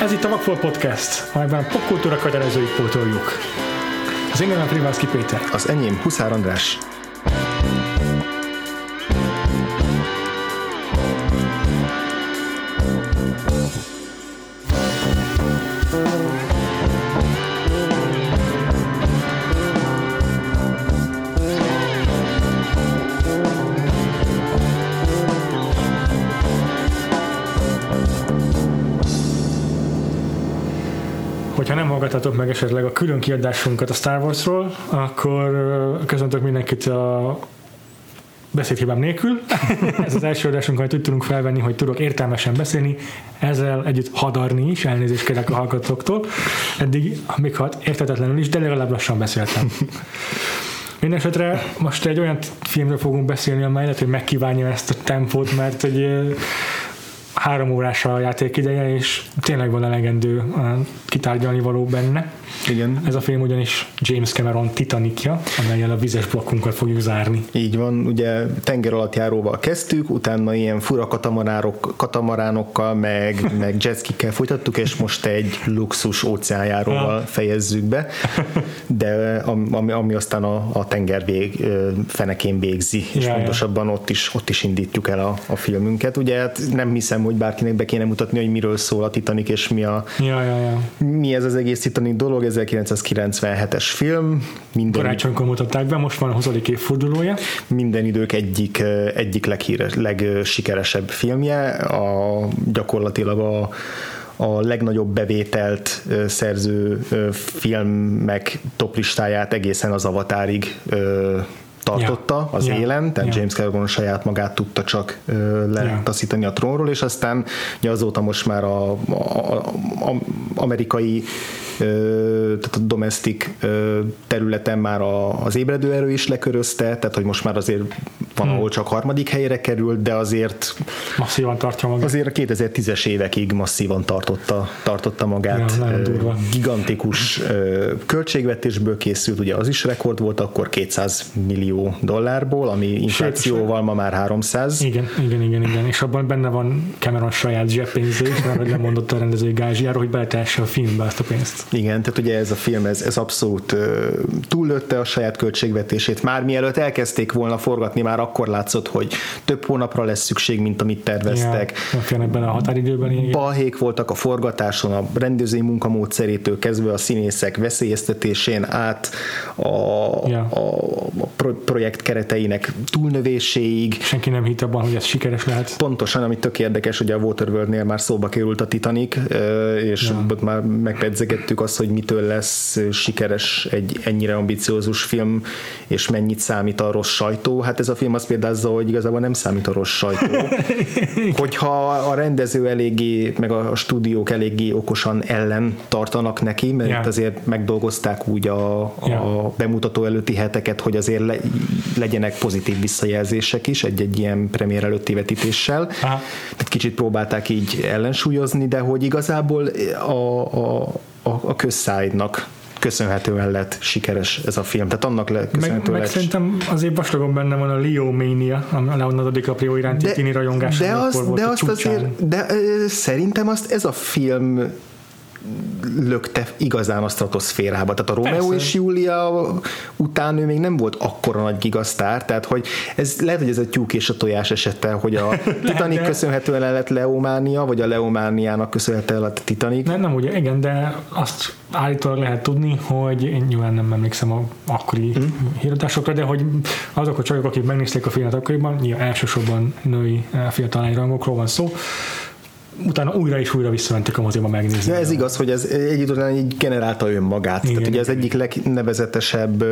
Ez itt a Vakfolt Podcast, amelyben a popkultúra kötelezőit pótoljuk. Az én nevem Péter. Az enyém Huszár András. Hallgattatok meg esetleg a külön kiadásunkat a Star Warsról, akkor köszöntök mindenkit a beszédhibám nélkül. Ez az első adásunk, amit úgy tudunk felvenni, hogy tudok értelmesen beszélni, ezzel együtt hadarni is, elnézést kérek a hallgatóktól. Eddig, még ha értetetlenül is, de legalább lassan beszéltem. Mindenesetre most egy olyan filmről fogunk beszélni, amely lehet, hogy megkívánja ezt a tempót, mert egy három órás a játék ideje, és tényleg van elegendő kitárgyalni való benne. Igen. Ez a film ugyanis James Cameron Titanicja, amelyen a vizes blokkunkat fogjuk zárni. Így van, ugye tenger alatt járóval kezdtük, utána ilyen fura katamaránok, katamaránokkal, meg, meg jetskikkel folytattuk, és most egy luxus óceánjáróval fejezzük be, de ami, ami aztán a, a tenger vég, fenekén végzi, és Ja, ja. pontosabban ott is, ott is indítjuk el a, a filmünket. Ugye hát nem hiszem, hogy bárkinek be kéne mutatni, hogy miről szól a Titanic, és mi a, Ja, ja, ja. mi ez az egész Titanic dolog, 1997-es film, minden, Karácsonykor mutatták be, most van a 20. évfordulója. minden idők egyik, ö, egyik leghíres, legsikeresebb filmje, a, gyakorlatilag a, a legnagyobb bevételt ö, szerző ö, filmek toplistáját egészen az Avatárig tartotta Ja. az Ja. élen, tehát Ja. James Cameron saját magát tudta csak ö, letaszítani a trónról, és aztán ugye azóta most már a, a, a, amerikai ö, tehát a domestic ö, területen már a, az ébredő erő is lekörözte, tehát hogy most már azért van, Hmm. ahol csak harmadik helyre került, de azért Masszívan tartja magát. azért a 2010-es évekig masszívan tartotta, tartotta magát. Ja, Ö. Gigantikus ö, költségvetésből készült, ugye az is rekord volt akkor 200 millió dollárból, ami inflációval ma már 300. Igen, igen, igen, igen. És abban benne van Cameron saját zseppénzé is, mert hogy lemondott a rendezői gázsiára, hogy beletehesse a filmbe ezt a pénzt. Igen, tehát ugye ez a film, ez, ez abszolút ö, túllőtte a saját költségvetését. Már mielőtt elkezdték volna forgatni, már akkor látszott, hogy több hónapra lesz szükség, mint amit terveztek. Ja, bele a határidőben. Igen. balhék voltak a forgatáson, a rendezői munkamódszerétől kezdve a színészek veszélyeztetésén át a, Ja. a, a projekt kereteinek túlnövéséig. Senki nem hitt abban, hogy ez sikeres lehet. Pontosan, ami tök érdekes, hogy a Waterworld-nél már szóba került a Titanic, és Ja. ott már megpedzegettük azt, hogy mitől lesz sikeres egy ennyire ambiciózus film, és mennyit számít a rossz sajtó. Hát ez a film azt példázza, hogy igazából nem számít a rossz sajtó. Hogyha a rendező eléggé, meg a stúdiók eléggé okosan ellen tartanak neki, mert itt azért megdolgozták úgy a, a Ja. bemutató előtti heteket, hogy azért le, legyenek pozitív visszajelzések is egy-egy ilyen premier előtti vetítéssel. Aha. Tehát kicsit próbálták így ellensúlyozni, de hogy igazából a, a, a, a közszájnak köszönhetően lett sikeres ez a film. Tehát annak le, Meg, köszönhetően meg lett szerintem azért vastagon benne van a Leo Mania, a Leonardo DiCaprio iránti de, tini rajongás, de, akkor volt de a azt azért, de ö, szerintem azt ez a film lökte igazán a stratoszférába. Tehát a Romeo Persze. és Júlia után ő még nem volt akkora nagy gigasztár, tehát hogy ez lehet, hogy ez a tyúk és a tojás esete, hogy a Titanic de- köszönhetően el lett Leománia, vagy a Leomániának köszönhetően lett a Titanic. Nem, nem ugye, igen, de azt állítólag lehet tudni, hogy én nyilván nem emlékszem a akkori mm. híradásokra, de hogy azok a csajok, akik megnézték a filmet akkoriban, nyilván elsősorban női eh, fiatal lányrangokról van szó, utána újra és újra visszamentek a moziba megnézni. De ez igaz, hogy ez egy idő után így generálta önmagát. Igen, Tehát ugye az egyik legnevezetesebb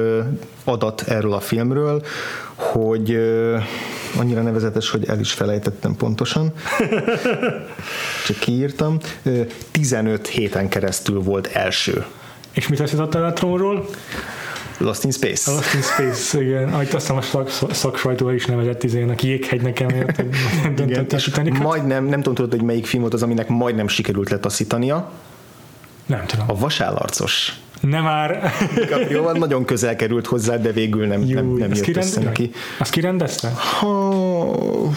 adat erről a filmről, hogy annyira nevezetes, hogy el is felejtettem pontosan. Csak kiírtam. Ö, 15 héten keresztül volt első. És mit el a trónról? Lost in Space. A Lost in Space, igen. Ahogy aztán a szak, szaksajtó is nevezett izének jéghegy nekem, ért, hogy Igen, döntött a és Titanicot. majdnem, nem tudom tudod, hogy melyik film volt az, aminek majdnem sikerült letaszítania. Nem tudom. A vasállarcos. Nem már. DiCaprio nagyon közel került hozzá, de végül nem, nem, Jó, nem azt jött kirend- össze neki. Azt kirendezte? Ha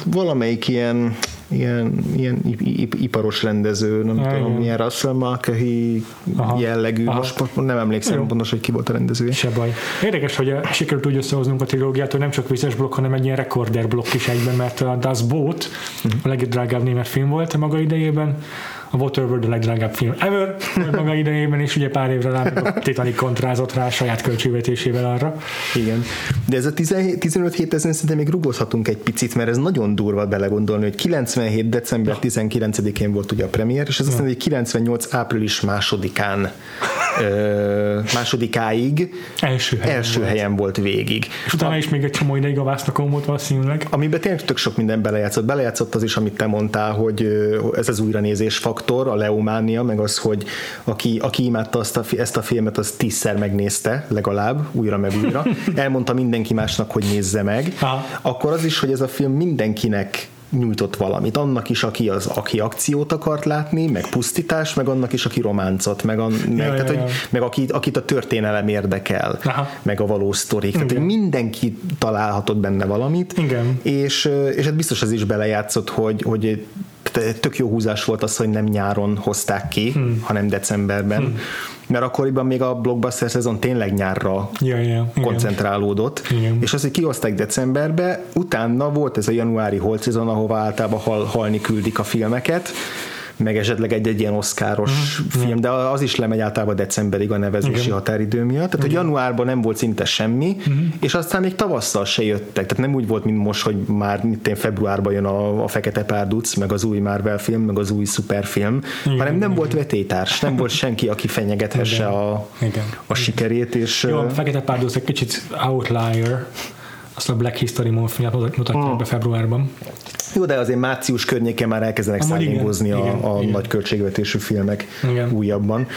valamelyik ilyen ilyen, ilyen iparos rendező, nem ja, tudom, milyen Russell Mulcahy jellegű, Aha. most nem emlékszem Jó. pontosan, hogy ki volt a rendezője. Se baj. Érdekes, hogy sikerült úgy összehoznunk a trilógiát, hogy nem csak vizes blokk, hanem egy ilyen rekorder blokk is egyben, mert a Das Boot uh-huh. a legdrágább német film volt a maga idejében, a Waterworld a legdrágább film ever maga idejében, és ugye pár évre rá a Titanic kontrázott rá saját költségvetésével arra. Igen. De ez a 15 hét ezen szerintem még rugozhatunk egy picit, mert ez nagyon durva belegondolni, hogy 97. december 19-én volt ugye a premier, és ez azt mondja, hogy 98. április másodikán másodikáig első helyen, első volt. helyen volt végig. És utána a, is még egy csomó ideig a Vásztakon volt valószínűleg. Amiben tényleg tök sok minden belejátszott. Belejátszott az is, amit te mondtál, hogy ez az újranézés faktor, a leománia, meg az, hogy aki, aki imádta azt a, ezt a filmet, az tízszer megnézte legalább, újra meg újra. Elmondta mindenki másnak, hogy nézze meg. Aha. Akkor az is, hogy ez a film mindenkinek nyújtott valamit. Annak is, aki, az, aki akciót akart látni, meg pusztítás, meg annak is, aki románcot, meg, a, meg, ja, tehát, ja, ja. Hogy, meg akit, akit a történelem érdekel, Aha. meg a való sztorik. Tehát, hogy mindenki találhatott benne valamit. Igen. És, és hát biztos ez is belejátszott, hogy, hogy tök jó húzás volt az, hogy nem nyáron hozták ki, hmm. hanem decemberben. Hmm mert akkoriban még a blockbuster szezon tényleg nyárra ja, ja, koncentrálódott, igen. és az, hogy kihozták decemberbe, utána volt ez a januári holt szezon, ahova általában hal, halni küldik a filmeket, meg esetleg egy-egy ilyen oszkáros mm, film, de az is lemegy általában decemberig a nevezési Igen. határidő miatt. Tehát, hogy januárban nem volt szinte semmi, mm. és aztán még tavasszal se jöttek. Tehát nem úgy volt, mint most, hogy már mint én februárban jön a, a Fekete Párduc, meg az új Marvel film, meg az új szuperfilm, Igen, hanem nem Igen. volt vetétárs, nem volt senki, aki fenyegethesse a, Igen. a sikerét. És, Jó, a Fekete Párduc egy kicsit outlier, azt a Black History Month mutatják mm. be februárban. Jó, de azért március környékén már elkezdenek szállíngozni a, igen, a igen. nagy költségvetésű filmek igen. újabban.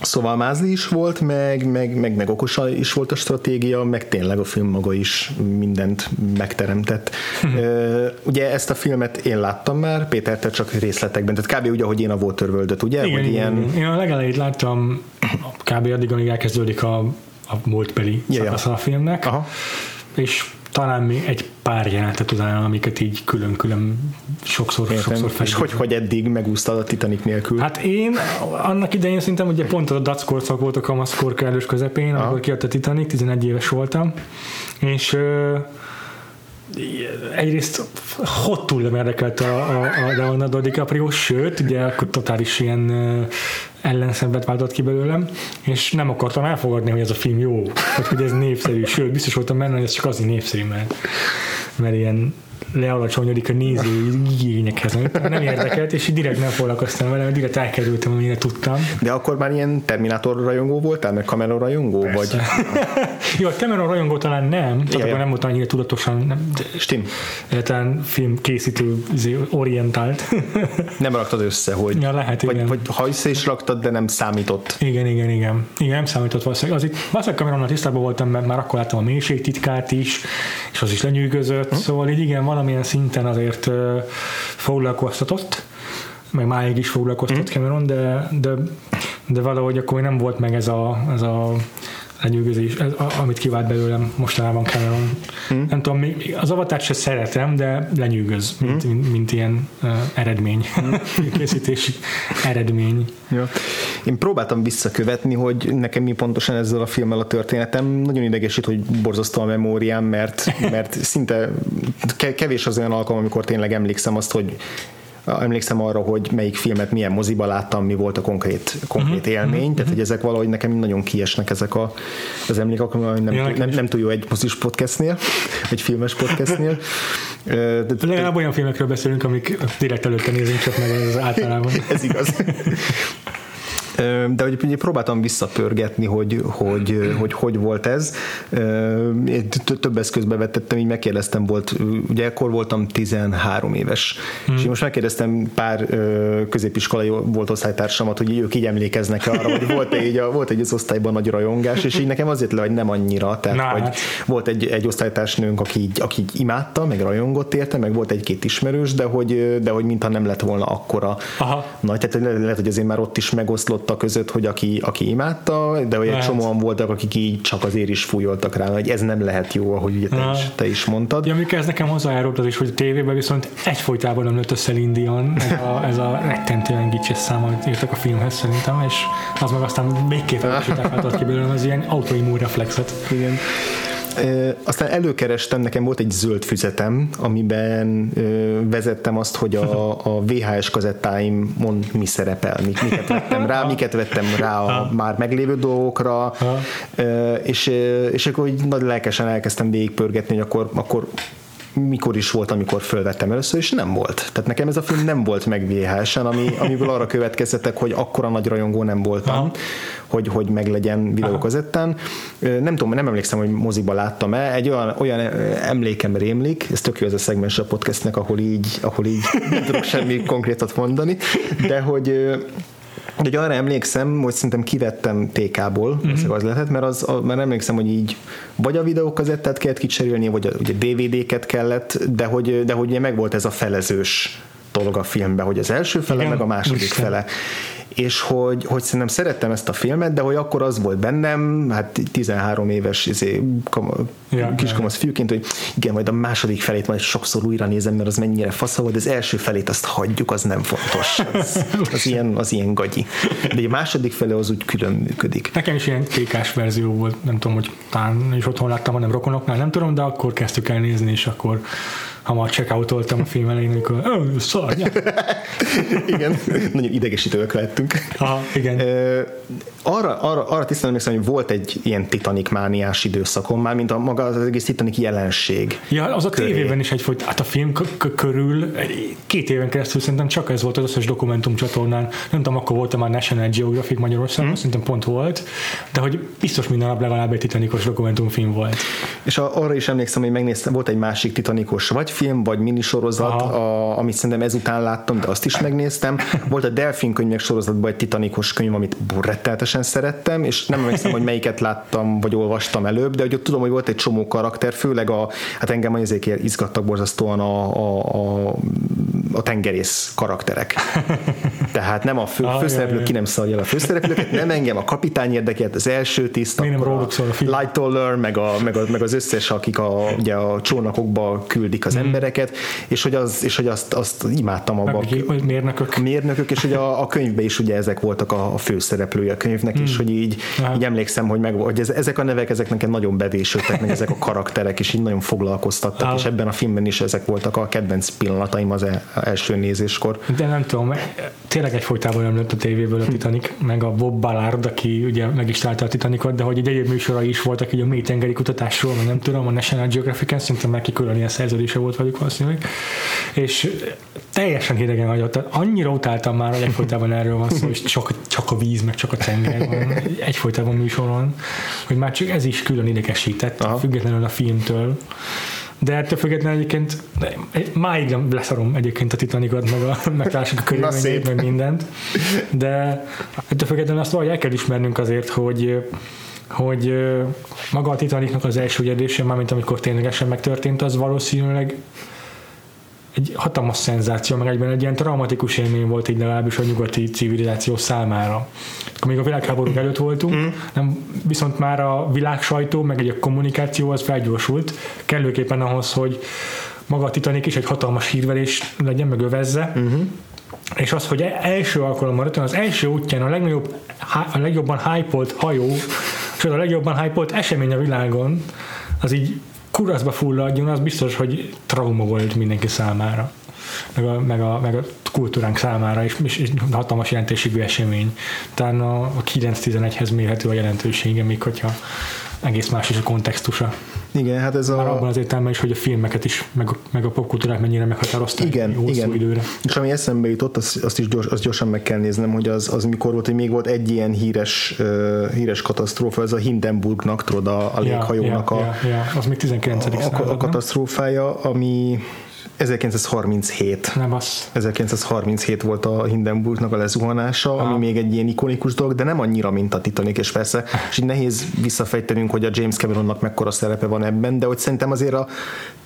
Szóval mázli is volt, meg, meg, meg, meg okos is volt a stratégia, meg tényleg a film maga is mindent megteremtett. uh, ugye ezt a filmet én láttam már, Péter, te csak részletekben, tehát kb. úgy, ahogy én a waterworld ugye? Igen, hogy ilyen... Én a legelejét láttam, kb. addig, amíg elkezdődik a, a múltbeli ja, szakasza a filmnek, Aha. és talán még egy pár jelenetet utána, amiket így külön-külön sokszor, Értem. sokszor És hogy, hogy eddig megúsztad a Titanic nélkül? Hát én annak idején szerintem ugye pont a Dutch korszak volt a kamaszkorka elős közepén, Aha. amikor kijött a Titanic, 11 éves voltam, és egyrészt hottul nem érdekelt a, a, a Leonardo DiCaprio, sőt, ugye akkor totális ilyen ellenszenvet váltott ki belőlem, és nem akartam elfogadni, hogy ez a film jó, vagy hogy ez népszerű, sőt, biztos voltam benne, hogy ez csak azért népszerű, mert, mert ilyen lealacsonyodik a néző igényekhez, nem érdekelt, és így direkt nem foglalkoztam vele, direkt elkerültem, amire tudtam. De akkor már ilyen Terminátor rajongó voltál, meg Cameron rajongó? Vagy? Jó, a Cameron rajongó talán nem, tehát akkor nem volt annyira tudatosan, nem, Stim. Talán film készítő izé, orientált. nem raktad össze, hogy ja, lehet, vagy, vagy ha össze is raktad, de nem számított. Igen, igen, igen. Igen, nem számított valószínűleg. Az itt, valószínűleg Cameronnal tisztában voltam, mert már akkor láttam a mélységtitkát is, és az is lenyűgözött, hm? szóval így igen, valamilyen szinten azért foglalkoztatott, meg máig is foglalkoztat mm. Cameron, de, de, de valahogy akkor nem volt meg ez a, ez a lenyűgözés, ez, amit kivált belőlem mostanában Cameron. Hmm. Nem tudom, az avatárt se szeretem, de lenyűgöz, mint, hmm. mint, mint ilyen uh, eredmény, hmm. készítési eredmény. Ja. Én próbáltam visszakövetni, hogy nekem mi pontosan ezzel a filmmel a történetem. Nagyon idegesít, hogy borzasztó a memóriám, mert, mert szinte kevés az olyan alkalom, amikor tényleg emlékszem azt, hogy emlékszem arra, hogy melyik filmet milyen moziba láttam, mi volt a konkrét, konkrét uh-huh. élmény, uh-huh. tehát hogy ezek valahogy nekem nagyon kiesnek ezek a, az emlékek, nem, ja, nem, nem túl jó egy mozis podcastnél, egy filmes podcastnél. Legalább olyan filmekről beszélünk, amik direkt előtte nézünk, csak meg az általában. Ez igaz. De hogy próbáltam visszapörgetni, hogy hogy, hogy, hogy volt ez. Én több eszközbe vetettem, így megkérdeztem, volt, ugye akkor voltam 13 éves, hmm. és én most megkérdeztem pár középiskolai volt osztálytársamat, hogy ők így emlékeznek arra, hogy volt egy, volt egy az osztályban nagy rajongás, és így nekem azért le, hogy nem annyira, tehát Na, hogy hát. volt egy, egy osztálytársnőnk, aki így, aki így imádta, meg rajongott érte, meg volt egy-két ismerős, de hogy, de hogy mintha nem lett volna akkora Aha. nagy, tehát lehet, hogy azért már ott is megoszlott hallotta között, hogy aki, aki imádta, de hogy egy csomóan voltak, akik így csak azért is fújoltak rá, hogy ez nem lehet jó, ahogy ugye te, is, te is mondtad. Ja, amikor ez nekem hozzájárult az is, hogy a tévében viszont egyfolytában nőtt össze Indian, ez a, ez a rettentően gicses szám, amit írtak a filmhez szerintem, és az meg aztán még két váltott ki belőlem az ilyen autoimmun reflexet. Igen. Ö, aztán előkerestem, nekem volt egy zöld füzetem, amiben ö, vezettem azt, hogy a, a VHS kazettáimon mi szerepel, mik, miket vettem rá, miket vettem rá a már meglévő dolgokra, ö, és, és akkor így nagy lelkesen elkezdtem végigpörgetni, hogy akkor, akkor mikor is volt, amikor fölvettem először, és nem volt. Tehát nekem ez a film nem volt meg VHS-en, ami, amiből arra következtetek, hogy akkora nagy rajongó nem voltam, Aha. hogy, hogy meglegyen videókazettán. Nem tudom, nem emlékszem, hogy moziba láttam-e. Egy olyan, olyan emlékem rémlik, ez tök jó ez a szegmens a podcastnek, ahol így, ahol így nem tudok semmi konkrétat mondani, de hogy ö, de hogy arra emlékszem, hogy szerintem kivettem TK-ból, Mhm. uh-huh. az lehet, mert, az, a- mert emlékszem, hogy így vagy a videókazettát kellett kicserélni, vagy a, ugye DVD-ket kellett, de hogy, de hogy ugye megvolt ez a felezős dolog a filmben, hogy az első fele, Igen, meg a második Isten. fele. És hogy, hogy szerintem szerettem ezt a filmet, de hogy akkor az volt bennem, hát 13 éves izé, kama, Ja, kiskamasz fiúként, hogy igen, majd a második felét majd sokszor újra nézem, mert az mennyire fasza volt, az első felét azt hagyjuk, az nem fontos. Az, az, ilyen, az ilyen gagyi. De a második fele az úgy külön működik. Nekem is ilyen kékás verzió volt, nem tudom, hogy talán is otthon láttam, hanem rokonoknál, nem tudom, de akkor kezdtük el nézni, és akkor hamar check-outoltam a film elején, amikor oh, szarnya. Igen, nagyon idegesítőek lettünk. Aha, igen. Arra, arra, arra tisztán emlékszem, hogy volt egy ilyen Titanic mániás időszakom, már mint a maga az egész Titanic jelenség. Ja, az a köré. tévében is egyfolyt, hát a film körül két éven keresztül szerintem csak ez volt az összes dokumentum csatornán. Nem tudom, akkor volt már National Geographic Magyarországon, hmm. szerintem pont volt, de hogy biztos minden nap legalább egy titanikos dokumentumfilm volt. És a, arra is emlékszem, hogy megnéztem, volt egy másik titanikos vagy film, vagy minisorozat, a, amit szerintem ezután láttam, de azt is megnéztem. Volt a Delfin könyvek sorozatban egy titanikos könyv, amit rettenetesen szerettem, és nem emlékszem, hogy melyiket láttam, vagy olvastam előbb, de hogy ott tudom, hogy volt egy csomó karakter, főleg a, hát engem ezért izgattak borzasztóan a, a, a, a tengerész karakterek. Tehát nem a fő, Ah, főszereplők, jaj, ki nem szarja el a főszereplőket, nem engem a kapitány érdekelt, az első tiszt, nem róluk szól a film? Lightoller, meg, a, meg, a, meg az összes, akik a, ugye a csónakokba küldik Mhm. az embereket, és hogy, az, és hogy azt, azt imádtam abban. Vagy mérnökök. A mérnökök, és hogy a, a könyvben is ugye ezek voltak a, a főszereplői a könyvnek, és hogy így, Aha. így emlékszem, hogy, meg, hogy ez, ezek a nevek, ezek nekem nagyon bevésődtek, meg ezek a karakterek, és így nagyon foglalkoztattak, Aha. és ebben a filmben is ezek voltak a kedvenc pillanataim az e- első nézéskor. De nem tudom, tényleg egyfolytában nem lett a tévéből a Titanic, meg a Bob Ballard, aki ugye meg is találta a Titanicot, de hogy egy egyéb műsorai is voltak így a mély tengeri kutatásról, meg nem tudom, a National Geographic-en, szerintem neki külön ilyen szerződése volt velük valószínűleg. És teljesen hidegen hagyott. Tehát Annyira utáltam már, hogy egyfolytában erről van szó, és csak, csak a víz, meg csak a tenger van. Egyfolytában műsoron, hogy már csak ez is külön idegesített, Aha. függetlenül a filmtől. De ettől függetlenül egyébként de máig nem leszarom egyébként a Titanicot, meg a megtalálások a körülményeit, meg mindent. De ettől függetlenül azt valahogy el kell ismernünk azért, hogy hogy maga a Titanicnak az első ügyedése, mármint amikor ténylegesen megtörtént, az valószínűleg egy hatalmas szenzáció, meg egyben egy ilyen traumatikus élmény volt így legalábbis a nyugati civilizáció számára. Akkor még a világháborúk előtt voltunk, mm. nem, viszont már a világ sajtó, meg egy a kommunikáció az felgyorsult, kellőképpen ahhoz, hogy maga a Titanic is egy hatalmas hírverés legyen, meg övezze, uh-huh. és az, hogy első alkalommal rögtön az első útján a legnagyobb, a legjobban hype hajó, és az a legjobban hype esemény a világon, az így kuraszba fulladjon, az biztos, hogy trauma volt mindenki számára. Meg a, meg a, meg a kultúránk számára, és, és, és hatalmas jelentőségű esemény. Talán a, a 9-11-hez mérhető a jelentősége, még hogyha egész más is a kontextusa. Igen, hát ez Már a... abban az értelemben is, hogy a filmeket is, meg, meg a popkultúrát mennyire meghatározták Igen, hosszú igen. időre. És ami eszembe jutott, azt, azt is gyors, azt gyorsan meg kell néznem, hogy az, az mikor volt, hogy még volt egy ilyen híres, uh, híres katasztrófa, ez a Hindenburgnak, tudod, a, a léghajónak ja, a, ja, ja, az még 19. a, a, a katasztrófája, ami 1937. Nem az. 1937 volt a Hindenburgnak a lezuhanása, ah. ami még egy ilyen ikonikus dolog, de nem annyira, mint a Titanic, és persze, és így nehéz visszafejtenünk, hogy a James Cameronnak mekkora szerepe van ebben, de hogy szerintem azért a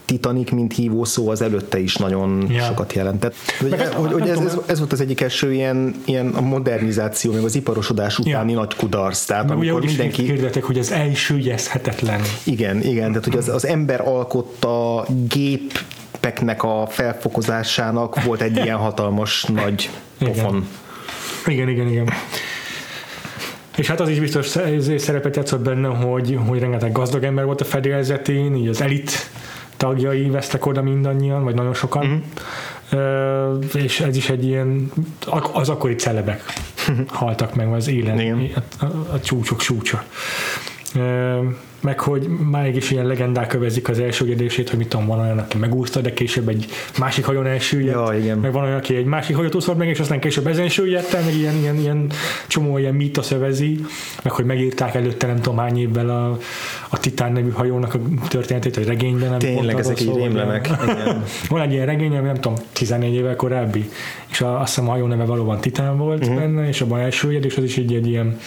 Titanic, mint hívó szó az előtte is nagyon ja. sokat jelentett. Hogy, hát, hogy, hogy ez, ez, ez, volt az egyik első ilyen, ilyen a modernizáció, meg az iparosodás utáni ja. nagy kudarc. Tehát meg amikor ugye, mindenki... Kérdetek, hogy az elsüllyezhetetlen. Igen, igen, tehát hogy az, az ember alkotta gép peknek a felfokozásának volt egy ilyen hatalmas nagy pofon. Igen, igen, igen. És hát az is biztos szerepet játszott benne, hogy, hogy rengeteg gazdag ember volt a fedélzetén, így az elit tagjai vesztek oda mindannyian, vagy nagyon sokan. Mm-hmm. Uh, és ez is egy ilyen, az akkori celebek haltak meg, az élet, a, a, a csúcsok csúcsa. Meg hogy máig is ilyen legendák kövezik az elsőgedését, hogy mit tudom, van olyan, aki megúszta, de később egy másik hajón elsüllyedt, ja, igen. meg van olyan, aki egy másik hajót úszott meg, és aztán később ezen süllyedte, meg ilyen, ilyen, ilyen csomó ilyen mítosz övezi, meg hogy megírták előtte nem tudom hány évvel a, a Titán nevű hajónak a történetét, vagy regényben. Nem Tényleg, ezek így rémlenek. van egy ilyen regény, ami nem tudom, 14 évvel korábbi, és a, azt hiszem a hajó neve valóban Titán volt uh-huh. benne, és abban elsüllyed, és az is egy, egy ilyen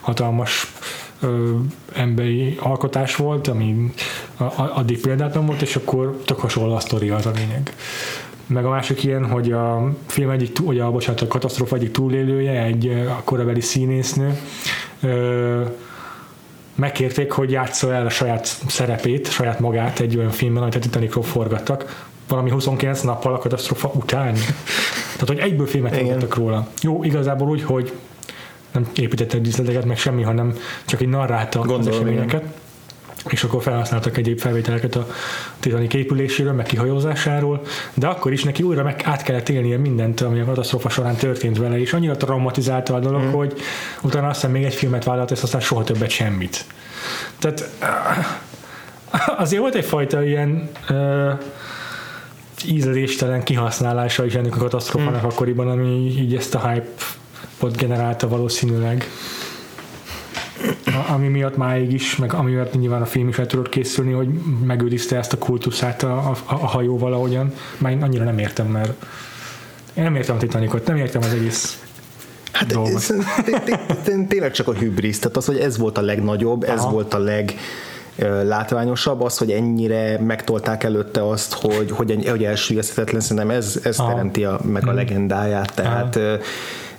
hatalmas ö, emberi alkotás volt, ami addig példátlan volt, és akkor tök hasonló a sztori az a lényeg. Meg a másik ilyen, hogy a film egyik, ugye a, bocsánat, a katasztrófa egyik túlélője, egy a korabeli színésznő, ö, megkérték, hogy játsza el a saját szerepét, saját magát egy olyan filmben, amit a Titanicról forgattak, valami 29 nappal a katasztrófa után. Tehát, hogy egyből filmet forgattak róla. Jó, igazából úgy, hogy nem építette díszleteket, meg semmi, hanem csak egy narrálta Gondolom, az eseményeket. Igen. És akkor felhasználtak egyéb felvételeket a Titanic épüléséről, meg kihajózásáról, de akkor is neki újra meg át kellett élnie mindent, ami a katasztrófa során történt vele, és annyira traumatizálta a dolog, mm. hogy utána aztán még egy filmet vállalt, és aztán soha többet semmit. Tehát azért volt egyfajta ilyen uh, ízléstelen kihasználása is ennek a katasztrófának mm. akkoriban, ami így ezt a hype ott generálta valószínűleg. Ami miatt máig is, meg ami miatt nyilván a film is el tudott készülni, hogy megőrizte ezt a kultuszát a, a, a hajó valahogyan. Már én annyira nem értem, mert én nem értem a Titanicot, nem értem az egész Hát tényleg csak a hübrisz, tehát az, hogy ez volt a legnagyobb, ez volt a leg látványosabb, az, hogy ennyire megtolták előtte azt, hogy, hogy, hogy elsüllyeszthetetlen, szerintem ez, ez teremti a, meg a mhm. legendáját, tehát Aha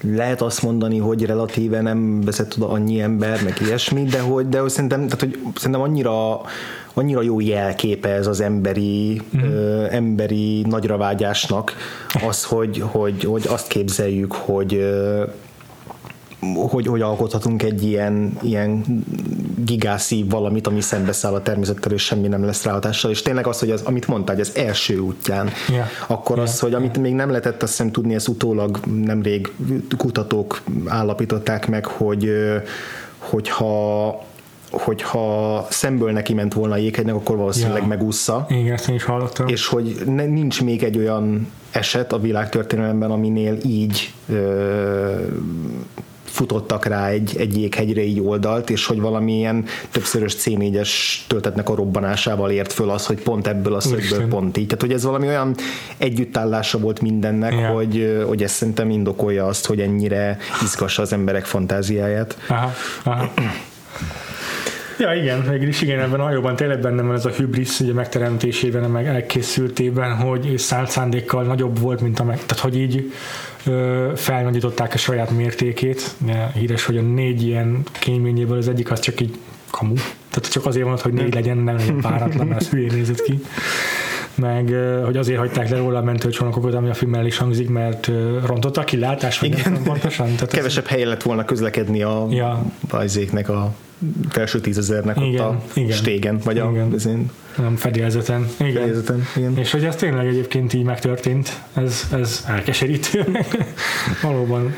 lehet azt mondani, hogy relatíve nem vezet oda annyi ember, meg ilyesmi, de hogy, de hogy szerintem, tehát, hogy szerintem annyira annyira jó jelképe ez az emberi, mm. ö, emberi nagyravágyásnak az, hogy, hogy, hogy azt képzeljük, hogy ö, hogy, hogy alkothatunk egy ilyen, ilyen gigászi valamit, ami szembeszáll a természettel, és semmi nem lesz ráhatással, és tényleg az, hogy az, amit mondtál, hogy az első útján, yeah. akkor yeah. az, hogy amit még nem lehetett azt hiszem tudni, ezt utólag nemrég kutatók állapították meg, hogy hogyha hogyha szemből neki ment volna a jéghegynek, akkor valószínűleg ja. megúszza. Igen, ezt is hallottam. És hogy ne, nincs még egy olyan eset a világtörténelemben, aminél így ö, futottak rá egy, egy jéghegyre így oldalt, és hogy valamilyen többszörös C4-es töltetnek a robbanásával ért föl az, hogy pont ebből a szögből pont így. Tehát, hogy ez valami olyan együttállása volt mindennek, ja. hogy, hogy ez szerintem indokolja azt, hogy ennyire izgassa az emberek fantáziáját. Aha, aha. Ja, igen, végül is igen, ebben a hajóban tényleg benne van ez a hübrisz ugye megteremtésében, meg elkészültében, hogy szánt szándékkal nagyobb volt, mint a meg, tehát hogy így felnagyították a saját mértékét. Híres, hogy a négy ilyen kényményéből az egyik az csak így kamu. Tehát csak azért van, hogy négy legyen, nem legyen páratlan, mert az hülyén nézett ki meg hogy azért hagyták le róla a mentőcsónakokat, ami a filmmel is hangzik, mert rontott a kilátás, vagy Igen. nem pontosan. Tehát Kevesebb ez... helyen lett volna közlekedni a ja. bajzéknek a felső tízezernek igen, ott a igen, stégen, vagy igen. a bizony. Nem, fedélzeten. Igen. fedélzeten. Igen. És hogy ez tényleg egyébként így megtörtént, ez, ez elkeserítő. Valóban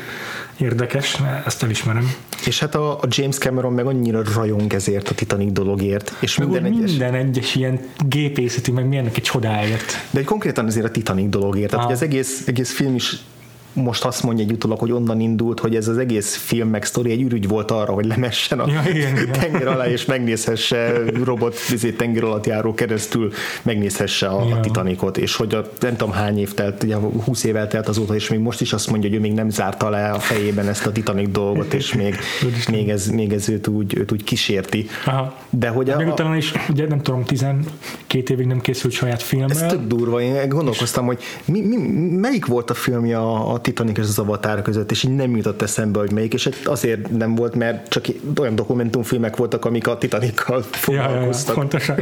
érdekes, ezt elismerem. És hát a, a James Cameron meg annyira rajong ezért a Titanic dologért. És meg minden, egyes, minden egyes ilyen gépészeti, meg milyennek egy csodáért. De egy konkrétan ezért a Titanic dologért. Tehát ah. az egész, egész film is most azt mondja egy utólag, hogy onnan indult, hogy ez az egész film meg sztori egy ürügy volt arra, hogy lemessen a Ja, igen, igen. tenger alá, és megnézhesse robot izé, tenger alatt járó keresztül, megnézhesse a, Ja. a Titanicot, és hogy a, nem tudom hány év telt, ugye 20 év eltelt azóta, és még most is azt mondja, hogy ő még nem zárta le a fejében ezt a Titanic dolgot, és még, még, ez, még ez őt úgy, őt úgy kísérti. Aha. De hogy a, Még utána is, ugye nem tudom, 12 évig nem készült saját ez filmmel. tök durva, én gondolkoztam, hogy mi, mi, melyik volt a filmje a, a Titanic és az Avatar között, és így nem jutott eszembe, hogy melyik, és azért nem volt, mert csak olyan dokumentumfilmek voltak, amik a Titanikkal Ja, ja, ja, foglalkoztak. pontosan.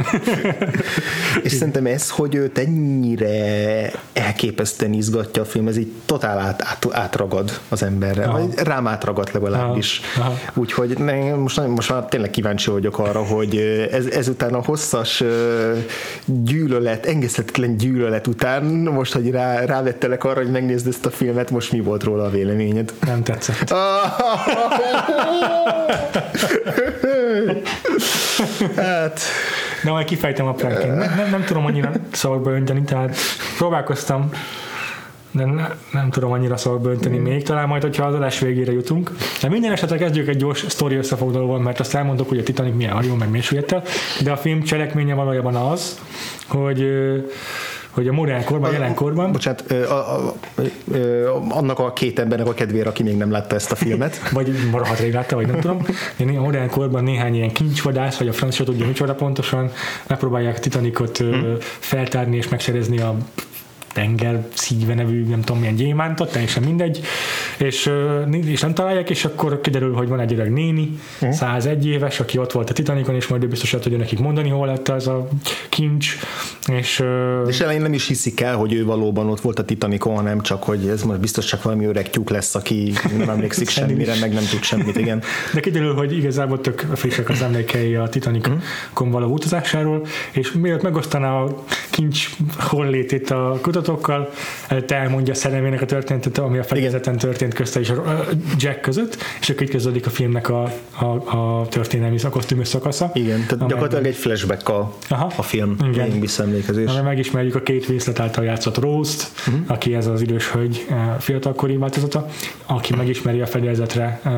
És szerintem ez, hogy őt ennyire elképesztően izgatja a film, ez így totál át, át, átragad az emberre. Aha. Vagy rám átragad legalábbis. Aha. Aha. Úgyhogy ne, most, most már tényleg kíváncsi vagyok arra, hogy ez, ezután a hosszas gyűlölet, engedhetetlen gyűlölet után, most, hogy rá, rávettelek arra, hogy megnézd ezt a filmet, most mi volt róla a véleményed? Nem tetszett. hát, De majd kifejtem apránként. Nem, nem, nem tudom annyira szavakba önteni, tehát próbálkoztam, de ne, nem tudom annyira szavakba önteni még, talán majd, hogyha az adás végére jutunk. De minden esetre kezdjük egy gyors sztori összefoglalóval, mert azt elmondok, hogy a Titanic milyen hajó, meg mélységekkel, de a film cselekménye valójában az, hogy hogy a modern korban, a jelenkorban, bocsánat, ö, a, a, ö, annak a két embernek a kedvére, aki még nem látta ezt a filmet. vagy rohadt rég látta, vagy nem tudom, de a modern korban néhány ilyen kincsvadász, vagy a francia tudja micsoda pontosan, megpróbálják Titanicot hmm. feltárni és megszerezni a tenger szíve nevű, nem tudom milyen gyémántot, teljesen mindegy, és, és nem találják, és akkor kiderül, hogy van egy öreg néni, 101 éves, aki ott volt a Titanicon, és majd ő biztos el tudja nekik mondani, hol lett az a kincs, és, És elején nem is hiszik el, hogy ő valóban ott volt a Titanicon, hanem csak, hogy ez most biztos csak valami öreg tyúk lesz, aki nem emlékszik semmire, meg nem tud semmit, igen. De kiderül, hogy igazából tök frissek az emlékei a Titanicon való utazásáról, és mielőtt megosztaná a kincs hollétét a kutatókkal, te elmondja a szerelmének a történetet, ami a fedezeten történt közte és a Jack között, és akkor itt kezdődik a filmnek a, a, a történelmi a kosztümös szakasza. Igen, tehát gyakorlatilag egy flashback a, Aha. a film, Igen. Visszaemlékezés. Amiben megismerjük a két Winslet által játszott Rose-t, uh-huh. aki ez az idős hölgy eh, fiatalkori változata, aki megismeri a fedezetre eh,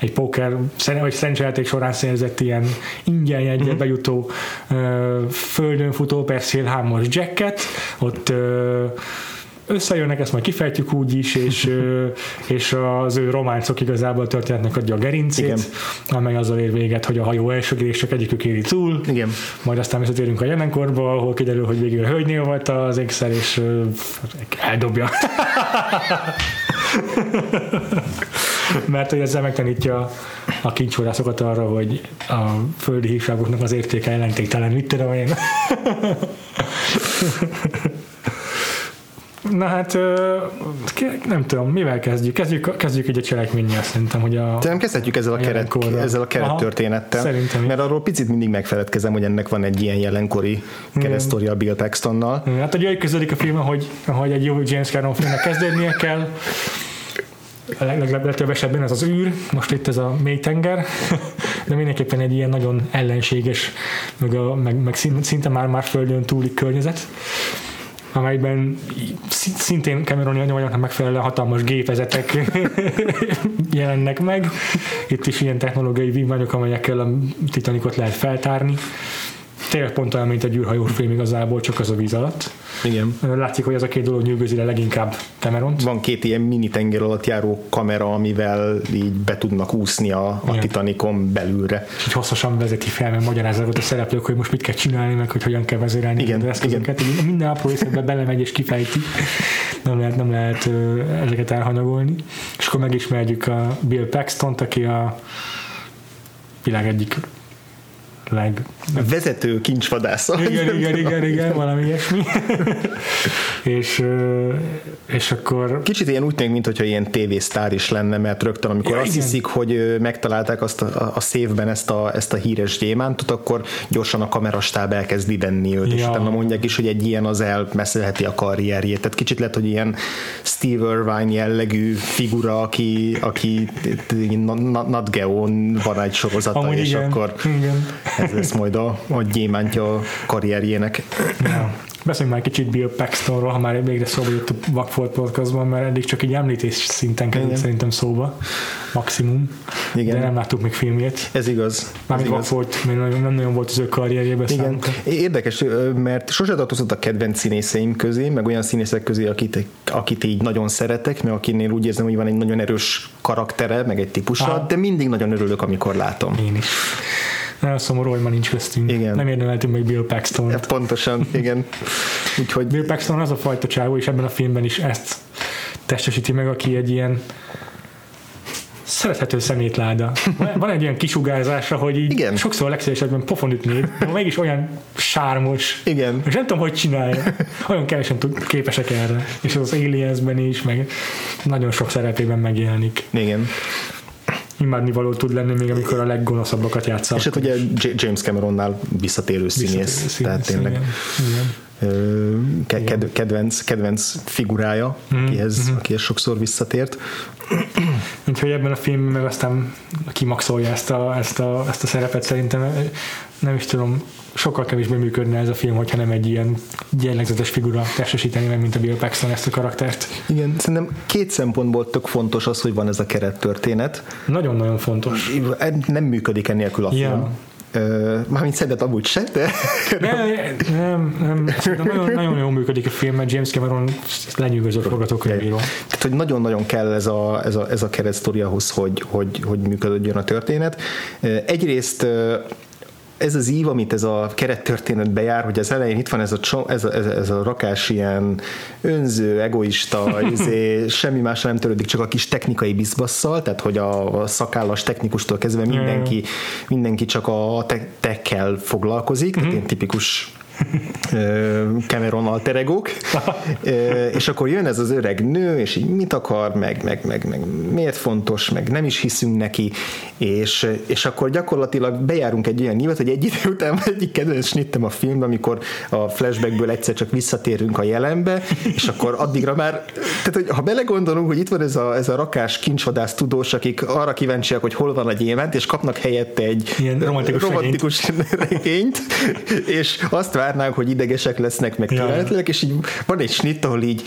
egy póker, vagy szerencsejáték során szerzett ilyen ingyen jegyet uh-huh. bejutó eh, földön futó perszél hámos jacket, ott eh, összejönnek, ezt majd kifejtjük úgy is, és, és az ő románcok igazából a történetnek adja a gerincét, Igen. amely azzal ér véget, hogy a hajó elsögések egyikük éri túl, Igen. majd aztán visszatérünk a jelenkorba, ahol kiderül, hogy végül a hölgynél volt az ékszer, és eldobja. Mert hogy ezzel megtanítja a kincsórászokat arra, hogy a földi hívságoknak az értéke jelentéktelen, mit tudom én. Na hát, nem tudom, mivel kezdjük? Kezdjük, kezdjük egy a cselekménnyel, szerintem, hogy a... Szerintem kezdhetjük ezzel a, A keret, ezzel a keret Aha, történettel. szerintem. Mert arról picit mindig megfeledkezem, hogy ennek van egy ilyen jelenkori keresztoria Bill Paxtonnal. Hát ugye úgy kezdődik a film, hogy, hogy egy jó James Cameron filmnek kezdődnie kell. A leg- leg- legtöbb esetben ez az űr, most itt ez a mély tenger, de mindenképpen egy ilyen nagyon ellenséges, meg, a, meg, meg szinte már már földön túli környezet amelyben szintén Cameroni anyagoknak megfelelően hatalmas gépezetek jelennek meg. Itt is ilyen technológiai vívmányok, amelyekkel a Titanicot lehet feltárni. Tényleg pont olyan, mint egy űrhajós film igazából, csak az a víz alatt. Igen. Látszik, hogy ez a két dolog nyűgözi le leginkább Cameront. Van két ilyen mini tenger alatt járó kamera, amivel így be tudnak úszni a, a Igen. Titanicon belülre. Így hosszasan vezeti fel, meg magyarázzák a szereplők, hogy most mit kell csinálni, meg hogy hogyan kell vezérelni Igen, az eszközöket. Igen. Minden apró részletben belemegy és kifejti. Nem lehet, nem lehet ezeket elhanyagolni. És akkor megismerjük a Bill Paxton-t, aki a világ egyik leg... Vezető kincsvadásza. Igen, igen, igen, igen, valami ilyesmi. és, és akkor Kicsit ilyen úgy tűnik, mintha ilyen tévésztár is lenne, mert rögtön, amikor Ja, azt igen. hiszik, hogy megtalálták azt a, a, szévben ezt a, ezt a híres gyémántot, akkor gyorsan a kamerastáb elkezdi venni őt, és Ja. utána mondják is, hogy egy ilyen az elmeszelheti a karrierjét. Tehát kicsit lehet, hogy ilyen Steve Irvine jellegű figura, aki, aki Nat Geon van egy sorozata, amúgy és igen, akkor igen. Ez lesz majd a, a gyémántja a karrierjének. Ja. Beszéljünk már kicsit Bill Paxtonról, ha már végre szóba jött a Vagfolt podcastban, mert eddig csak egy említés szinten került szerintem szóba, maximum. Igen. De nem láttuk még filmjét. Ez igaz. Mármint. Vagfolt nagyon- nem nagyon volt az ő karrierjében Igen, számunkra. érdekes, mert sose tartozott a kedvenc színészeim közé, meg olyan színészek közé, akit, akit így nagyon szeretek, mert akinél úgy érzem, hogy van egy nagyon erős karaktere, meg egy típusa, Aha. de mindig nagyon örülök, amikor látom. Én is. Nagyon szomorú, hogy ma nincs köztünk. Igen. Nem érdemeltünk meg Bill paxton Ja, Pontosan, igen. Úgyhogy Bill Paxton az a fajta csávó, és ebben a filmben is ezt testesíti meg, aki egy ilyen szerethető szemétláda. Van- Van egy ilyen kisugárzása, hogy így Igen. sokszor a legszívesebben pofon ütnéd, de mégis olyan sármos, igen, és nem tudom, hogy csinálja. Olyan kevesen tud, képesek erre. És az Aliensben is, meg nagyon sok szerepében megjelenik. igen. Imádnivaló tud lenni, még amikor a leggonoszabbakat játsza. És hát ugye James Cameronnál visszatérő színész, tehát tényleg Igen. igen. ked- kedvenc, kedvenc figurája, Mhm, akihez, akihez sokszor visszatért. Úgyhogy ebben a filmben meg aztán kimaxolja ezt a, ezt a, ezt a szerepet szerintem. Nem is tudom, sokkal kevésbé működne ez a film, hogyha nem egy ilyen jellegzetes figura testesíteni meg, mint a Bill Paxton ezt a karaktert. Igen, szerintem két szempontból tök fontos az, hogy van ez a kerettörténet. Nagyon-nagyon fontos. Nem működik ennélkül a film. Ö, Mármint szerinted amúgy se, de Nem, nem, nem. Nagyon, nagyon jól működik a film, mert James Cameron lenyűgözött forgatókönyvíró. Tehát, hogy nagyon-nagyon kell ez a, ez a, ez a keretsztori ahhoz, hogy, hogy, hogy működjön a történet. Egyrészt ez az ív, amit ez a kerettörténet bejár, hogy az elején itt van ez a, cso- ez a, ez a, ez a rakás ilyen önző, egoista, izé, semmi más nem törődik, csak a kis technikai bizbasszal, tehát hogy a, a szakállas technikustól kezdve mindenki, mindenki csak a te- tekkel foglalkozik, tehát ilyen tipikus Cameron alter egók, Ö, és akkor jön ez az öreg nő, és így mit akar, meg, meg, meg, meg miért fontos, meg nem is hiszünk neki, és, és akkor gyakorlatilag bejárunk egy olyan nyilvát, hogy egy idő után egyik kedvenc snittem a filmben, amikor a flashbackből egyszer csak visszatérünk a jelenbe, és akkor addigra már, tehát hogy ha belegondolunk, hogy itt van ez a, ez a rakás kincsvadász tudós, akik arra kíváncsiak, hogy hol van a gyémánt, és kapnak helyette egy Ilyen romantikus romantikus regényt, és azt várnánk, hogy idegesek lesznek, meg türelmetlenek, és így van egy snitt, ahol így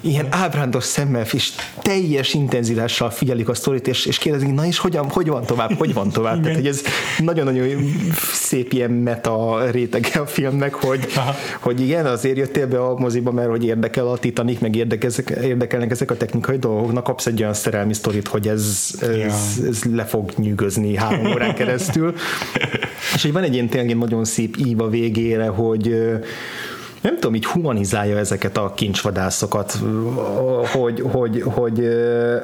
ilyen ábrándos szemmel és teljes intenzitással figyelik a sztorit, és, és kérdezik, na és hogyan, hogy van tovább, hogy van tovább. Tehát, hogy ez nagyon-nagyon szép ilyen meta rétege a filmnek, hogy, Aha. hogy igen, azért jöttél be a moziba, mert hogy érdekel a Titanic, meg érdekezek, érdekelnek ezek a technikai dolgoknak, kapsz egy olyan szerelmi sztorit, hogy ez, ez, Ja. ez le fog nyűgözni három órán keresztül. És hogy van egy ilyen tényleg nagyon szép ív a végére, hogy nem tudom, így humanizálja ezeket a kincsvadászokat, hogy, hogy, hogy,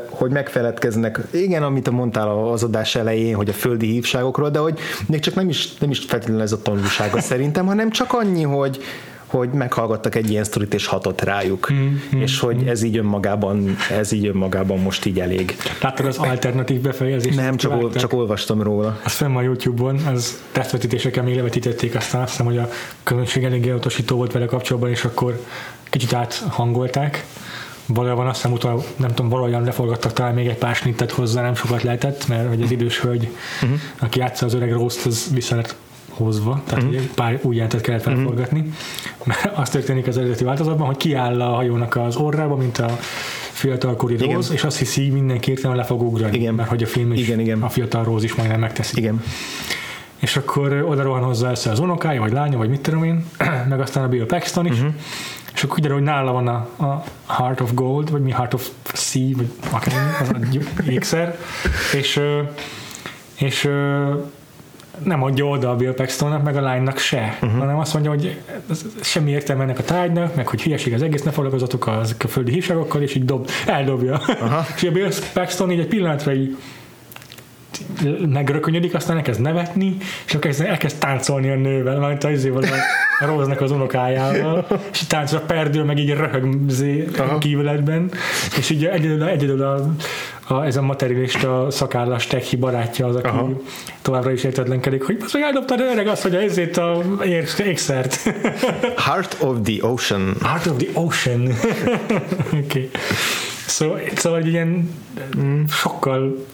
hogy megfeledkeznek, igen, amit mondtál az adás elején, hogy a földi hívságokról, de hogy még csak nem is, nem is feltétlenül ez a tanulsága szerintem, hanem csak annyi, hogy hogy meghallgattak egy ilyen sztorit, és hatott rájuk. Mm, és hogy ez így önmagában, ez így önmagában most így elég. Láttad az alternatív befejezést? Nem, csak, ol, csak olvastam róla. Az fenn a YouTube-on, az tesztvetítéseken még levetítették, aztán azt hiszem, hogy a közönség eléggé utasító volt vele kapcsolatban, és akkor kicsit áthangolták. Valójában azt hiszem utána, nem tudom, valahogyan leforgattak talán még egy pár snittet hozzá, nem sokat lehetett, mert hogy az idős hölgy, uh-huh. aki játsza az öreg Rost, az vissza lett hozva, tehát uh-huh. pár új jelentet kellett felforgatni. Mert az történik az eredeti változatban, hogy kiáll a hajónak az orrába, mint a fiatalkori Igen. Rose, és azt hiszi mindenki hirtelen le fog ugrani, Igen. mert hogy a film is, Igen, igen. a fiatal Rose is majdnem megteszi. Igen. És akkor oda rohan hozzá össze az unokája, vagy lánya, vagy mit tudom én, meg aztán a Bill Paxton is, uh-huh. és akkor kiderül, hogy nála van a, a Heart of Gold, vagy mi Heart of Sea, vagy akármi, az a ékszer, és, és nem adja oda a Bill Paxtonnak, meg a lánynak se, uh-huh. hanem azt mondja, hogy semmi értelme ennek a tárgynak, meg hogy hülyeség az egész, ne foglalkozatok a, a földi hívságokkal, és így dob, eldobja. Aha. és a Bill Paxton így egy pillanatra így megrökönyödik, aztán elkezd nevetni, és akkor elkezd, elkezd táncolni a nővel, majd a izével a, a Róznak az unokájával, és táncol a perdő, meg így röhög zé, Aha. kívületben, és így egyedül, egyedül a, a, ez a materialista szakállas techi barátja az, aki Aha. Továbbra is értetlenkedik, hogy azt meg eldobtad öreg azt, hogy ezért a ékszert. Heart of the Ocean. Heart of the Ocean. Oké. okay. Szóval, szóval egy ilyen mm, sokkal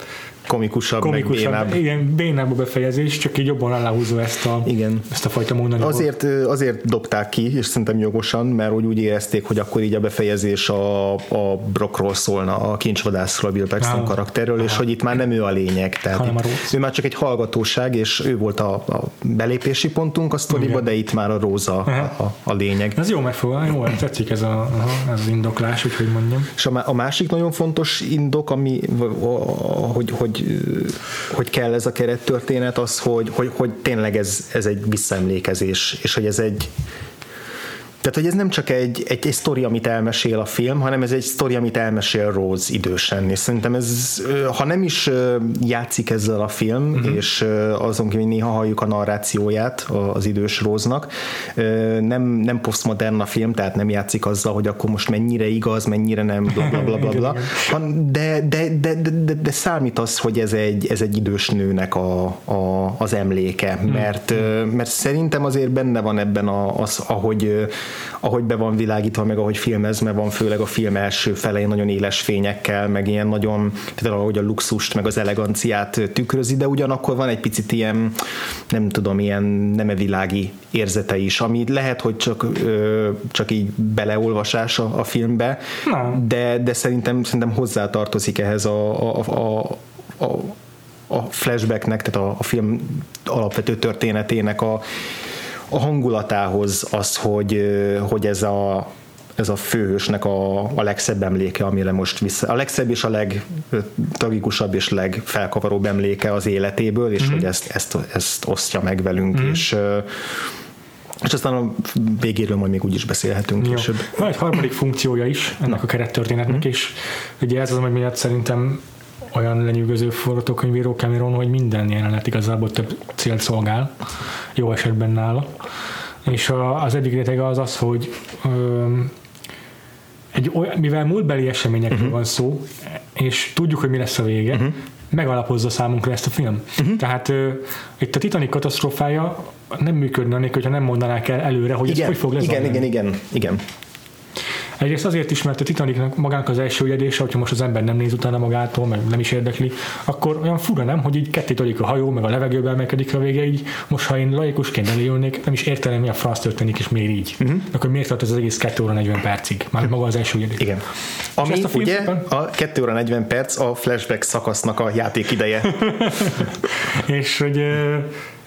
komikusabb, komikusabb meg bénább. Igen, bénább a befejezés, csak így jobban aláhúzva ezt a, igen. ezt a fajta mondani. Azért, azért dobták ki, és szerintem jogosan, mert úgy, úgy érezték, hogy akkor így a befejezés a, a Brockról szólna, a kincsvadászról, Bill Paxton ah, karakterről, aha. és hogy itt már nem ő a lényeg. Tehát ő már csak egy hallgatóság, és ő volt a, a belépési pontunk a sztoriba, de itt már a Róza a, a, a lényeg. Ez jó megfogal, jó, tetszik ez, a, ez az indoklás, hogy mondjam. És a, a másik nagyon fontos indok, ami, hogy, hogy, hogy kell ez a kerettörténet, az, hogy, hogy, hogy tényleg ez, ez egy visszaemlékezés, és hogy ez egy tehát, hogy ez nem csak egy, egy, egy sztori, amit elmesél a film, hanem ez egy sztori, amit elmesél Rose idősen, és szerintem ez, ha nem is játszik ezzel a film, uh-huh. és azon kívül néha halljuk a narrációját az idős Róznak, nem, nem posztmodern a film, tehát nem játszik azzal, hogy akkor most mennyire igaz, mennyire nem, bla bla bla bla, bla. De, de, de, de, de, számít az, hogy ez egy, ez egy idős nőnek a, a, az emléke, mhm. mert, mert szerintem azért benne van ebben a, az, ahogy ahogy be van világítva, meg ahogy filmezve van, főleg a film első felei nagyon éles fényekkel, meg ilyen nagyon, tehát ahogy a luxust, meg az eleganciát tükrözi, de ugyanakkor van egy picit ilyen, nem tudom, ilyen nemevilági érzete is, ami lehet, hogy csak, csak így beleolvasás a, a filmbe, de, de szerintem, szerintem hozzátartozik ehhez a, a, a, a a flashbacknek, tehát a, a film alapvető történetének a, a hangulatához az, hogy, hogy ez a, ez a főhősnek a, a legszebb emléke, amire most vissza. A legszebb és a legtragikusabb és legfelkavaróbb emléke az életéből, és mm-hmm. hogy ezt, ezt, ezt osztja meg velünk, mm-hmm. és és aztán a végéről majd még úgy is beszélhetünk Jó. később. Van egy harmadik funkciója is ennek Na. a kerettörténetnek, mm-hmm. és ugye ez az, ami miatt szerintem olyan lenyűgöző forgatókönyvíró Cameron, hogy minden jelenet igazából több célt szolgál, jó esetben nála. És a, az egyik rétege az az, hogy öm, egy olyan, mivel múltbeli eseményekről uh-huh. van szó, és tudjuk, hogy mi lesz a vége, uh-huh. megalapozza számunkra ezt a film. Uh-huh. Tehát ö, itt a Titanic katasztrófája nem működne, hogyha nem mondanák el előre, hogy igen, ez hogy fog lezajlani. Igen, igen, igen, igen. Egyrészt azért is, mert a Titanicnak magának az első ügyedése, hogyha most az ember nem néz utána magától, meg nem is érdekli, akkor olyan fura nem, hogy így ketté a hajó, meg a levegőbe emelkedik a vége, így most ha én laikusként elélnék, nem is értelem, mi a franc történik, és miért így. Uh-huh. Akkor miért tart az egész 2 óra 40 percig? Már maga az első ügyedés. Igen. Ami a ugye a 2 óra 40 perc a flashback szakasznak a játék ideje. és hogy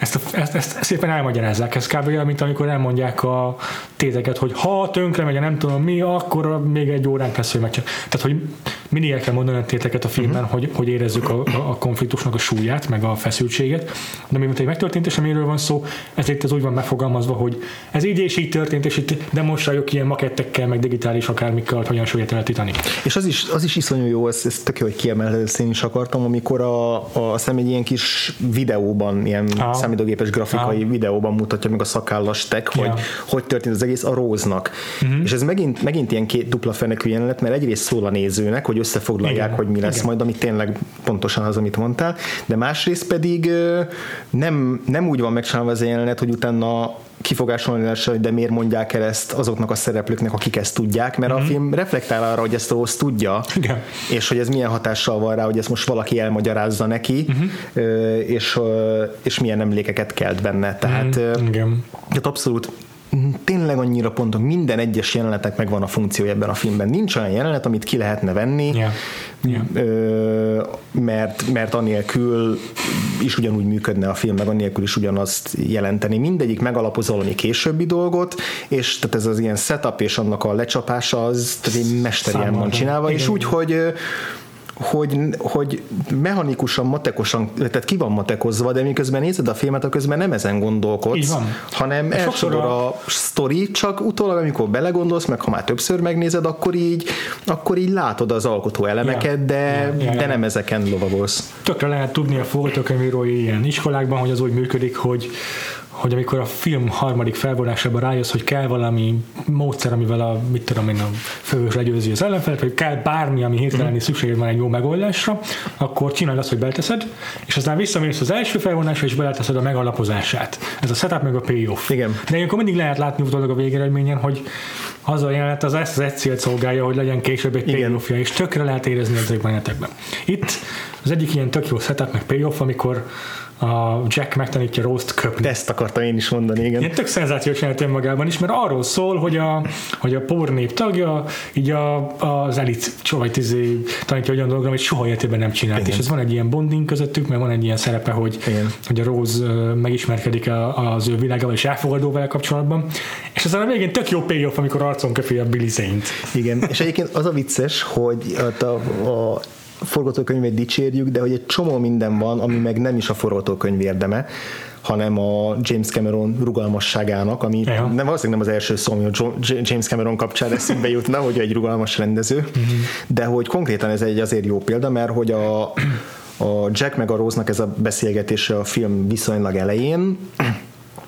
ezt, a, ezt, ezt, szépen elmagyarázzák. Ez kb. olyan, mint amikor elmondják a téteket, hogy ha tönkre megy, nem tudom mi, akkor még egy órán lesz, hogy megcsinál. Tehát, hogy mindig el kell mondani a téteket a filmben, uh-huh. hogy, hogy érezzük a, a, konfliktusnak a súlyát, meg a feszültséget. De mint egy megtörtént amiről van szó, ezért ez úgy van megfogalmazva, hogy ez így és így történt, és itt demonstráljuk ilyen makettekkel, meg digitális akármikkel, hogy hogyan súlyát el a Titanic. És az is, az is iszonyú jó, ez, ez tök jó, hogy kiemeled, ezt én is akartam, amikor a, a, azt egy ilyen kis videóban, ilyen ah számítógépes grafikai ah. videóban mutatja meg a szakállas tek, hogy yeah. hogy történt az egész a Róznak. Uh-huh. És ez megint, megint ilyen két dupla fenekű jelenet, mert egyrészt szól a nézőnek, hogy összefoglalják, Igen. hogy mi lesz Igen. majd, ami tényleg pontosan az, amit mondtál, de másrészt pedig nem, nem úgy van megcsinálva az jelenet, hogy utána kifogásolni hogy de miért mondják el ezt azoknak a szereplőknek, akik ezt tudják, mert mm-hmm. a mhm. film reflektál arra, hogy ezt Rose tudja, Igen. és hogy ez milyen hatással van rá, hogy ezt most valaki elmagyarázza neki, mm-hmm. és, és milyen emlékeket kelt benne. Tehát, mm, Igen. tehát abszolút tényleg annyira pontos, minden egyes jelenetnek megvan a funkciója ebben a filmben. Nincs olyan jelenet, amit ki lehetne venni, yeah. Yeah. mert, mert anélkül is ugyanúgy működne a film, meg anélkül is ugyanazt jelenteni. Mindegyik megalapoz valami későbbi dolgot, és tehát ez az ilyen setup és annak a lecsapása az tehát egy mesterien van csinálva, Igen. és úgy, hogy hogy, hogy mechanikusan, matekosan, tehát ki van matekozva, de miközben nézed a filmet, közben nem ezen gondolkodsz, hanem elsodor a... a sztori, csak utólag, amikor belegondolsz, meg ha már többször megnézed, akkor így, akkor így látod az alkotó elemeket, ja. de, ja, ja, ja. de nem ezeken lovagolsz. Tökre lehet tudni a forgatókönyvírói ilyen iskolákban, hogy az úgy működik, hogy hogy amikor a film harmadik felvonásában rájössz, hogy kell valami módszer, amivel a, mit tudom én, a főhős legyőzi az ellenfelet, vagy kell bármi, ami hirtelen mm. szükséged van egy jó megoldásra, akkor csináld azt, hogy beleteszed, és aztán visszamész az első felvonásra, és beleteszed a megalapozását. Ez a setup meg a payoff. Igen. De ilyenkor mindig lehet látni utólag a végeredményen, hogy az a jelenet az ezt az egy célt szolgálja, hogy legyen később egy payoffja, és tökre lehet érezni ezekben a jelenetekben. Itt az egyik ilyen tök jó setup, meg payoff, amikor a Jack megtanítja Rose-t köpni. Ezt akartam én is mondani, igen. Ilyen tök szenzációs jelent magában is, mert arról szól, hogy a, hogy a Power nép tagja, így a, az elit vagy tizé, tanítja olyan dologra, amit soha életében nem csinált. Igen. És ez van egy ilyen bonding közöttük, mert van egy ilyen szerepe, hogy, igen. hogy a Rose megismerkedik az ő világával és elfogadó vele kapcsolatban. És aztán a végén tök jó payoff, amikor arcon köpi a Billy Zane-t. Igen, és egyébként az a vicces, hogy a, a forgatókönyvét dicsérjük, de hogy egy csomó minden van, ami meg nem is a forgatókönyv érdeme, hanem a James Cameron rugalmasságának, ami ja. nem valószínűleg nem az első szó, ami a James Cameron kapcsán eszünkbe jutna, hogy egy rugalmas rendező, uh-huh. de hogy konkrétan ez egy azért jó példa, mert hogy a, a Jack meg a Rose-nak ez a beszélgetése a film viszonylag elején,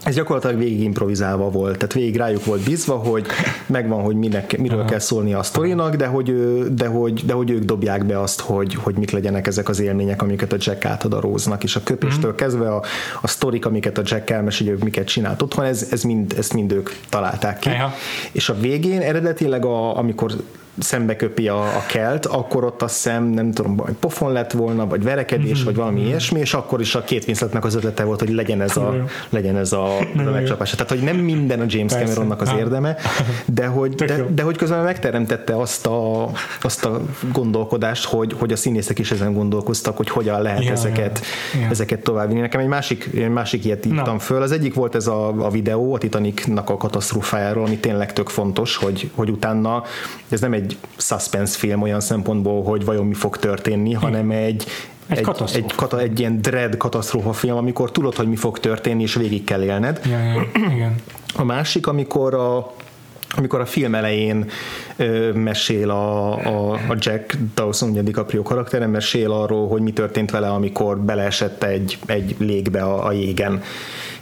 ez gyakorlatilag végig improvizálva volt, tehát végig rájuk volt bízva, hogy megvan, hogy minek, miről Aha. kell szólni a sztorinak, de hogy, de, hogy, de hogy ők dobják be azt, hogy, hogy mik legyenek ezek az élmények, amiket a Jack átad a Róznak, és a köpéstől mm. kezdve a, a sztorik, amiket a Jack elmesél, ők miket csinált otthon, ez, ez mind, ezt mind ők találták ki. Aha. És a végén eredetileg, a, amikor szembe köpi a, a kelt, akkor ott a szem, nem tudom, vagy pofon lett volna, vagy verekedés, mm-hmm. vagy valami mm-hmm. ilyesmi, és akkor is a két Winsletnek az ötlete volt, hogy legyen ez a, legyen ez a, a megcsapás. Tehát, hogy nem minden a James Persze. Cameronnak az érdeme, de hogy, de, de hogy közben megteremtette azt a, azt a gondolkodást, hogy, hogy a színészek is ezen gondolkoztak, hogy hogyan lehet ja, ezeket, ja, ja. ezeket továbbvinni. Nekem egy másik, egy másik ilyet írtam no. föl. Az egyik volt ez a, a videó a Titanicnak a katasztrófájáról, ami tényleg tök fontos, hogy, hogy utána ez nem egy egy suspense film olyan szempontból, hogy vajon mi fog történni, Igen. hanem egy, egy, egy, egy, kata, egy ilyen dread katasztrófa film, amikor tudod, hogy mi fog történni, és végig kell élned. Ja, ja, igen. A másik, amikor a amikor a film elején ö, mesél a, a, a Jack Dawson, ugye DiCaprio karaktere, mesél arról, hogy mi történt vele, amikor beleesett egy, egy légbe a, a jégen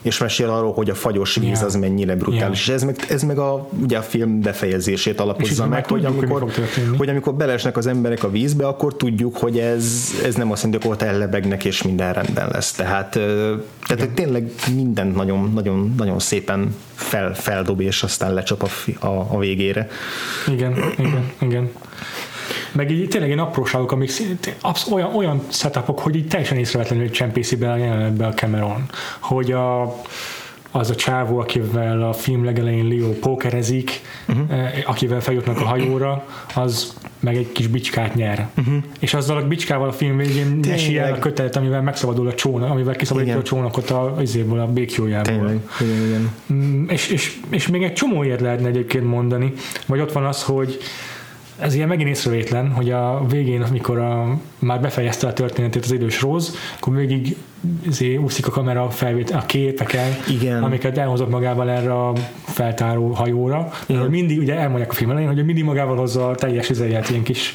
és mesél arról, hogy a fagyos víz yeah. az mennyire brutális. Yeah. És ez meg, ez meg a, ugye a film befejezését alapozza meg, hogy amikor, hogy amikor belesnek az emberek a vízbe, akkor tudjuk, hogy ez, ez nem azt mondja, hogy ott ellebegnek, és minden rendben lesz. Tehát, tehát hogy tényleg mindent nagyon, nagyon, nagyon szépen fel, feldob, és aztán lecsap a, a, a végére. Igen, igen, igen. Meg így tényleg ilyen apróságok, amik absz- olyan, olyan setupok, hogy így teljesen észrevetlenül csempészi be a jelenetbe a Cameron. Hogy a, az a csávó, akivel a film legelején Leo pókerezik, uh-huh. akivel feljutnak a hajóra, az meg egy kis bicskát nyer. Uh-huh. És azzal a bicskával a film végén esi el a kötelet, amivel megszabadul a csónak, amivel kiszabadítja a csónakot a, izéből, a békjójából. Tényleg. Igen, igen. Mm, és, és, és, még egy csomó ilyet lehetne egyébként mondani, vagy ott van az, hogy ez ilyen megint észrevétlen, hogy a végén, amikor a, már befejezte a történetét az idős Rose, akkor végig azért úszik a kamera felvét, a képeken, Igen. amiket elhozott magával erre a feltáró hajóra. Igen. Mindig, ugye elmondják a film elején, hogy mindig magával hozza a teljes izéját, ilyen kis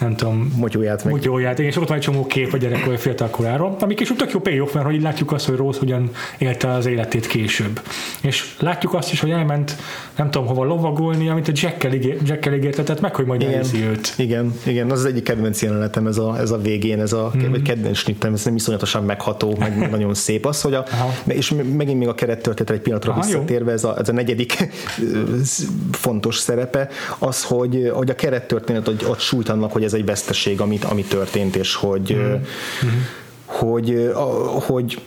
nem tudom, motyóját meg. Motyóját, és ott van egy csomó kép a gyerekkor fiatal koráról, amik is tök jó payoff, mert hogy látjuk azt, hogy Rose hogyan élte az életét később. És látjuk azt is, hogy elment nem tudom hova lovagolni, amit a Jackkel, ígér, Jackkel ígértetett meg, hogy majd igen, őt. Igen, igen, az az egyik kedvenc jelenetem ez a, ez a végén, ez a mm. kedvenc snittem, ez nem iszonyatosan megható, meg nagyon szép az, hogy a, Aha. és megint még a kerettörténetre egy pillanatra Aha, visszatérve, ez a, ez a negyedik fontos szerepe, az, hogy, hogy a kerettörténet hogy ott annak, hogy ez egy veszteség, amit, ami történt, és hogy, mm. hogy, hogy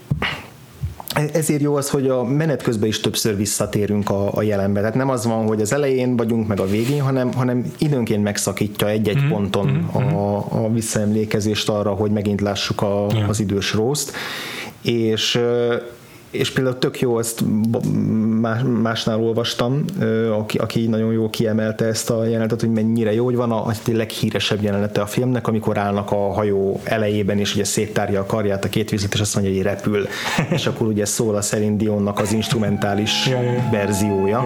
ezért jó az, hogy a menet közben is többször visszatérünk a, a jelenbe. Tehát nem az van, hogy az elején vagyunk, meg a végén, hanem, hanem időnként megszakítja egy-egy mm-hmm. ponton mm-hmm. a, a visszaemlékezést arra, hogy megint lássuk a, yeah. az idős rószt. És és például tök jó, ezt másnál olvastam, aki, aki nagyon jól kiemelte ezt a jelenetet, hogy mennyire jó, hogy van a, a leghíresebb jelenete a filmnek, amikor állnak a hajó elejében, és ugye széttárja a karját a két vízlet, és azt mondja, hogy repül, és akkor ugye szól a Celine Dionnak az instrumentális verziója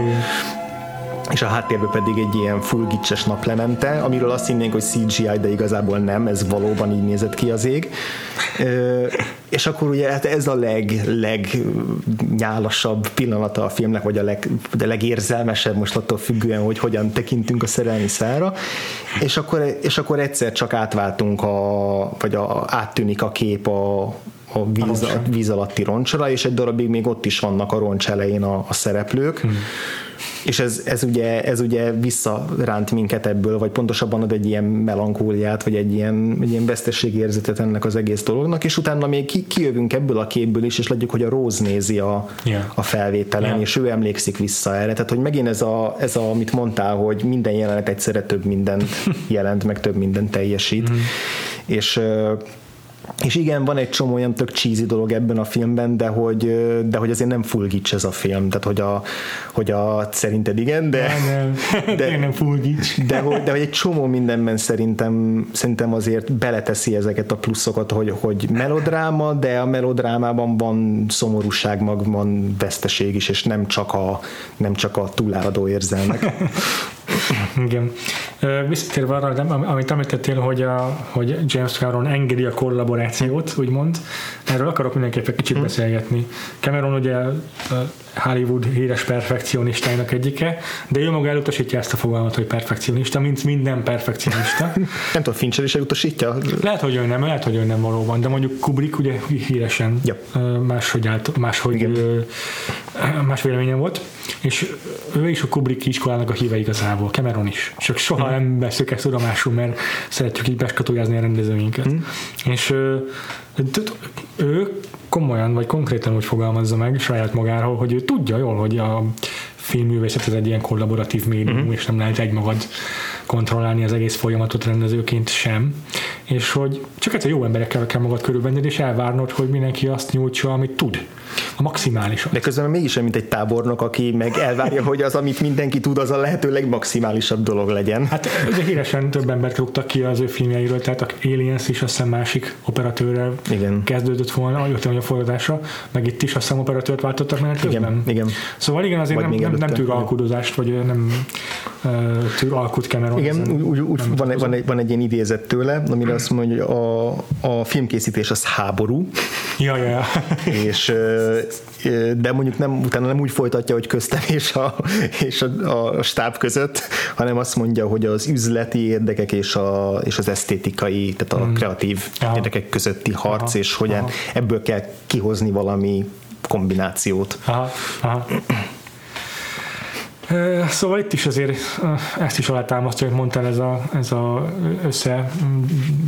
és a háttérben pedig egy ilyen full gicses naplemente, amiről azt hinnénk, hogy CGI, de igazából nem, ez valóban így nézett ki az ég. és akkor ugye hát ez a leg, legnyálasabb pillanata a filmnek, vagy a, leg, de legérzelmesebb most attól függően, hogy hogyan tekintünk a szerelmi szára, és akkor, és akkor egyszer csak átváltunk, a, vagy a, áttűnik a kép a, a víz, a víz alatti roncsra, és egy darabig még ott is vannak a roncs elején a, a szereplők. Hmm és ez, ez, ugye, ez ugye visszaránt minket ebből, vagy pontosabban ad egy ilyen melankóliát, vagy egy ilyen, egy ilyen vesztességérzetet ennek az egész dolognak, és utána még ki, kijövünk ebből a képből is, és látjuk, hogy a Rose nézi a, yeah. a felvételen, yeah. és ő emlékszik vissza erre. Tehát, hogy megint ez, a, ez a, amit mondtál, hogy minden jelenet egyszerre több mindent jelent, meg több mindent teljesít. Mm. És és igen, van egy csomó olyan tök cheesy dolog ebben a filmben, de hogy, de hogy azért nem full gics ez a film, tehát hogy a, hogy a szerinted igen, de, nem, nem. de, nem full gics. De, hogy, de hogy egy csomó mindenben szerintem, szerintem azért beleteszi ezeket a pluszokat, hogy, hogy melodráma, de a melodrámában van szomorúság, mag, van veszteség is, és nem csak a, nem csak a túláradó érzelmek. Igen. Visszatérve arra, amit említettél, hogy, a, hogy James Cameron engedi a kollaborációt, úgymond, erről akarok mindenképpen kicsit hmm. beszélgetni. Cameron ugye Hollywood híres perfekcionistáinak egyike, de ő maga elutasítja ezt a fogalmat, hogy perfekcionista, mint minden perfekcionista. nem tudom, Fincher is elutasítja? Lehet, hogy ő nem, lehet, hogy ő nem valóban, de mondjuk Kubrick ugye híresen ja. máshogy, állt, máshogy más véleményem volt, és ő is a Kubrick iskolának a híve igazából, Cameron is. Csak soha mm. nem veszük ezt tudomásul, mert szeretjük így beskatujázni a rendezőinket. Mm. És ő komolyan, vagy konkrétan úgy fogalmazza meg saját magáról, hogy ő tudja jól, hogy a filmművészet ez egy ilyen kollaboratív médium, uh-huh. és nem lehet egymagad kontrollálni az egész folyamatot rendezőként sem, és hogy csak egyszer jó emberekkel kell magad körülvenned, és elvárnod, hogy mindenki azt nyújtsa, amit tud. A maximális. De közben mégis mint egy tábornok, aki meg elvárja, hogy az, amit mindenki tud, az a lehető legmaximálisabb dolog legyen. Hát ugye híresen több embert rúgtak ki az ő filmjeiről, tehát a Aliens is azt hiszem másik operatőrrel igen. kezdődött volna, jöttem, hogy a forgatása, meg itt is azt hiszem operatőrt váltottak mert igen, többen. Igen. Szóval igen, azért nem, nem, nem tűr alkudozást, vagy nem uh, tűr alkut Cameron. Igen, úgy, úgy van, van, egy, van egy ilyen idézet tőle, amire azt mondja, hogy a, a filmkészítés az háború. Ja, ja, ja. és de mondjuk nem, utána nem úgy folytatja, hogy köztem és a, és a, a stáb között, hanem azt mondja, hogy az üzleti érdekek és, a, és az esztétikai, tehát a hmm. kreatív Aha. érdekek közötti harc, Aha. és hogy Aha. ebből kell kihozni valami kombinációt. Aha. Aha. Szóval itt is azért ezt is alátámasztja, hogy mondtál, ez a, ez a össze,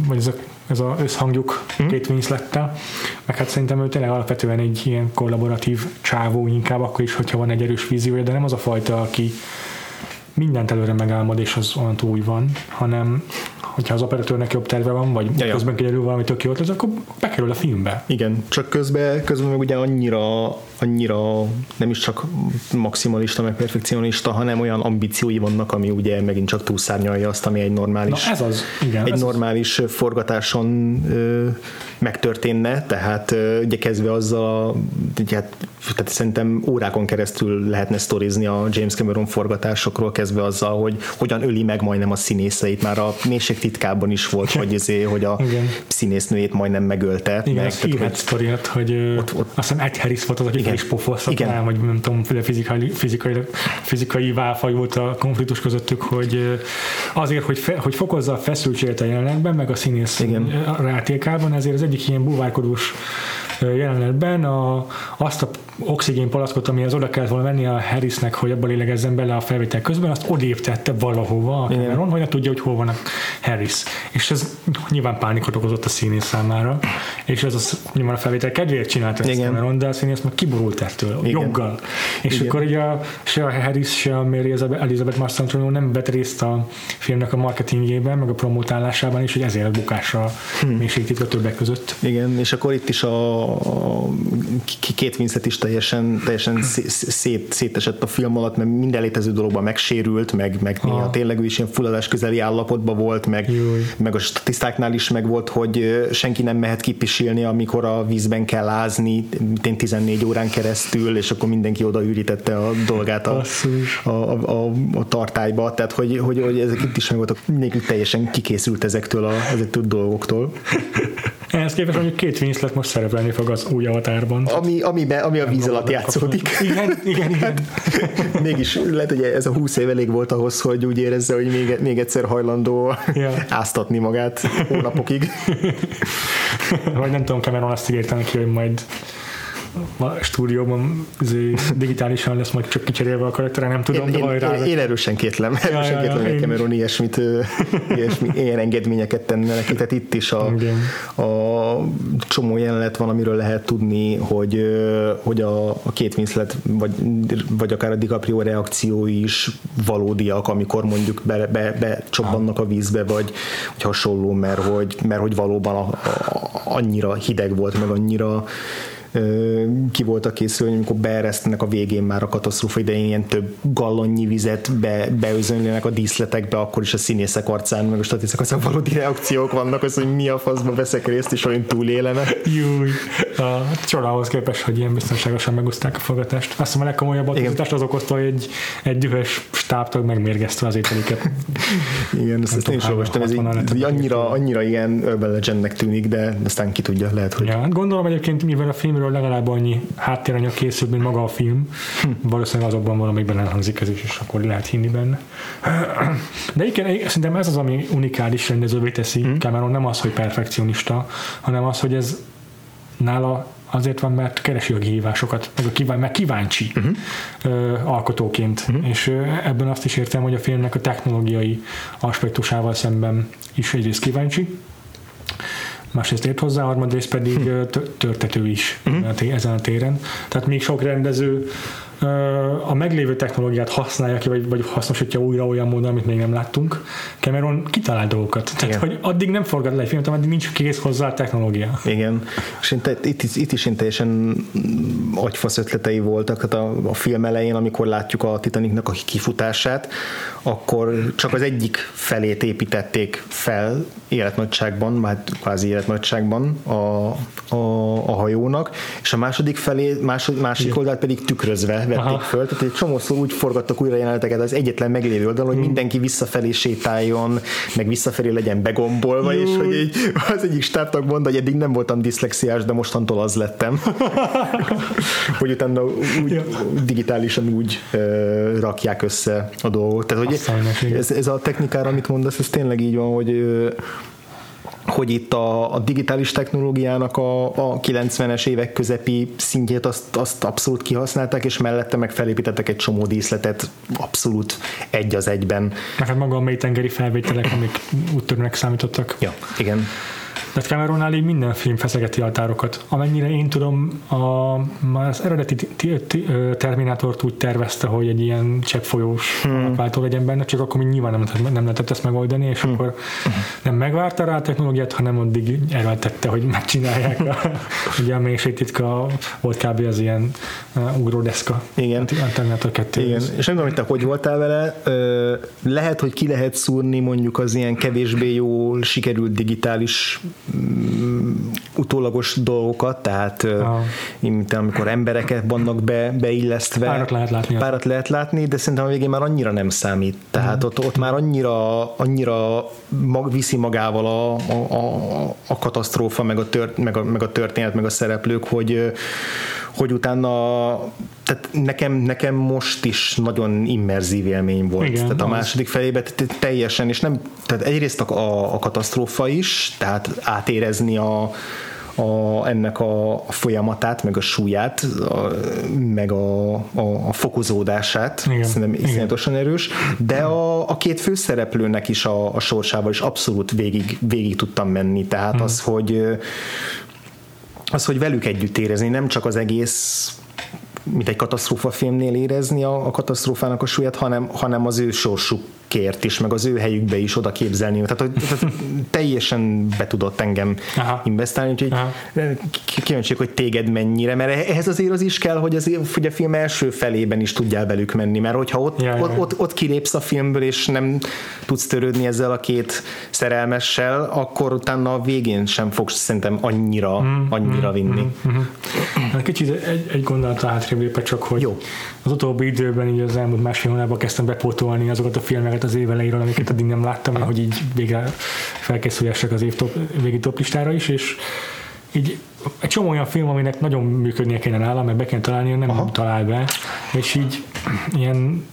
vagy ez a, ez a összhangjuk mm. két Winslettel, meg hát szerintem ő tényleg alapvetően egy ilyen kollaboratív csávó inkább, akkor is, hogyha van egy erős víziója, de nem az a fajta, aki mindent előre megálmod, és az olyan túl van, hanem hogyha az operatőrnek jobb terve van, vagy ja, közben kiderül valami tök jó, az akkor bekerül a filmbe. Igen, csak közben, közben meg ugye annyira, annyira nem is csak maximalista, meg perfekcionista, hanem olyan ambíciói vannak, ami ugye megint csak túlszárnyalja azt, ami egy normális, Na ez az, igen, egy ez normális az. forgatáson ö, megtörténne, tehát ö, ugye kezdve azzal, ugye, hát, tehát szerintem órákon keresztül lehetne sztorizni a James Cameron forgatásokról, kezdve azzal, hogy hogyan öli meg majdnem a színészeit, már a mélység titkában is volt, hogy, azért, hogy a Igen. színésznőjét majdnem megölte. Igen, meg, tehát, hogy, sztoriát, hogy ott, ott, azt hiszem Ed Harris volt az, aki fel is pofoztatnál, vagy nem tudom, fizikai, fizikai, fizikai válfaj volt a konfliktus közöttük, hogy azért, hogy, fe, hogy fokozza a feszültséget a jelenetben, meg a színész Igen. rátékában, ezért az egyik ilyen búvárkodós jelenetben a, azt a oxigénpalackot, amihez oda kellett volna venni a Harrisnek, hogy abban lélegezzen bele a felvétel közben, azt odébb tette valahova a Cameron, hogy ne tudja, hogy hol van a Harris. És ez nyilván pánikot okozott a színész számára, és ez az nyilván a felvétel kedvéért csinálta ezt Cameron, de a színész meg kiborult ettől, Igen. joggal. És Igen. akkor ugye a, se a Harris, se a Mary Elizabeth Mastrantonio nem vett részt a filmnek a marketingjében, meg a promotálásában is, hogy ezért bukásra hmm. mélységtitka többek között. Igen, és akkor itt is a, a két Winslet is teljesen, teljesen szét, szétesett a film alatt, mert minden létező dologban megsérült, meg, meg néha ah. tényleg ő is ilyen fulladás közeli állapotban volt, meg, meg a statisztáknál is meg volt, hogy senki nem mehet kipisilni, amikor a vízben kell ázni, 14 órán keresztül, és akkor mindenki oda ürítette a dolgát a, a, a, a, a tartályba, tehát hogy, hogy, hogy ezek itt is meg voltak, mindenki teljesen kikészült ezektől a, ezektől a dolgoktól. Ehhez képest mondjuk két Winslet most szerepelni fog az új avatárban. Ami, ami, be, ami a víz alatt játszódik. Igen, igen, igen. Mégis lehet, hogy ez a húsz év elég volt ahhoz, hogy úgy érezze, hogy még, még egyszer hajlandó ja. áztatni magát hónapokig. Vagy nem tudom, Cameron azt ígérte neki, hogy majd a stúdióban izé, digitálisan lesz majd csak kicserélve a karaktere, nem tudom, én, de én, én, erősen kétlem, erősen ja, kétlem, ja, hogy Cameron ilyesmit, ilyesmi, ilyen engedményeket tenne neki, tehát itt is a, a csomó jelenet van, amiről lehet tudni, hogy, hogy a, a két Winslet, vagy, vagy akár a DiCaprio reakciói is valódiak, amikor mondjuk be, be, becsobbannak a vízbe, vagy, vagy hasonló, mert hogy, mert hogy valóban a, a, annyira hideg volt, meg annyira ki voltak készülni, amikor beeresztenek a végén már a katasztrófa idején ilyen több gallonnyi vizet be, beözönlenek a díszletekbe, akkor is a színészek arcán, meg a statisztek arcán valódi reakciók vannak, az, hogy mi a faszba veszek részt, és olyan túlélene. Júj, a csodához képest, hogy ilyen biztonságosan megúzták a fogatást. Azt hiszem a legkomolyabb atrocitást az okozta, hogy egy, egy dühös stábtag megmérgezte az ételiket. Igen, ezt, ezt én is olvastam, ez így, annyira, annyira ilyen urban legendnek tűnik, de aztán ki tudja, lehet, hogy... Ja, gondolom egyébként, mivel a film filmről legalább annyi háttéranyag készült, mint maga a film. Hm. Valószínűleg azokban van, amikben elhangzik ez is, és akkor lehet hinni benne. De igen, szerintem ez az, ami unikális rendezővé teszi hm. Cameron, nem az, hogy perfekcionista, hanem az, hogy ez nála azért van, mert keresi a kihívásokat, meg, a kíván, meg kíváncsi uh-huh. ö, alkotóként. Uh-huh. És ö, ebben azt is értem, hogy a filmnek a technológiai aspektusával szemben is egyrészt kíváncsi, másrészt ért hozzá, harmadrészt pedig törtető is uh-huh. ezen a téren. Tehát még sok rendező a meglévő technológiát használja ki, vagy, vagy hasznosítja újra olyan módon, amit még nem láttunk. Cameron kitalál dolgokat. Tehát, Igen. hogy addig nem forgat le egy filmet, addig nincs kész hozzá a technológia. Igen. És itt, itt, itt is teljesen agyfasz ötletei voltak. Tehát a, a film elején, amikor látjuk a Titanicnak a kifutását, akkor csak az egyik felét építették fel életnagyságban, már kvázi életnagyságban a, a, a hajónak, és a második felé, másod, másik oldalt pedig tükrözve vették Aha. föl, tehát egy csomószor úgy forgattak újra jeleneteket az egyetlen meglévő oldalon, hogy hmm. mindenki visszafelé sétáljon, meg visszafelé legyen begombolva, Júj. és hogy így, az egyik stábtag mondta, hogy eddig nem voltam diszlexiás, de mostantól az lettem. hogy utána úgy, ja. digitálisan úgy uh, rakják össze a dolgot. Tehát, hogy ez, ez a technikára, amit mondasz, ez tényleg így van, hogy uh, hogy itt a, a digitális technológiának a, a 90-es évek közepi szintjét azt, azt abszolút kihasználták, és mellette meg felépítettek egy csomó díszletet abszolút egy az egyben. Meg hát maga a mélytengeri felvételek, amik úttörőnek számítottak. Ja, igen. De Cameronnál így minden film feszegeti a tárokat. Amennyire én tudom, a, az eredeti Terminátort úgy tervezte, hogy egy ilyen cseppfolyós hmm. alapváltó legyen benne, csak akkor még nyilván nem, nem lehetett ezt megoldani, és hmm. akkor nem megvárta rá a technológiát, hanem addig erőltette, hogy megcsinálják. A, ugye a mélységtitka volt kb. az ilyen uh, ugródeszka. Igen. A Terminátor 2. Igen. És nem tudom, hogy te hogy voltál vele. Lehet, hogy ki lehet szúrni mondjuk az ilyen kevésbé jól sikerült digitális utólagos dolgokat, tehát ah. mint amikor embereket vannak be, beillesztve. Párat lehet látni. Párat lehet látni, de szerintem a végén már annyira nem számít. Tehát mm. ott, ott már annyira, annyira mag, viszi magával a, a, a, a katasztrófa, meg a, tört, meg, a, meg a történet, meg a szereplők, hogy hogy utána tehát nekem, nekem most is nagyon immerzív élmény volt. Igen, tehát a második felében teljesen, és nem, tehát egyrészt a, a katasztrófa is, tehát átérezni a, a, ennek a folyamatát, meg a súlyát, a, meg a, a, a fokozódását, igen, szerintem iszonyatosan erős, de a, a két főszereplőnek is a, a sorsával is abszolút végig, végig tudtam menni, tehát hmm. az, hogy az, hogy velük együtt érezni, nem csak az egész mint egy katasztrófa filmnél érezni a, a katasztrófának a súlyát, hanem, hanem az ő sorsuk kért is, meg az ő helyükbe is oda képzelni. Tehát, hogy, tehát teljesen be tudott engem Aha. investálni, úgyhogy kíváncsiak, hogy téged mennyire, mert ehhez azért az is kell, hogy, az, hogy a film első felében is tudjál velük menni, mert hogyha ott, ja, ott, ott, ott kilépsz a filmből, és nem tudsz törődni ezzel a két szerelmessel, akkor utána a végén sem fogsz szerintem annyira, mm, annyira mm, vinni. Mm, mm. Kicsit egy, egy gondolat hátrébb csak, hogy Jó. Az utóbbi időben, így az elmúlt másfél hónapban kezdtem bepótolni azokat a filmeket, az év elejéről, amiket addig nem láttam, hogy így végre felkészüljessek az év top, végi top listára is, és így egy csomó olyan film, aminek nagyon működnie kéne nálam, mert be kéne találni, nem Aha. talál be, és így ilyen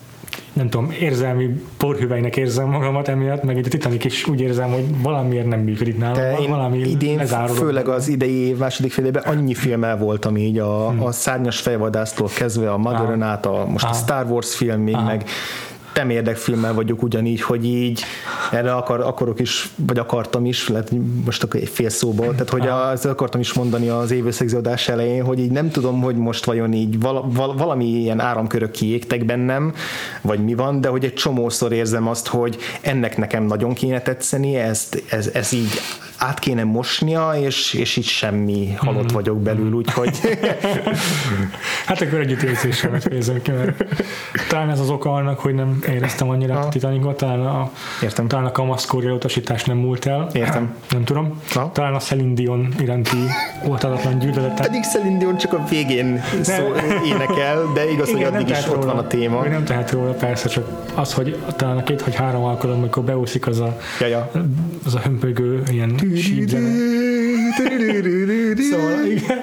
nem tudom, érzelmi porhüvelynek érzem magamat emiatt, meg itt a Titanic is úgy érzem, hogy valamiért nem működik nálam. De én valami idén, főleg az idei év második félében annyi filmmel voltam így a, a szárnyas fejvadásztól kezdve a Mother át, a, most a Ah. Star Wars filmig, meg temérdek filmmel vagyok ugyanígy, hogy így erre akar, akarok is, vagy akartam is, lehet most akkor egy fél szóból, tehát hogy az akartam is mondani az évösszegző adás elején, hogy így nem tudom, hogy most vajon így vala, val, valami ilyen áramkörök kiégtek bennem, vagy mi van, de hogy egy csomószor érzem azt, hogy ennek nekem nagyon kéne tetszeni, ezt, ez, ez így át kéne mosnia, és, és így semmi halott vagyok belül, úgyhogy Hát akkor együttérzésemet fejezem ki, mert talán ez az oka annak, hogy nem éreztem annyira a. Titanicot, talán a, Értem. talán a kamaszkóri utasítás nem múlt el. Értem. Nem tudom. Aha. Talán a Celine Dion iránti oltadatlan gyűlöletem. pedig Celine Dion csak a végén szó, énekel, de igaz, hogy nem addig is tehet ott róla. van a téma. Ő nem tehet róla, persze, csak az, hogy talán a két vagy három alkalom, amikor beúszik az a, Ja, ja. az a hömpögő ilyen sípzene. Szóval igen.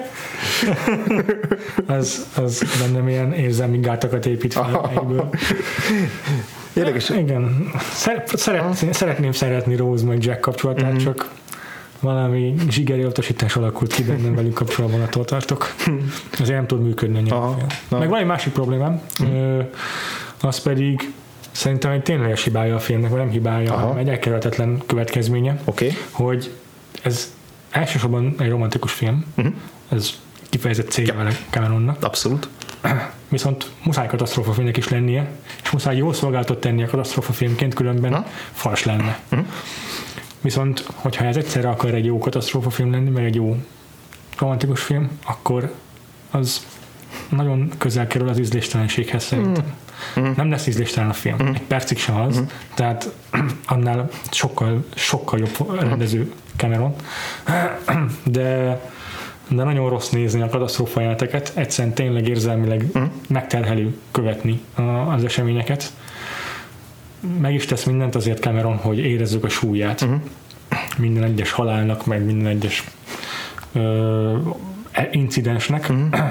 az, az bennem ilyen érzelmi gátakat épít fel egyből. Érdekes. Igen. Szer- szeret, szeretném szeretni Rose meg Jack kapcsolatát, Mhm. csak valami zsigeri utasítás alakult ki bennem velük kapcsolatban, attól tartok. Ezért nem tud működni a Mhm. Meg van egy másik problémám, ö, az pedig szerintem egy tényleges hibája a filmnek, vagy nem hibája, Aha. hanem egy elkerülhetetlen következménye. Okay. hogy ez elsősorban egy romantikus film, Mhm. ez kifejezett célja vele Cameronnak, Abszolút. viszont muszáj katasztrófafilmnek is lennie, és muszáj jól szolgáltat tenni a katasztrófafilmként, különben Na. fals lenne. Viszont, hogyha ez egyszerre akar egy jó katasztrófafilm lenni, meg egy jó romantikus film, akkor az nagyon közel kerül az ízléstelenséghez szerintem. Nem lesz ízléstelen a film. Egy percig sem az. Tehát annál sokkal, sokkal jobb rendező Cameron. De de nagyon rossz nézni a katasztrófa jeleneteket, egyszerűen tényleg érzelmileg megterhelő követni az eseményeket. Meg is tesz mindent azért Cameron, hogy érezzük a súlyát. Uh-huh. Minden egyes halálnak, meg minden egyes ö, e- incidensnek. Uh-huh.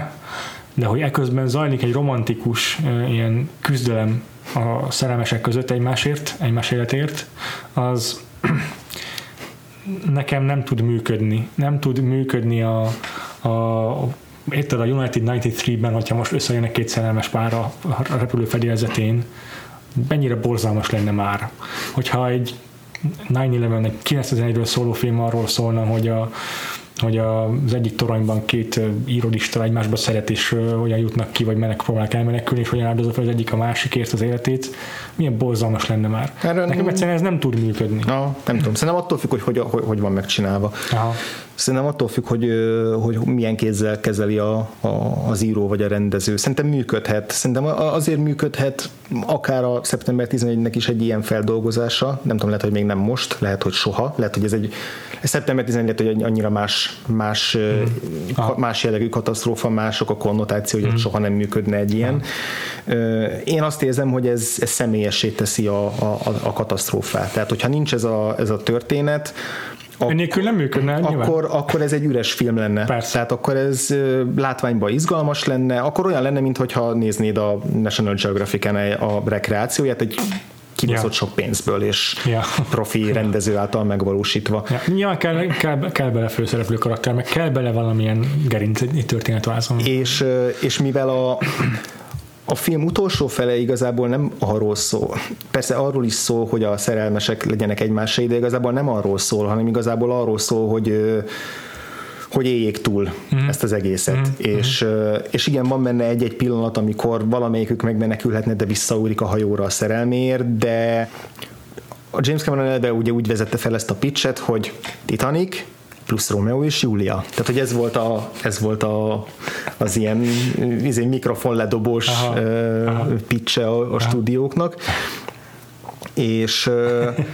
De hogy eközben zajlik egy romantikus ilyen küzdelem a szerelmesek között egymásért, egymás életért, az nekem nem tud működni. Nem tud működni a, a érted a United 93-ben, hogyha most összejönnek két szerelmes pár a, repülő fedélzetén, mennyire borzalmas lenne már. Hogyha egy 9-11, egy 9001-ről szóló film arról szólna, hogy a hogy az egyik toronyban két írodista egymásba szeret, és hogyan jutnak ki, vagy menek próbálnak elmenekülni, és hogyan áldozza fel az egyik a másikért az életét, milyen borzalmas lenne már. Erről Nekem egyszerűen ez nem tud működni. Na, nem tudom. Szerintem attól függ, hogy hogy, hogy, hogy van megcsinálva. Aha. Szerintem attól függ, hogy, hogy milyen kézzel kezeli a, a, az író vagy a rendező. Szerintem működhet. Szerintem azért működhet akár a szeptember 11-nek is egy ilyen feldolgozása. Nem tudom, lehet, hogy még nem most, lehet, hogy soha. Lehet, hogy ez egy szeptember 11 lehet, hogy annyira más, más, hmm. más jellegű katasztrófa, mások a konnotáció, hogy hmm. soha nem működne egy ilyen. Hmm. Én azt érzem, hogy ez, ez személyessé teszi a, a, a katasztrófát. Tehát, hogyha nincs ez a, ez a történet, Ennélkül nem működne, nyilván. akkor, akkor ez egy üres film lenne. Persze. Tehát akkor ez látványban izgalmas lenne, akkor olyan lenne, mintha néznéd a National Geographic-en a rekreációját, egy kibaszott Ja. sok pénzből, és Ja. profi rendező által megvalósítva. Ja, nyilván kell, kell, kell bele főszereplő karakter, meg kell bele valamilyen gerinc egy történetvázon. És, és mivel a, a film utolsó fele igazából nem arról szól, persze arról is szól, hogy a szerelmesek legyenek egymásra, de igazából nem arról szól, hanem igazából arról szól, hogy hogy éljék túl mm. ezt az egészet. Mm. És, ö, és igen, van benne egy-egy pillanat, amikor valamelyikük megmenekülhetne, de visszaúrik a hajóra a szerelméért, de a James Cameron eleve ugye úgy vezette fel ezt a pitchet, hogy Titanic plusz Romeo és Julia. Tehát, hogy ez volt, a, ez volt a, az ilyen izé, mikrofon ledobós Aha, uh, aha. pitche a, a stúdióknak. És uh,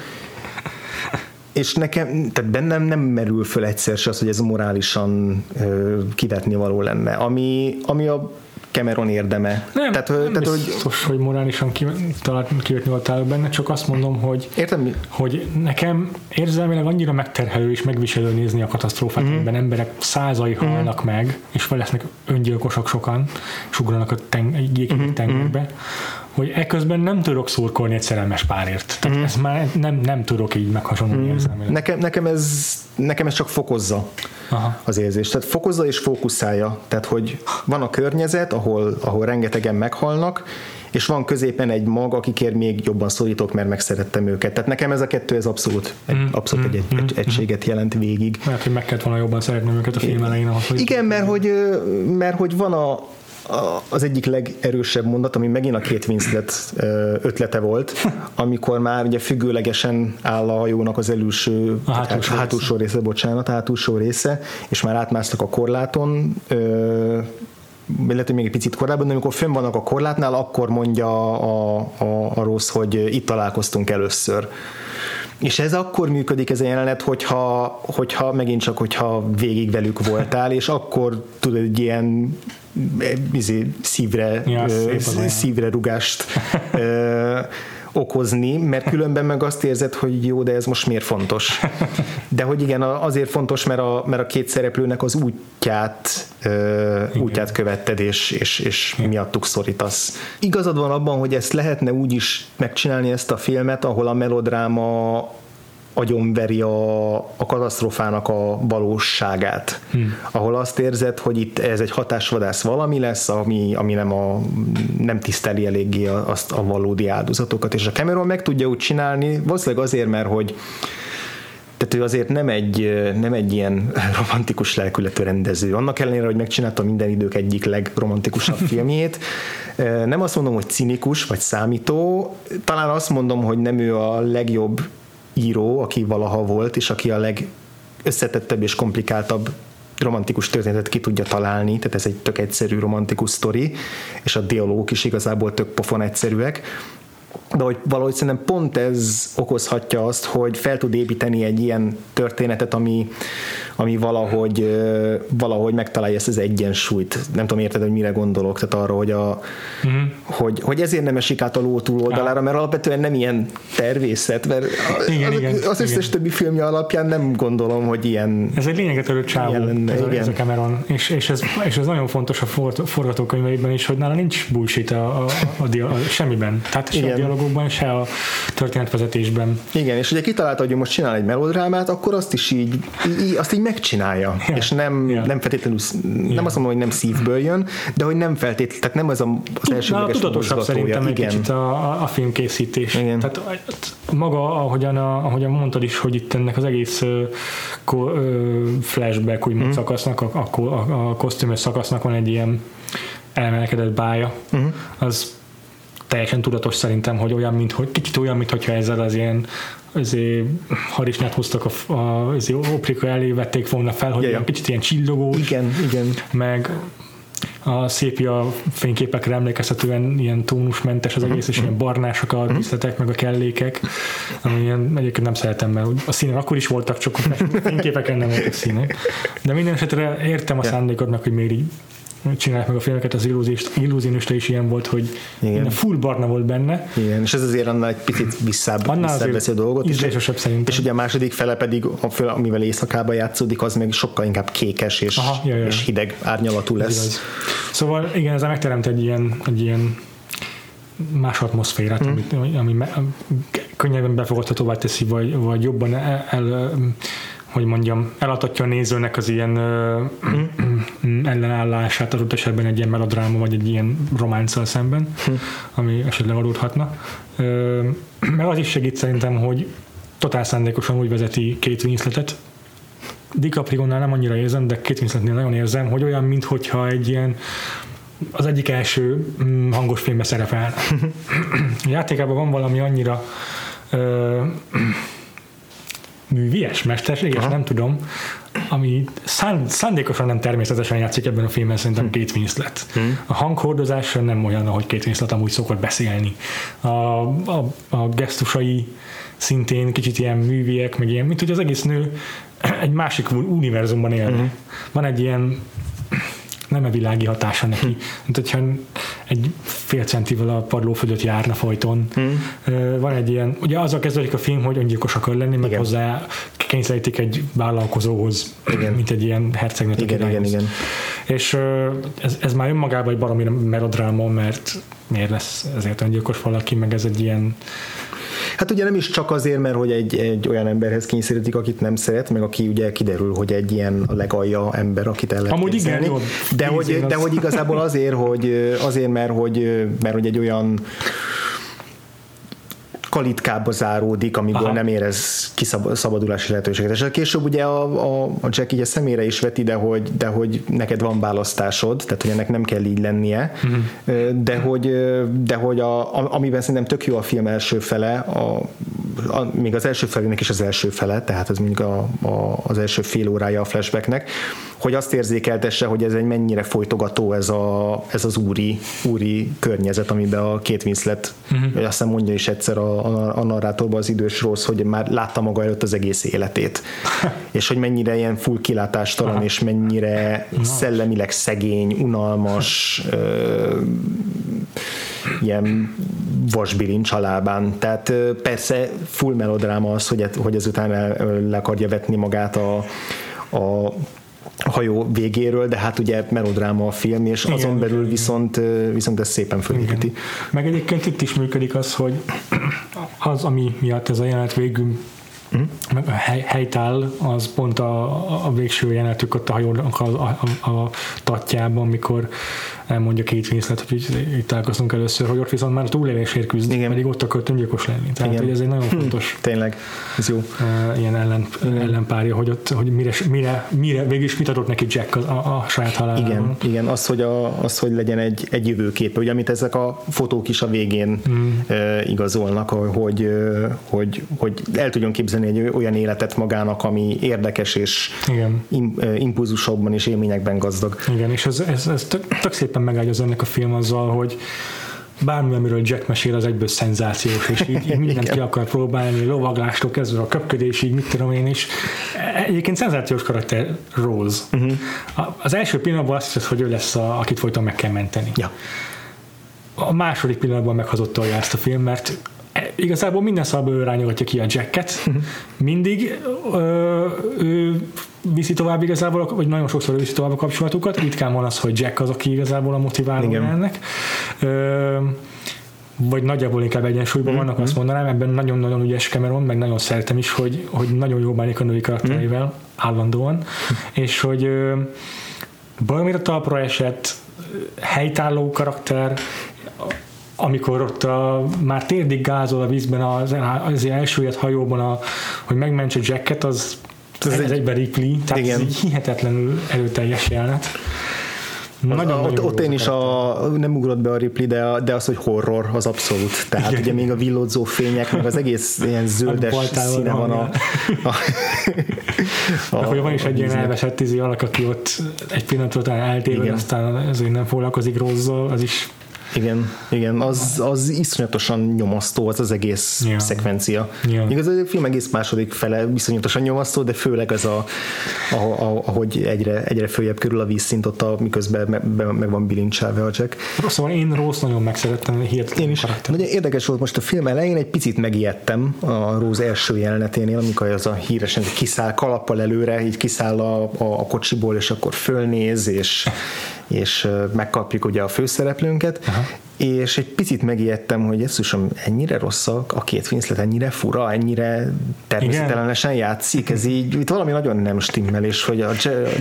és nekem, tehát bennem nem merül föl egyszer se az, hogy ez morálisan ö, kivetni való lenne. Ami, ami a Cameron érdeme. Nem, tehát, nem tehát, hogy, biztos, hogy morálisan ki, talált, kijött nyoltál benne, csak azt mondom, hogy, értem, hogy nekem érzelmileg annyira megterhelő és megviselő nézni a katasztrófát, Mhm. mm. amiben emberek százai halnak meg, és fel lesznek öngyilkosok sokan, és ugranak a ten, egy Mhm, mm. tengerbe, hogy eközben nem tudok szurkolni egy szerelmes párért. Tehát Mhm. mm. ezt már nem, nem tudok így meghasonlni mm. érzelmileg. nekem, nekem, ez, nekem ez csak fokozza Aha. az érzést. Tehát fokozza és fókuszálja. Tehát, hogy van a környezet, ahol, ahol rengetegen meghalnak, és van középen egy mag, akikért még jobban szólítok, mert megszerettem őket. Tehát nekem ez a kettő, ez abszolút, egy, abszolút egy, egy, egy egységet jelent végig. Lehet, hogy meg kellett volna jobban szeretném őket a film elején. ahhoz, hogy Igen, mert hogy, mert hogy van a, az egyik legerősebb mondat, ami megint a két Winslet ötlete volt, amikor már ugye függőlegesen áll a hajónak az előső, A hátulsó hátulsó része, bocsánat, a hátulsó része, és már átmásztak a korláton, lehet, hogy még egy picit korábban, de amikor fönn vannak a korlátnál, akkor mondja a, a, a rossz, hogy itt találkoztunk először. És ez akkor működik ez a jelenet, hogyha, hogyha megint csak, hogyha végig velük voltál, és akkor tud egy ilyen izé, szívre, Ja, ö, szívre rugást ö, okozni, mert különben meg azt érzed, hogy jó, de ez most miért fontos. De hogy igen, azért fontos, mert a, mert a két szereplőnek az útját, ö, útját követted, és, és, és miattuk szorítasz. Igazad van abban, hogy ezt lehetne úgy is megcsinálni ezt a filmet, ahol a melodráma agyonveri a, a katasztrófának a valóságát. Hmm. Ahol azt érzed, hogy itt ez egy hatásvadász valami lesz, ami, ami nem, a, nem tiszteli eléggé a- azt a valódi áldozatokat. És a Cameron meg tudja úgy csinálni, valószínűleg azért, mert hogy tehát ő azért nem egy, nem egy ilyen romantikus lelkületű rendező. Annak ellenére, hogy megcsinálta minden idők egyik legromantikusabb filmjét. Nem azt mondom, hogy cinikus vagy számító, talán azt mondom, hogy nem ő a legjobb író, aki valaha volt, és aki a legösszetettebb és komplikáltabb romantikus történetet ki tudja találni, tehát ez egy tök egyszerű romantikus sztori, és a dialógok is igazából tök pofon egyszerűek, de hogy valahogy szerintem pont ez okozhatja azt, hogy fel tud építeni egy ilyen történetet, ami, ami valahogy, valahogy megtalálja ezt az egyensúlyt. Nem tudom, érted, hogy mire gondolok, tehát arra, hogy, a, uh-huh. hogy, hogy ezért nem esik át a ló túloldalára, mert alapvetően nem ilyen tervészet, mert Igen, az, igen, az összes igen. többi filmje alapján nem gondolom, hogy ilyen Ez egy lényeget törő csávó, lenne, ez, a, igen. ez a Cameron, és, és, ez, és ez nagyon fontos a for, forgatókönyveiben is, hogy nála nincs bullshit a, a, a, dia- a semmiben. Tehát se Igen. a dialogokban, se a történetvezetésben. Igen, és ugye kitalálta, hogy most csinál egy melodrámát, akkor azt is így, így azt így megcsinálja. Ja. És nem, Ja. nem feltétlenül, nem Ja. azt mondom, hogy nem szívből jön, de hogy nem feltétlenül, tehát nem az a, az Nála elsődleges tudatosabb szerintem egy Igen. kicsit a, a, filmkészítés. Igen. Tehát maga, ahogyan, a, ahogyan mondtad is, hogy itt ennek az egész ko, flashback úgymond mm. szakasznak, a, a, a, a kosztümös szakasznak van egy ilyen elemelkedett bája, uh-huh. az teljesen tudatos szerintem, hogy olyan, mint, hogy kicsit olyan, mint hogyha ezzel az ilyen azért harisnyát hoztak a, a azért oprika elé vették volna fel, hogy Ja, ja. ilyen kicsit ilyen csillogós, Igen, igen. meg a szépia fényképekre emlékeztetően ilyen tónusmentes az egész, és ilyen barnások a díszletek, meg a kellékek, ami ilyen, egyébként nem szeretem, mert a színek akkor is voltak, csak a fényképeken nem voltak színek. De minden esetre értem a szándékodnak, hogy miért így csinálják meg a filmeket, az illúzionista, is ilyen volt, hogy Igen. full barna volt benne, Igen, és ez azért annál egy picit visszább, Annál visszább veszi a dolgot. És, szerintem. és ugye a második fele pedig, amivel éjszakában játszódik, az meg sokkal inkább kékes és, Aha, ja, ja. és hideg árnyalatú lesz. igaz. Szóval igen, ez megteremt egy ilyen, egy ilyen más atmoszférát, mm. ami, ami me- könnyebben befogadhatóvá teszi, vagy, vagy jobban el, el hogy mondjam, eladhatja a nézőnek az ilyen mm. ellenállását adott esetben egy ilyen melodráma, vagy egy ilyen románccal szemben, ami esetleg adódhatna. Ö, Meg az is segít szerintem, hogy totál szándékosan úgy vezeti Kate Winsletet, DiCaprio-nál nem annyira érzem, de Kate Winsletnél nagyon érzem, hogy olyan, mintha egy ilyen az egyik első mm, hangos filmbe szerepel. A játékában van valami annyira ö, művies, mesterséges, Aha. nem tudom, ami szán, szándékosan nem természetesen játszik ebben a filmben szerintem Kate Winslet. A hanghordozása nem olyan, ahogy Kate Winslet amúgy szokott beszélni. A, a, a gesztusai szintén kicsit ilyen műviek, meg ilyen, mint hogy az egész nő egy másik univerzumban élne. Van egy ilyen nem a világi hatása neki. Mint hogyha egy fél centivel a padló fölött járna folyton. Hmm. Van egy ilyen, ugye azzal kezdődik a film, hogy öngyilkos akar lenni, meg igen. hozzá kényszerítik egy vállalkozóhoz, igen. mint egy ilyen hercegnek. Igen, igen, igen. És ez, ez már önmagában egy baromi melodráma, mert miért lesz ezért öngyilkos valaki, meg ez egy ilyen Hát ugye nem is csak azért, mert hogy egy, egy olyan emberhez kényszerítik, akit nem szeret, meg aki ugye kiderül, hogy egy ilyen legalja ember, akit el lehet Amúgy igen, jó, de, hogy, de hogy igazából azért, hogy azért, mert hogy, mert hogy egy olyan kalitkába záródik, amiből Aha. nem érez kiszabadulási lehetőséget. És később ugye a, a, a Jack így a szemére is veti, de hogy, de hogy neked van választásod, tehát hogy ennek nem kell így lennie, uh-huh. de hogy, de hogy a, amiben szerintem tök jó a film első fele, a, a, még az első felének is az első fele, tehát az mondjuk a, a, az első fél órája a flashbacknek, hogy azt érzékeltesse, hogy ez egy mennyire folytogató ez, a, ez az úri, úri környezet, amiben a két Winslet, uh-huh. azt hiszem mondja is egyszer a, a, a narrátorban az idős rossz, hogy már látta maga előtt az egész életét. és hogy mennyire ilyen full kilátástalan, Aha. és mennyire szellemileg szegény, unalmas, ö, ilyen vasbilincs alában. Tehát persze full melodráma az, hogy, hogy ezután le akarja vetni magát a, a hajó végéről, de hát ugye melodráma a film, és igen, azon belül igen, viszont, viszont ez szépen fölépíti. Meg egyébként itt is működik az, hogy az, ami miatt ez a jelenet végül Mm. a hely, helytáll, az pont a, a végső jelenetük ott a hajónak a, a, a, a tatjában, amikor elmondja két Winslet, hogy itt találkoztunk először, hogy ott viszont már a túlélésért küzd, Igen. pedig ott akart öngyilkos lenni. Tehát, Igen. hogy ez egy nagyon hm, fontos hm, tényleg, ez jó. Uh, ilyen ellen, ellenpárja, hogy ott, hogy mire, mire, mire végig mit adott neki Jack a, a, a saját halálában. Igen, igen az, hogy, a, az, hogy legyen egy, egy jövőkép, ugye amit ezek a fotók is a végén mm. uh, igazolnak, hogy, uh, hogy, hogy el tudjon képzelni egy olyan életet magának, ami érdekes és Igen. Im, uh, impulzusokban és élményekben gazdag. Igen, és ez, ez, ez tök, tök szépen szépen megágyaz ennek a film azzal, hogy bármi, amiről Jack mesél, az egyből szenzációs, és így, így mindent ki akar próbálni, lovaglástól kezdve a köpködésig, mit tudom én is. Egyébként szenzációs karakter Rose. Uh-huh. Az első pillanatban azt hiszed, hogy ő lesz, a, akit folyton meg kell menteni. Ja. A második pillanatban meghazott ezt a film, mert igazából minden szabban ő rányogatja ki a jacket, mindig ö, ő viszi tovább igazából, vagy nagyon sokszor viszi tovább a kapcsolatukat, ritkán van az, hogy Jack az, aki igazából a motiváló ennek. Ö, vagy nagyjából inkább egyensúlyban mm-hmm. vannak, azt mondanám, ebben nagyon-nagyon ügyes Cameron, meg nagyon szeretem is, hogy, hogy nagyon jó bánik a női karaktereivel, mm. állandóan, mm. és hogy valamire talpra esett, helytálló karakter, amikor ott a, már térdig gázol a vízben az, az elsőjött hajóban, a, hogy megmentse Jacket, az ez, ez egy, egyben Ripley, tehát igen. ez egy hihetetlenül erőteljes jelenet. Nagyon, a, ott, ott én is a, nem ugrott be a Ripley, de, a, de az, hogy horror, az abszolút. Tehát Igen. ugye még a villódzó fények, meg az egész ilyen zöldes színe van a... a, a, a hogy van is egy ilyen elvesett tízi alak, aki ott egy pillanatra után eltéved, aztán ezért nem foglalkozik rozzal, az is igen, igen, az, az iszonyatosan nyomasztó az az egész yeah. szekvencia. Yeah. Igaz, a film egész második fele viszonyatosan nyomasztó, de főleg az a, a, a ahogy egyre, egyre följebb körül a vízszint ott, a, miközben me, me, meg van bilincselve a Jack. Szóval én Rose nagyon megszerettem, hihetetlen Én is. Nagyon érdekes volt most a film elején, egy picit megijedtem a Rose első jeleneténél, amikor az a híresen kiszáll kalappal előre, így kiszáll a, a, a kocsiból, és akkor fölnéz, és és megkapjuk ugye a főszereplőnket, Aha és egy picit megijedtem, hogy Jesszusom, ennyire rosszak, a két Winslet ennyire fura, ennyire természetelenesen játszik, ez így, itt valami nagyon nem stimmel, és hogy a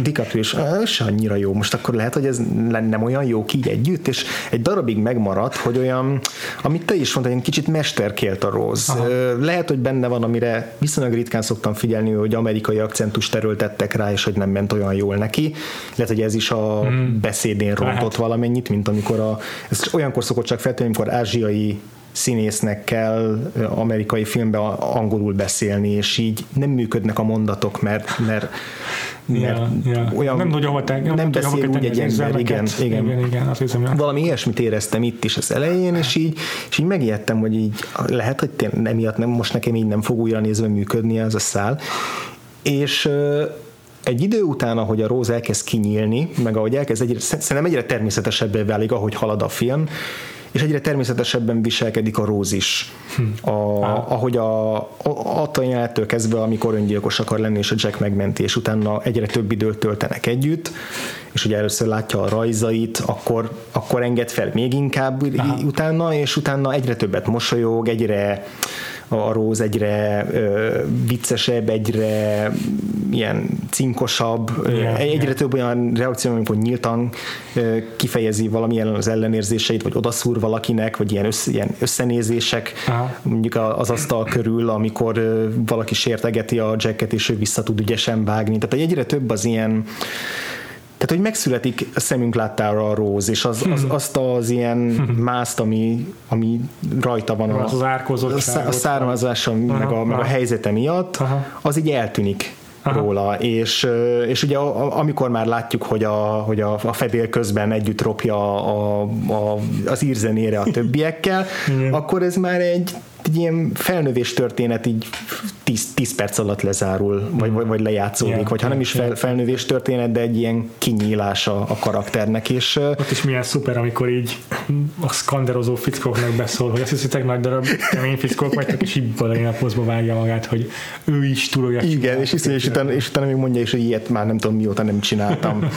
DiCaprio is se annyira jó, most akkor lehet, hogy ez nem olyan jó ki együtt, és egy darabig megmaradt, hogy olyan, amit te is mondtad, egy kicsit mesterkélt a Rose. Aha. Lehet, hogy benne van, amire viszonylag ritkán szoktam figyelni, hogy amerikai akcentus terültettek rá, és hogy nem ment olyan jól neki. Lehet, hogy ez is a hmm. beszédén rontott lehet. valamennyit, mint amikor a, ez olyankor szokott csak feltűnni, amikor ázsiai színésznek kell amerikai filmben angolul beszélni, és így nem működnek a mondatok, mert, mert, mert ja, ja. olyan nem, tudja, hova te, nem, nem beszél úgy egy ember, igen, igen. igen, igen azt hiszem, ja. Valami ilyesmit éreztem itt is az elején, és így, és így megijedtem, hogy így lehet, hogy emiatt nem, most nekem így nem fog újra nézve működni ez a szál. És egy idő után, ahogy a Rose elkezd kinyílni, meg ahogy elkezd, egyre, szerintem egyre természetesebbé válik, ahogy halad a film, és egyre természetesebben viselkedik a Róz is. A, ahogy a, a, attól jelenettől kezdve, amikor öngyilkos akar lenni, és a Jack megmenti, és utána egyre több időt töltenek együtt, és ugye először látja a rajzait, akkor, akkor enged fel még inkább Aha. utána, és utána egyre többet mosolyog, egyre a Róz egyre ö, viccesebb, egyre ilyen cinkosabb, yeah, egyre yeah. több olyan reakció, amikor nyíltan ö, kifejezi valamilyen az ellenérzéseit, vagy odaszúr valakinek, vagy ilyen, össze, ilyen összenézések, Aha. mondjuk az asztal körül, amikor ö, valaki sértegeti a jacket, és ő vissza tud ügyesen vágni. Tehát egyre több az ilyen tehát, hogy megszületik a szemünk láttára a róz, és az, az, azt az ilyen mászt, ami, ami rajta van a, az a, a származása, meg a, meg a helyzete miatt, Aha. az így eltűnik. Aha. róla, és, és ugye amikor már látjuk, hogy a, hogy a, a fedél közben együtt ropja a, a, az írzenére a többiekkel, akkor ez már egy egy ilyen felnövés történet így 10, 10 perc alatt lezárul, vagy, vagy, vagy lejátszódik, yeah, vagy ha nem is fel, felnövés történet, de egy ilyen kinyílása a karakternek. És, Ott is milyen szuper, amikor így a skanderozó fickóknak beszól, hogy azt hiszitek nagy darab kemény fickók vagytok, és így balerina pozba vágja magát, hogy ő is tudja. Igen, és, és, és, utána, és utána még mondja is, hogy ilyet már nem tudom mióta nem csináltam.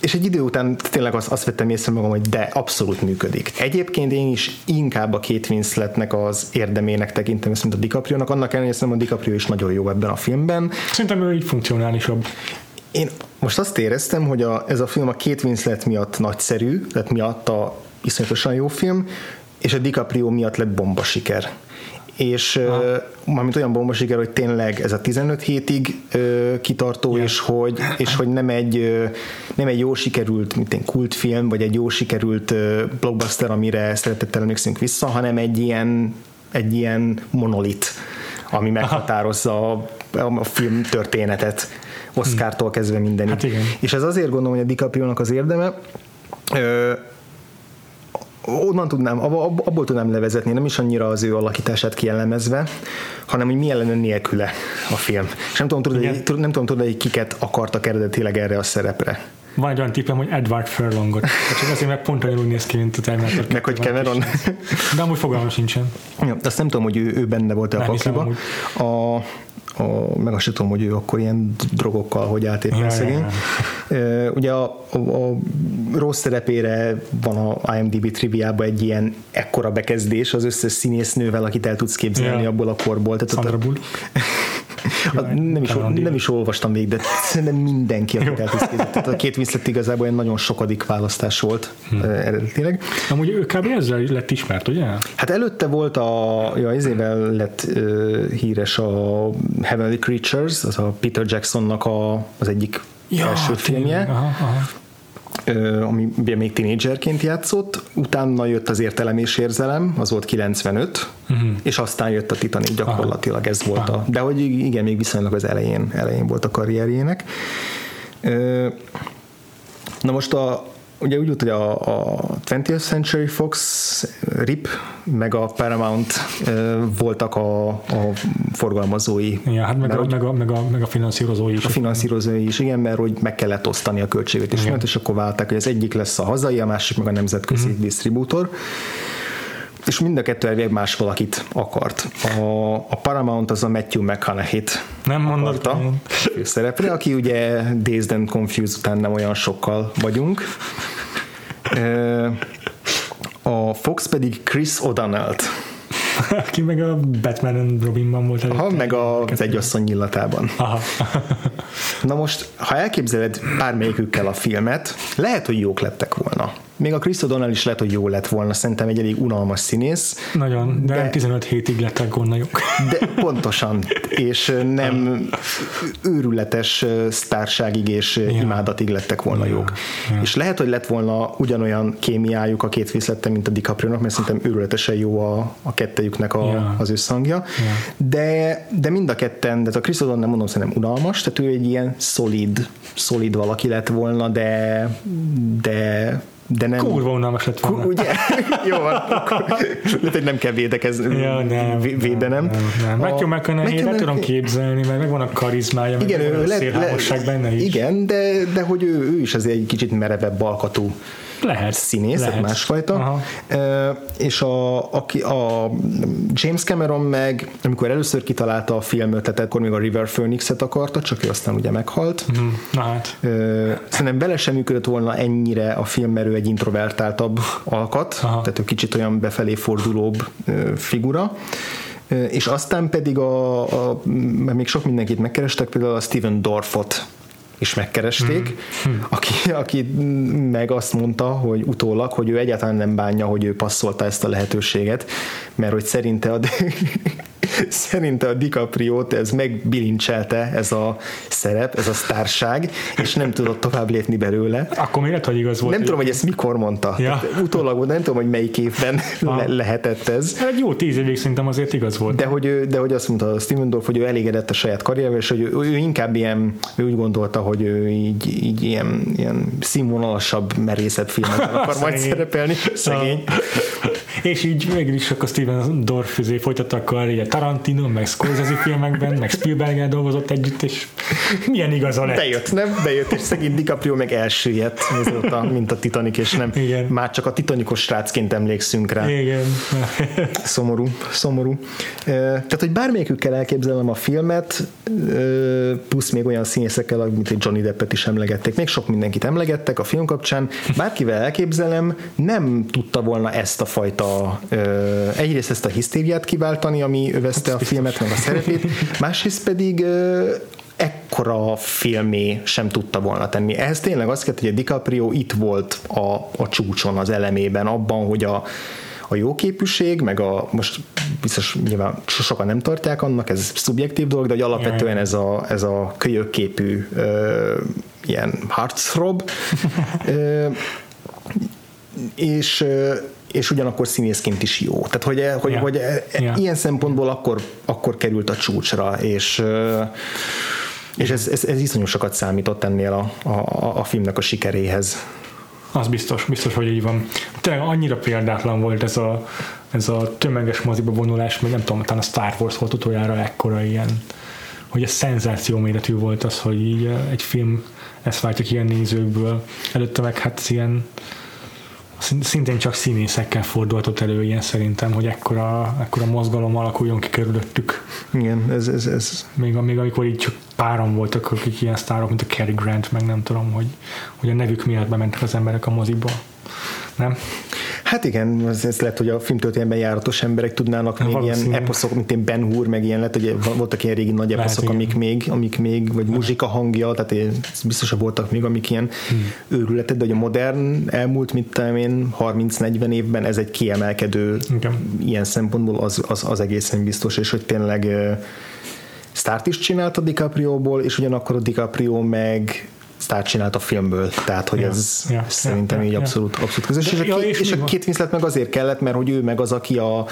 És egy idő után tényleg azt, azt vettem észre magam, hogy de abszolút működik. Egyébként én is inkább a két Winsletnek az érdemének tekintem, mint a DiCaprio-nak, annak ellenére hogy a DiCaprio is nagyon jó ebben a filmben. Szerintem ő így funkcionálisabb. Én most azt éreztem, hogy a, ez a film a két Winslet miatt nagyszerű, tehát miatt a iszonyatosan jó film, és a DiCaprio miatt lett bomba siker és mármint olyan bomba siker, hogy tényleg ez a 15 hétig kitartó, yeah. és hogy, és hogy nem egy, nem egy jó sikerült mint egy kultfilm, vagy egy jó sikerült blockbuster, amire szeretettel emlékszünk vissza, hanem egy ilyen, egy ilyen monolit, ami meghatározza a, a film történetet. Oscar-tól kezdve mindenit. Hát igen. És ez azért gondolom, hogy a DiCaprio-nak az érdeme, onnan tudnám, abból tudnám levezetni, nem is annyira az ő alakítását kielemezve, hanem hogy milyen lenne nélküle a film. És nem tudom, tudod, hogy, nem tudom tudod, hogy kiket akartak eredetileg erre a szerepre. Van egy olyan tippem, hogy Edward Furlongot. Csak azért, mert pont olyan úgy néz ki, mint a Terminator. Meg, hogy Cameron. De amúgy fogalmam sincsen. Ja, azt nem tudom, hogy ő, ő benne volt a pakliba. A, a, meg azt sem tudom, hogy ő akkor ilyen drogokkal hogy ja, szegény. Ja. Ugye a, a, a rossz szerepére van a IMDb triviában egy ilyen ekkora bekezdés az összes színésznővel, akit el tudsz képzelni ja. abból a korból. Tehát Sandra Bullock. nem, is, nem is olvastam még, de szerintem mindenki, akit el tudsz képzelni. Tehát a két Winslet igazából egy nagyon sokadik választás volt hmm. eredetileg. Amúgy ő kb. ezzel lett ismert, ugye? Hát előtte volt a, ja, ezével lett uh, híres a Heavenly Creatures, az a Peter Jacksonnak a, az egyik ja, első filmje. Aha, aha ami még tínédzserként játszott, utána jött az értelem és érzelem, az volt 95, uh-huh. Mhm. és aztán jött a Titanic gyakorlatilag, ez volt Aha. a, de hogy igen, még viszonylag az elején, elején volt a karrierjének. Na most a, ugye úgy volt, hogy a, a 20th Century Fox, RIP, meg a Paramount voltak a, a forgalmazói. Ja, hát meg, a, meg, a, meg, a, meg a finanszírozói is. A finanszírozói is, igen, mert hogy meg kellett osztani a költséget is, és akkor válták, hogy az egyik lesz a hazai, a másik meg a nemzetközi uh-huh. disztribútor és mind a kettő elvileg más valakit akart. A, a Paramount az a Matthew McConaughey-t nem mondta szerepre, aki ugye Dazed and Confused után nem olyan sokkal vagyunk. A Fox pedig Chris O'Donnell-t aki meg a Batman and Robinban volt előtte. Ha, meg a, az egyasszony nyilatában. Aha. Na most, ha elképzeled bármelyikükkel a filmet, lehet, hogy jók lettek volna. Még a Chris O'Donnell is lehet, hogy jó lett volna, szerintem egy elég unalmas színész. Nagyon, de, de 15 hétig lettek jók. De pontosan, és nem őrületes sztárságig és ja. imádatig lettek volna ja. jók. Ja. És lehet, hogy lett volna ugyanolyan kémiájuk a két viszlette, mint a DiCaprio-nak, mert szerintem őrületesen jó a, a kettejüknek a, ja. az összhangja. Ja. De, de mind a ketten, de a Chris O'Donnell nem mondom, szerintem unalmas, tehát ő egy ilyen szolid, szolid valaki lett volna, de, de de nem... Kurva unalmas lett volna. Ugye? Jó van. Lehet, hogy nem kell védekezni, Ja, nem, vé- védenem. Nem, nem. Matthew A- McConaughey, nem tudom képzelni, mert megvan a karizmája, Igen, meg ő a le, szélhámosság benne is. Igen, de, de hogy ő, ő is azért egy kicsit merevebb alkatú Lehet. színész, lehet. másfajta. Aha. És a, aki, a James Cameron meg, amikor először kitalálta a film ötletet, akkor még a River Phoenix-et akarta, csak ő aztán ugye meghalt. Hm, Na hát. Szerintem vele sem működött volna ennyire a film, mert ő egy introvertáltabb alkat, Aha. tehát ő kicsit olyan befelé fordulóbb figura. És aztán pedig a, a mert még sok mindenkit megkerestek, például a Steven Dorfot is megkeresték, Hmm. aki, aki meg azt mondta, hogy utólag, hogy ő egyáltalán nem bánja, hogy ő passzolta ezt a lehetőséget, mert hogy szerinte a, szerinte a DiCaprio-t ez megbilincselte ez a szerep, ez a sztárság, és nem tudott tovább lépni belőle. Akkor lehet, hogy igaz volt. Nem tudom, hogy ezt mikor mondta. Ja. Tehát Utólag, nem tudom, hogy melyik évben le- lehetett ez. Hát Egy jó tíz évig szerintem azért igaz volt. De hogy, ő, de hogy azt mondta a Steven Dorff, hogy ő elégedett a saját karriervel, és hogy ő, ő inkább ilyen, ő úgy gondolta, hogy ő így, így ilyen, ilyen színvonalasabb, merészebb filmekben akar majd szerepelni. Szegény. És így végül is akkor Steven Dorff izé folytatta a karrier Tarantino, meg Scorsese filmekben, meg Spielberg dolgozott együtt, és milyen igaza lett. Bejött, nem? Bejött, és szegény DiCaprio meg elsüllyedt azóta, mint a Titanic, és nem. Igen. Már csak a titanikos srácként emlékszünk rá. Igen. Szomorú, szomorú. Tehát, hogy bármelyikükkel elképzelem a filmet, plusz még olyan színészekkel, mint egy Johnny Deppet is emlegették, még sok mindenkit emlegettek a film kapcsán, bárkivel elképzelem, nem tudta volna ezt a fajta, ö, egyrészt ezt a hisztériát kiváltani, ami övezte a filmet, meg a szerepét, másrészt pedig ekkora filmé sem tudta volna tenni. Ehhez tényleg azt kellett, hogy a DiCaprio itt volt a, a csúcson, az elemében, abban, hogy a, a jóképűség, meg a, most biztos nyilván sokan nem tartják annak, ez szubjektív dolog, de hogy alapvetően ez a, ez a kölyökképű ö, ilyen heartthrob, ö, és és ugyanakkor színészként is jó. Tehát, hogy, hogy, Ja. hogy Ja. ilyen szempontból akkor, akkor került a csúcsra, és ö, és ez, ez, ez iszonyú sokat számított ennél a, a, a filmnek a sikeréhez. Az biztos, biztos, hogy így van. Tényleg annyira példátlan volt ez a, ez a tömeges moziba vonulás, még nem tudom, talán a Star Wars volt utoljára ekkora ilyen, hogy ez szenzáció méretű volt az, hogy így eh, egy film ezt váltja ki ilyen nézőkből. Előtte meg hát ilyen szintén csak színészekkel fordulhatott elő ilyen szerintem, hogy ekkora, ekkora mozgalom alakuljon ki körülöttük. Igen, ez, ez, ez Még, még amikor így csak páran voltak, akik ilyen sztárok, mint a Cary Grant, meg nem tudom, hogy, hogy a nevük miatt bementek az emberek a moziba. Nem? Hát igen, ez, ez lehet, hogy a filmtörténelemben járatos emberek tudnának még ilyen valószínű. eposzok, mint én Ben Hur, meg ilyen lehet, hogy voltak ilyen régi nagy eposzok, amik még, amik még, vagy muzsika hangja, tehát én- biztos, hogy voltak még, amik ilyen Hmm. őrületek, de hogy a modern elmúlt, mint tudom én, 30-40 évben ez egy kiemelkedő Igen. ilyen szempontból az, az, az egészen biztos, és hogy tényleg ö, sztárt is csinált a DiCaprio-ból, és ugyanakkor a DiCaprio meg sztárt csinált a filmből, tehát hogy Ja, ez ja, szerintem ja, így ja, abszolút, abszolút közös. De- És, a, ja, két, és és a két Winslet meg azért kellett, mert hogy ő meg az, aki a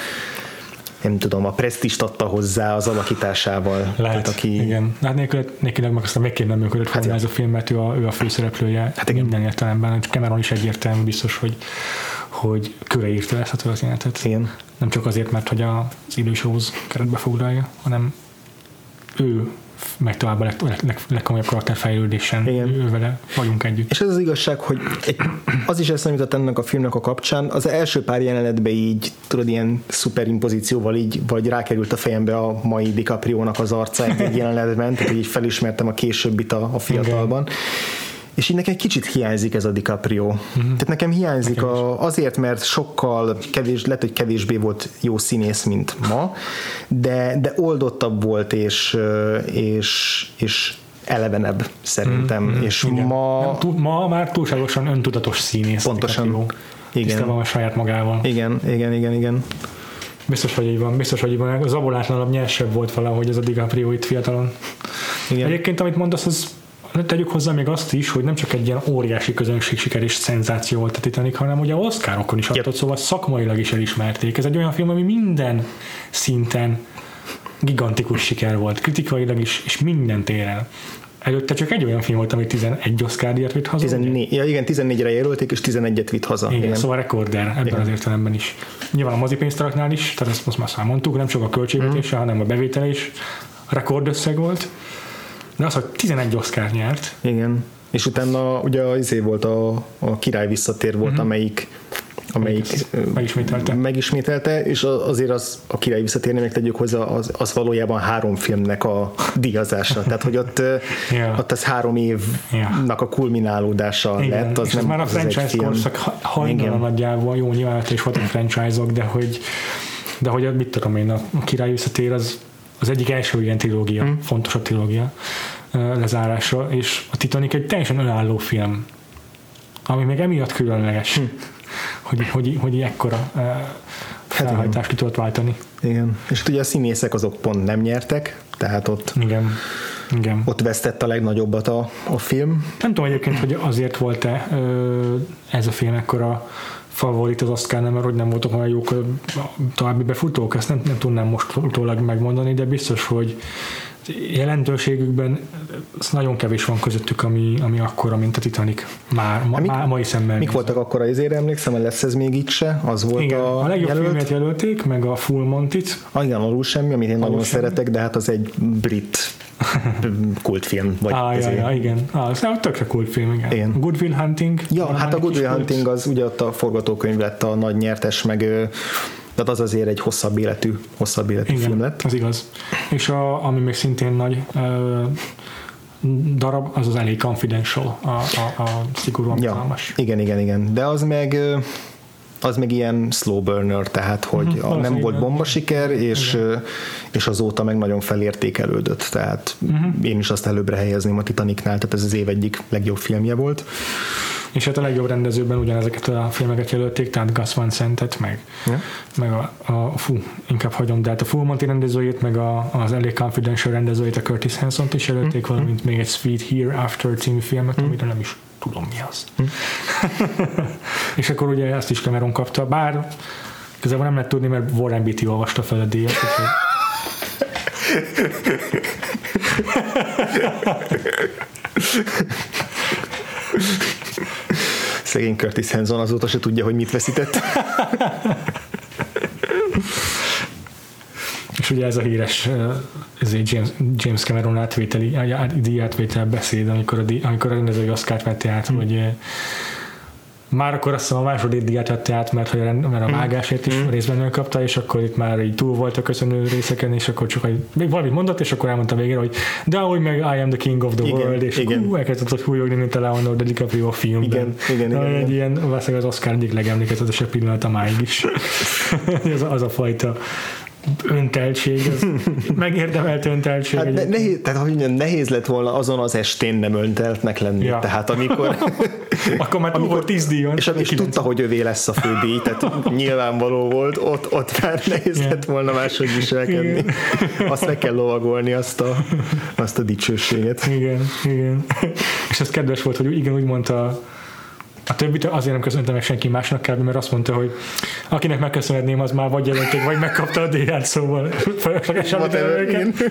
nem tudom, a presztist adta hozzá az alakításával. Lehet, Tehát, aki, igen. Hát nélkül, nélkül meg aztán még kéne nem működött volna Hát ez a film, mert ő a, ő a főszereplője Hát igen. minden értelemben. Cameron is egyértelmű biztos, hogy, hogy köre írta ezt a történetet. Igen. Nem csak azért, mert hogy az idősóhoz keretbe foglalja, hanem ő meg tovább a leg, leg, leg, legkomolyabb karakterfejlődésen. Igen. Vele vagyunk együtt. És ez az igazság, hogy egy, az is eszembe jutott ennek a filmnek a kapcsán, az első pár jelenetben így, tudod, ilyen szuperimpozícióval így, vagy rákerült a fejembe a mai DiCaprio-nak az arca egy jelenetben, tehát így felismertem a későbbit a, a fiatalban. És így nekem kicsit hiányzik ez a DiCaprio. Uh-huh. Tehát nekem hiányzik a, azért, mert sokkal kevés, lehet, hogy kevésbé volt jó színész, mint ma, de, de oldottabb volt, és, és, és elevenebb szerintem. Mm, és Igen. ma... Nem, túl, ma már túlságosan öntudatos színész. Pontosan. Igen. Tisztában van a saját magával. Igen, igen, igen, igen. Biztos, hogy így van. Biztos, hogy így van. Az abolátlanul nyersebb volt valahogy ez a DiCaprio itt fiatalon. igen. Egyébként, amit mondasz, az tegyük hozzá még azt is, hogy nem csak egy ilyen óriási közönség siker és szenzáció volt a Titanic, hanem ugye Oscarokon is adott, szóval szakmailag is elismerték. Ez egy olyan film, ami minden szinten gigantikus siker volt, kritikailag is, és minden téren. előtte csak egy olyan film volt, ami 11 Oscar díjat vitt haza. 14, ja, igen, 14-re jelölték, és 11-et vitt haza. Igen, igen. szóval rekorder ebben igen. az értelemben is. Nyilván a mozipénztaraknál is, tehát ezt most már már mondtuk, nem csak a költségvetése, mm. hanem a bevétele is rekordösszeg volt. De az, hogy 11 Oscar nyert. Igen. És utána ugye az izé volt a, a király visszatér volt, mm-hmm. amelyik amelyik megismételte. megismételte, és azért az, a király visszatérni, meg tegyük hozzá, az, az valójában három filmnek a díjazása. Tehát, hogy ott, yeah. ott az három évnak a kulminálódása Igen. lett. Az és nem, már a franchise korszak hajnal nagyjából, jó, nyilván is voltak franchise-ok, de hogy, de hogy mit tudom én, a király visszatér az, az egyik első ilyen trilógia, hmm. fontosabb trilógia lezárásra, és a Titanic egy teljesen önálló film, ami még emiatt különleges. Hmm hogy, hogy, hogy ekkora felhajtást ki tudott váltani. Igen, és ugye a színészek azok pont nem nyertek, tehát ott, Igen. Igen. ott vesztett a legnagyobbat a, a film. Nem tudom egyébként, hogy azért volt-e ez a film ekkora favorit az Oscar, mert hogy nem voltak olyan jók további befutók, ezt nem, nem tudnám most utólag megmondani, de biztos, hogy jelentőségükben nagyon kevés van közöttük, ami, ami akkora, mint a Titanic. Már, ma, mik, már mai szemmel. Mik voltak akkor az emlékszem, hogy lesz ez még itt se? Az volt igen, a, a legjobb jelölt. filmet jelölték, meg a Full Monty-t. Ah, igen, alul semmi, amit én alul nagyon semmi. szeretek, de hát az egy brit kultfilm. Vagy ah, ja, ja, igen. Ah, az tökre kultfilm, igen. igen. Good Will Hunting. Ja, hát a Good Will Hunting az ugye ott a forgatókönyv lett a nagy nyertes, meg tehát az azért egy hosszabb életű, hosszabb életű Igen, film lett. az igaz. És a, ami még szintén nagy ö, darab, az az elég confidential, a, a, a szigorúan ja, Igen, igen, igen. De az meg az meg ilyen slow burner, tehát hogy uh-huh, a, nem volt bomba siker, és, igen. és azóta meg nagyon felértékelődött, tehát uh-huh. én is azt előbbre helyezném a Titanicnál, tehát ez az év egyik legjobb filmje volt. És hát a legjobb rendezőben ugyanezeket a filmeket jelölték, tehát Gus Van Sant-et, meg, yeah. meg a, a, fú, inkább hagyom, de hát a Full Monty rendezőjét, meg a, az LA Confidential rendezőjét, a Curtis Hanson-t is jelölték, mm. valamint még egy Sweet Here After című filmet, mm. amire nem is tudom mi az. Mm. és akkor ugye ezt is Cameron kapta, bár közel nem lehet tudni, mert Warren Beatty olvasta fel a díjat, Szegény Curtis Hanson azóta se tudja, hogy mit veszített. És ugye ez a híres ez egy James, James Cameron átvételi, díjátvétel beszéd, amikor a, amikor a rendezői Oscar-t vette át, hmm. hogy már akkor azt hiszem a második díjat vette át, mert, hogy a, mert a hmm. vágásért is mm. részben megkapta, és akkor itt már így túl volt a köszönő részeken, és akkor csak egy, valamit mondott, és akkor elmondta végére, hogy de ahogy meg I am the king of the igen, world, és igen. Hú, elkezdett hogy hújogni, mint a Leonardo DiCaprio a filmben. Igen, igen, igen, egy igen. ilyen, valószínűleg az Oscar egyik legemlékezetesebb pillanata máig is. az, az a fajta önteltség, az megérdemelt önteltség. Hát ne, nehéz, tehát hogy mondjam, nehéz lett volna azon az estén nem önteltnek lenni. Ja. Tehát amikor... Akkor már túl volt tíz díjon. És, és tudta, hogy övé lesz a fődíj, tehát nyilvánvaló volt, ott, ott már nehéz yeah. lett volna máshogy viselkedni. Igen. Azt meg kell lovagolni, azt a, azt a dicsőséget. Igen, igen. És ez kedves volt, hogy igen, úgy mondta a többit azért nem köszöntem meg senki másnak kb. mert azt mondta, hogy akinek megköszönhetném, az már vagy jelölték, vagy megkapta a díját, szóval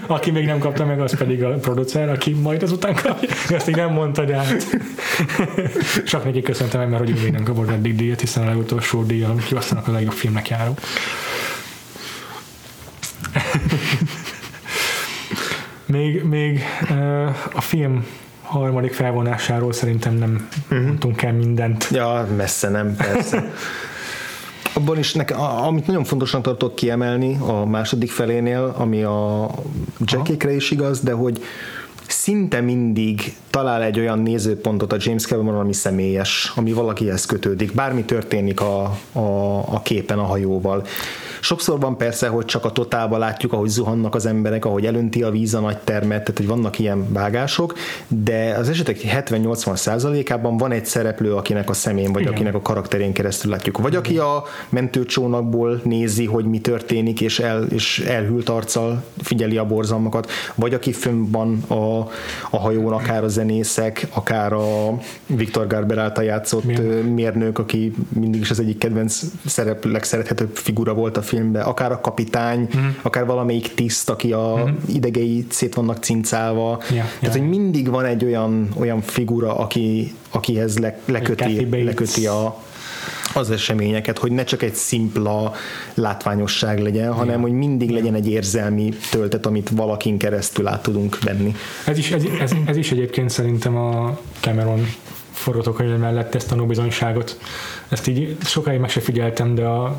Aki még nem kapta meg, az pedig a producer, aki majd azután kapja. Ezt így nem mondta, de hát csak neki köszöntem meg, mert hogy ő még nem kapott eddig díjat, hiszen a legutolsó díjat, ki aztán a legjobb filmnek járó. még, még a film harmadik felvonásáról szerintem nem uh-huh. mondtunk el mindent. Ja, messze nem, persze. Abban is, nekem, amit nagyon fontosnak tartok kiemelni a második felénél, ami a Jackie-kre is igaz, de hogy szinte mindig talál egy olyan nézőpontot a James Cameron, ami személyes, ami valakihez kötődik, bármi történik a, a, a képen a hajóval. Sokszor van persze, hogy csak a totálba látjuk, ahogy zuhannak az emberek, ahogy elönti a víz a nagy termet, tehát hogy vannak ilyen vágások, de az esetek 70-80 százalékában van egy szereplő, akinek a szemén, vagy Igen. akinek a karakterén keresztül látjuk. Vagy aki a mentőcsónakból nézi, hogy mi történik, és, el, és elhűlt arccal figyeli a borzalmakat, vagy aki fönn van a, a hajón, akár a zenészek, akár a Viktor Garber által játszott Milyen? mérnök, aki mindig is az egyik kedvenc szerep, legszerethetőbb figura volt a filmbe, akár a kapitány, uh-huh. akár valamelyik tiszt, aki a uh-huh. idegei szét vannak cincálva. Ja, Tehát, ja. hogy mindig van egy olyan, olyan figura, aki, akihez le, leköti, leköti a, az eseményeket, hogy ne csak egy szimpla látványosság legyen, hanem hogy mindig legyen egy érzelmi töltet, amit valakin keresztül át tudunk venni. Ez is, ez, ez, ez is egyébként szerintem a Cameron forgatókönyv mellett ezt tanúbizonyságot. Ezt így sokáig meg se figyeltem, de a,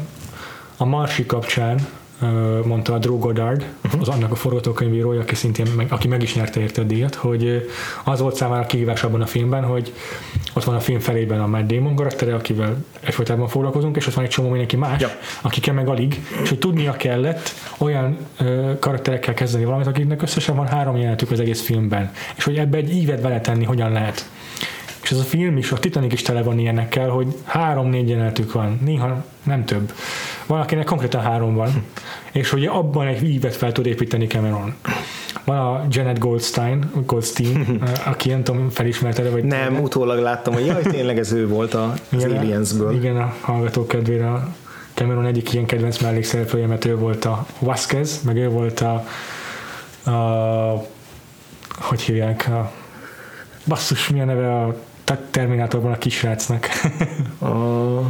a Marsi kapcsán mondta a Drew Goddard, az annak a forgatókönyvírója, aki szintén meg, aki meg is nyerte érte a díjat, hogy az volt számára kihívás abban a filmben, hogy ott van a film felében a Matt Damon karaktere, akivel egyfolytában foglalkozunk, és ott van egy csomó mindenki más, Ja. akikkel meg alig, és hogy tudnia kellett olyan ö, karakterekkel kezdeni valamit, akiknek összesen van három jelenetük az egész filmben, és hogy ebbe egy ívet beletenni hogyan lehet. És ez a film is, a Titanic is tele van ilyenekkel, hogy három-négy jelenetük van, néha nem több. Van, akinek konkrétan három van, és hogy abban egy ívet fel tud építeni Cameron. Van a Janet Goldstein, Goldstein, aki nem tudom, felismerted vagy Nem, utólag láttam, hogy jaj, tényleg ez ő volt a, az igen, Aliensből. Igen, a hallgatók kedvére a Cameron egyik ilyen kedvenc mellékszereplője, mert ő volt a Vasquez, meg ő volt a, a hogy hívják, a basszus, mi a neve a Terminátorban a kisrácnak. A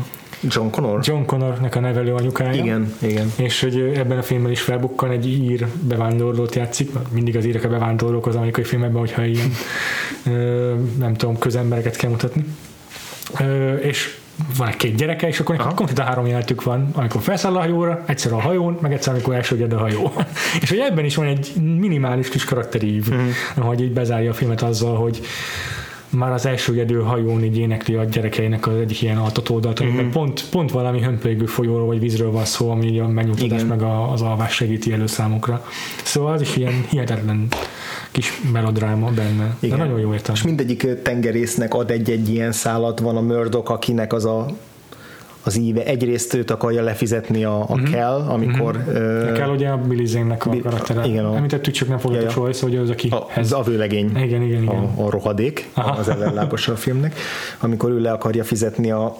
John Connor? John Connornak a nevelő anyukája. Igen, igen. És hogy ebben a filmben is felbukkan egy ír bevándorlót játszik, mindig az írek a bevándorlók az amerikai filmekben, hogyha ilyen nem tudom, közembereket kell mutatni. És van egy két gyereke, és akkor konkrétan három jelenetük van, amikor felszáll a hajóra, egyszer a hajón, meg egyszer, amikor elsőgyed a hajó. és hogy ebben is van egy minimális kis karakterív, uh-huh. hogy így bezárja a filmet azzal, hogy már az első ügyedő hajón így énekli a gyerekeinek az egyik ilyen altató oldalt, Mhm. mm-hmm. pont, pont valami hömpölygő folyóról vagy vízről van szó, ami így a megnyugtatás meg a, az alvás segíti elő számukra. Szóval az is ilyen hihetetlen kis melodráma benne. Igen. De nagyon jó értem. És mindegyik tengerésznek ad egy-egy ilyen szállat, van a Murdoch, akinek az a az íve egyrészt őt akarja lefizetni a, a Mhm. kell, amikor ö, Kell ugye a Billy Zane-nek a karaktere. igen, a- Említettük, csak nem ja. soha össze, hogy az, aki a, az a vőlegény. Igen, igen, igen. a, a rohadék, Aha. az ellenlábasa a filmnek, amikor ő le akarja fizetni a,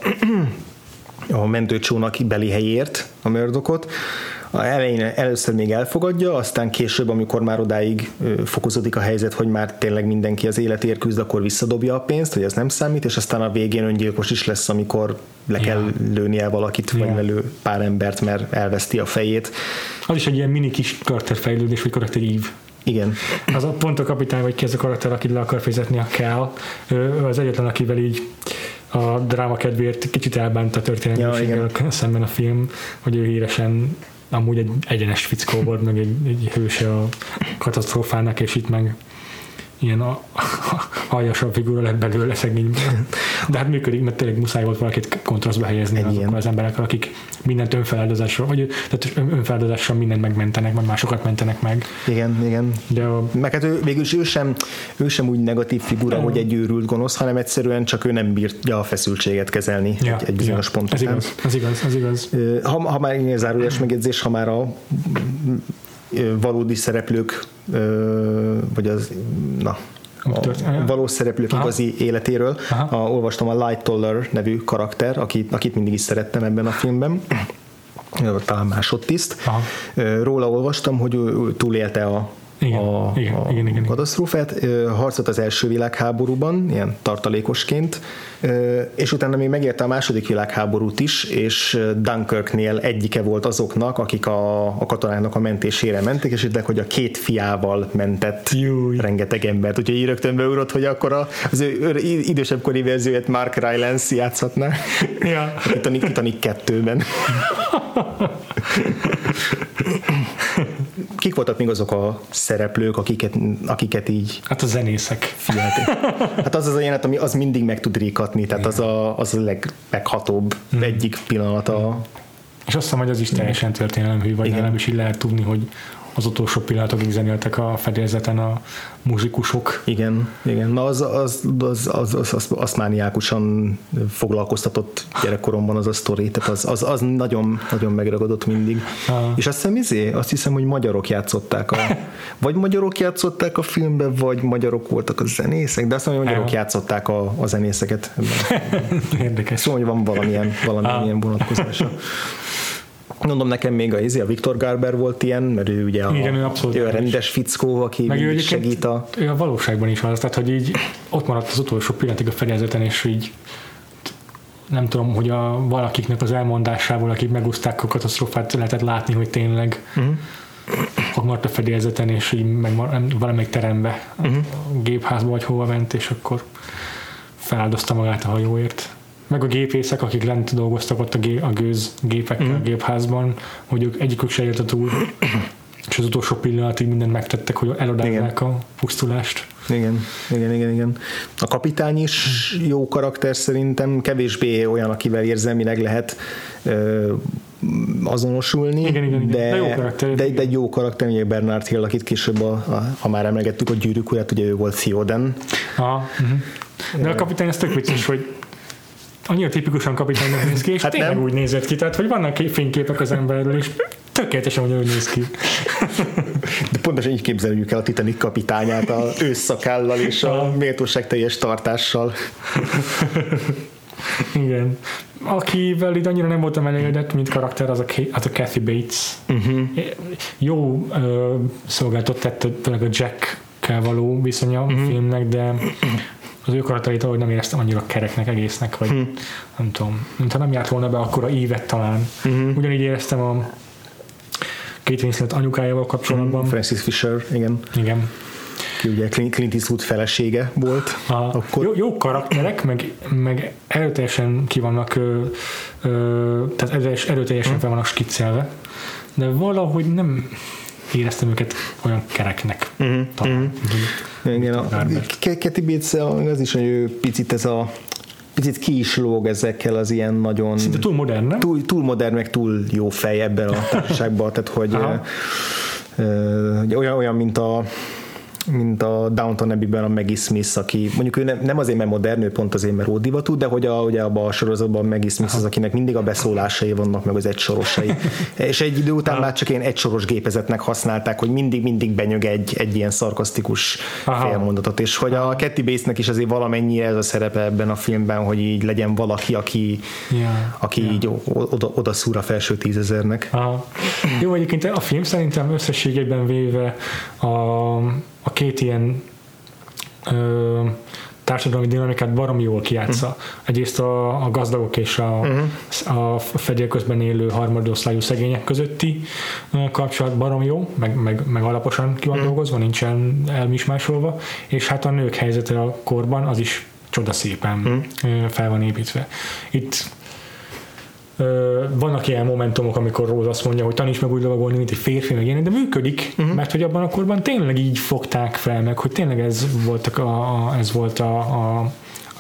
a mentőcsónak beli helyért a Murdochot, a elején először még elfogadja, aztán később, amikor már odáig fokozódik a helyzet, hogy már tényleg mindenki az életért küzd, akkor visszadobja a pénzt, hogy ez nem számít, és aztán a végén öngyilkos is lesz, amikor le kell lőnie valakit, vagy Ja. lelő pár embert, mert elveszti a fejét. Az is egy ilyen mini kis karakterfejlődés, vagy karakterív. Igen, Az a pont a kapitány, vagy ki ez a karakter, akit le akar fizetni a kell. Ő az egyetlen, akivel így a dráma kedvéért kicsit elbánt a történelmiséggel szemben a film, hogy ő híresen amúgy egy egyenes fickó volt, meg egy, egy hőse a katasztrófának, és itt meg ilyen a, aljasabb figura lett belőle szegény. De hát működik, mert tényleg muszáj volt valakit kontrasztba helyezni Egy azokkal az emberekkel, akik mindent önfeláldozásra, vagy tehát ön- önfeláldozással mindent megmentenek, vagy másokat mentenek meg. igen, igen. De a, Meg hát ő, végülis ő sem, ő sem úgy negatív figura, Nem. hogy egy őrült gonosz, hanem egyszerűen csak ő nem bírja a feszültséget kezelni ja, egy, egy bizonyos ja, pont Ez igaz, ez igaz, ez igaz. Ha, ha már ilyen zárójeles megjegyzés, ha már a valódi szereplők, vagy az, na, a valós szereplők Aha. igazi életéről. Aha. A, olvastam a Light Toller nevű karakter, akit, akit mindig is szerettem ebben a filmben. Talán másodtiszt. Aha. Róla olvastam, hogy ő túlélte a, Igen, a, igen, a igen, igen, katasztrófát, harcolt az első világháborúban, ilyen tartalékosként, és utána még megérte a második világháborút is, és Dunkirknél egyike volt azoknak, akik a, a katonáknak a mentésére mentek, és itt hogy a két fiával mentett Júj. rengeteg embert, úgyhogy így rögtön beugrott, hogy akkor az ő idősebb kori verzióját Mark Rylance játszhatná Ja. a Titanic, Titanic 2-ben. Voltak még azok a szereplők, akiket, akiket így Hát a zenészek. figyelték? Hát az az a jelenet, ami az mindig meg tud rikatni, tehát az a, az a legmeghatóbb egyik pillanata. És azt hiszem, hogy az is teljesen történelemhű, vagy Igen. nem is így lehet tudni, hogy az utolsó pillanatokig zenéltek a fedélzeten a muzsikusok. Igen, igen. Na az, az, az, az, az, az, az mániákusan foglalkoztatott gyerekkoromban az a sztori, tehát az, az, az nagyon, nagyon megragadott mindig. Ah. És azt hiszem, izé, azt hiszem, hogy magyarok játszották a, vagy magyarok játszották a filmben, vagy magyarok voltak a zenészek, de azt hiszem, hogy magyarok Ah. játszották a, a zenészeket. Érdekes. Szóval, hogy van valamilyen, valamilyen Ah. ilyen vonatkozása. Mondom, nekem még a, izé, a Viktor Garber volt ilyen, mert ő ugye a, Igen, ő abszolút ő a rendes fickó, aki Meg ő segít a... ő a valóságban is az, tehát hogy így ott maradt az utolsó pillanatig a fedélzeten, és így nem tudom, hogy a valakiknek az elmondásából, akik megúzták a katasztrófát, lehetett látni, hogy tényleg uh-huh. ott maradt a fedélzeten, és így meg valamelyik terembe, uh-huh. gépházba vagy hova ment, és akkor feláldozta magát a hajóért. Meg a gépészek, akik lent dolgoztak ott a, gé, a gőz gépekkel uh-huh. a gépházban, hogy ők egyikük se a túl, és az utolsó pillanatig mindent megtettek, hogy elodállják a pusztulást. Igen, igen, igen, igen. A kapitány is jó karakter szerintem, kevésbé olyan, akivel érzelmileg lehet ö, azonosulni, Igen, igen, igen. De, De jó karakter, de, de egy jó karakter, ugye Bernard Hill, akit később, a, a, ha már emlegettük a gyűrűk urát, ugye ő volt Theoden. Aha, uh-huh. De a kapitány az tök vicces, hogy annyira tipikusan kapitánynak néz ki, és Hát tényleg nem. úgy nézett ki, tehát hogy vannak kép- fényképek az emberről, és tökéletesen ugyanúgy néz ki. De pontosan így képzeljük el a Titanic kapitányát, a ősszakállal és a méltóság teljes tartással. Igen. Akivel itt annyira nem voltam elégedett, mint karakter, az a, az a Kathy Bates. Uh-huh. Jó ö, szolgáltat tett tényleg a Jack-kel való viszonya uh-huh. a filmnek, de az ő karakterét ahogy nem éreztem annyira kereknek, egésznek, vagy uh-huh. nem tudom, mintha nem járt volna be akkor a évet talán. Uh-huh. Ugyanígy éreztem a Kate Winslet anyukájával kapcsolatban. Francis Fisher, igen, Igen. ki ugye Clint Eastwood felesége volt. A, Akkor- jó, jó karakterek, meg, meg erőteljesen ki vannak, ö, ö, tehát erőteljes, erőteljesen fel vannak skiccelve, de valahogy nem éreztem őket olyan kereknek. Uh-huh, talán. Uh-huh. Igen, a Garber. Ke- Kathy Bates az is, hogy ő picit ez a picit ki is lóg ezekkel az ilyen nagyon De túl modern, nem? túl, túl modern, meg túl jó fej ebben a társaságban, tehát hogy ö, ö, hogy olyan, olyan, mint a mint a Downton Abbey-ben a Maggie Smith, aki mondjuk ő nem, nem azért, mert modern, ő pont azért, mert ódivatú, de hogy a, ugye abban a sorozatban Maggie Smith az, akinek mindig a beszólásai vannak, meg az egysorosai. És egy idő után már csak ilyen egysoros gépezetnek használták, hogy mindig-mindig benyög egy, egy ilyen szarkasztikus Aha. félmondatot, és hogy a Kathy Bates-nek is azért valamennyire ez a szerepe ebben a filmben, hogy így legyen valaki, aki, Ja, aki ja. így oda, oda szúr a felső tízezernek. Aha. Jó, egyébként a film szerintem összességében véve a, a két ilyen ö, társadalmi dinamikát baromi jól kiátsza. Egyrészt a, a gazdagok és a, uh-huh. a fedél közben élő harmadosztályú szegények közötti kapcsolat barom jó, meg, meg, meg alaposan ki van uh-huh. dolgozva, nincsen elmismásolva, és hát a nők helyzete a korban az is csoda szépen uh-huh. fel van építve. Itt vannak ilyen momentumok, amikor Rose azt mondja, hogy taníts meg úgy lovagolni, mint egy férfi, meg ilyen, de működik, uh-huh. mert hogy abban a korban tényleg így fogták fel, meg hogy tényleg ez volt a, a, ez volt a, a,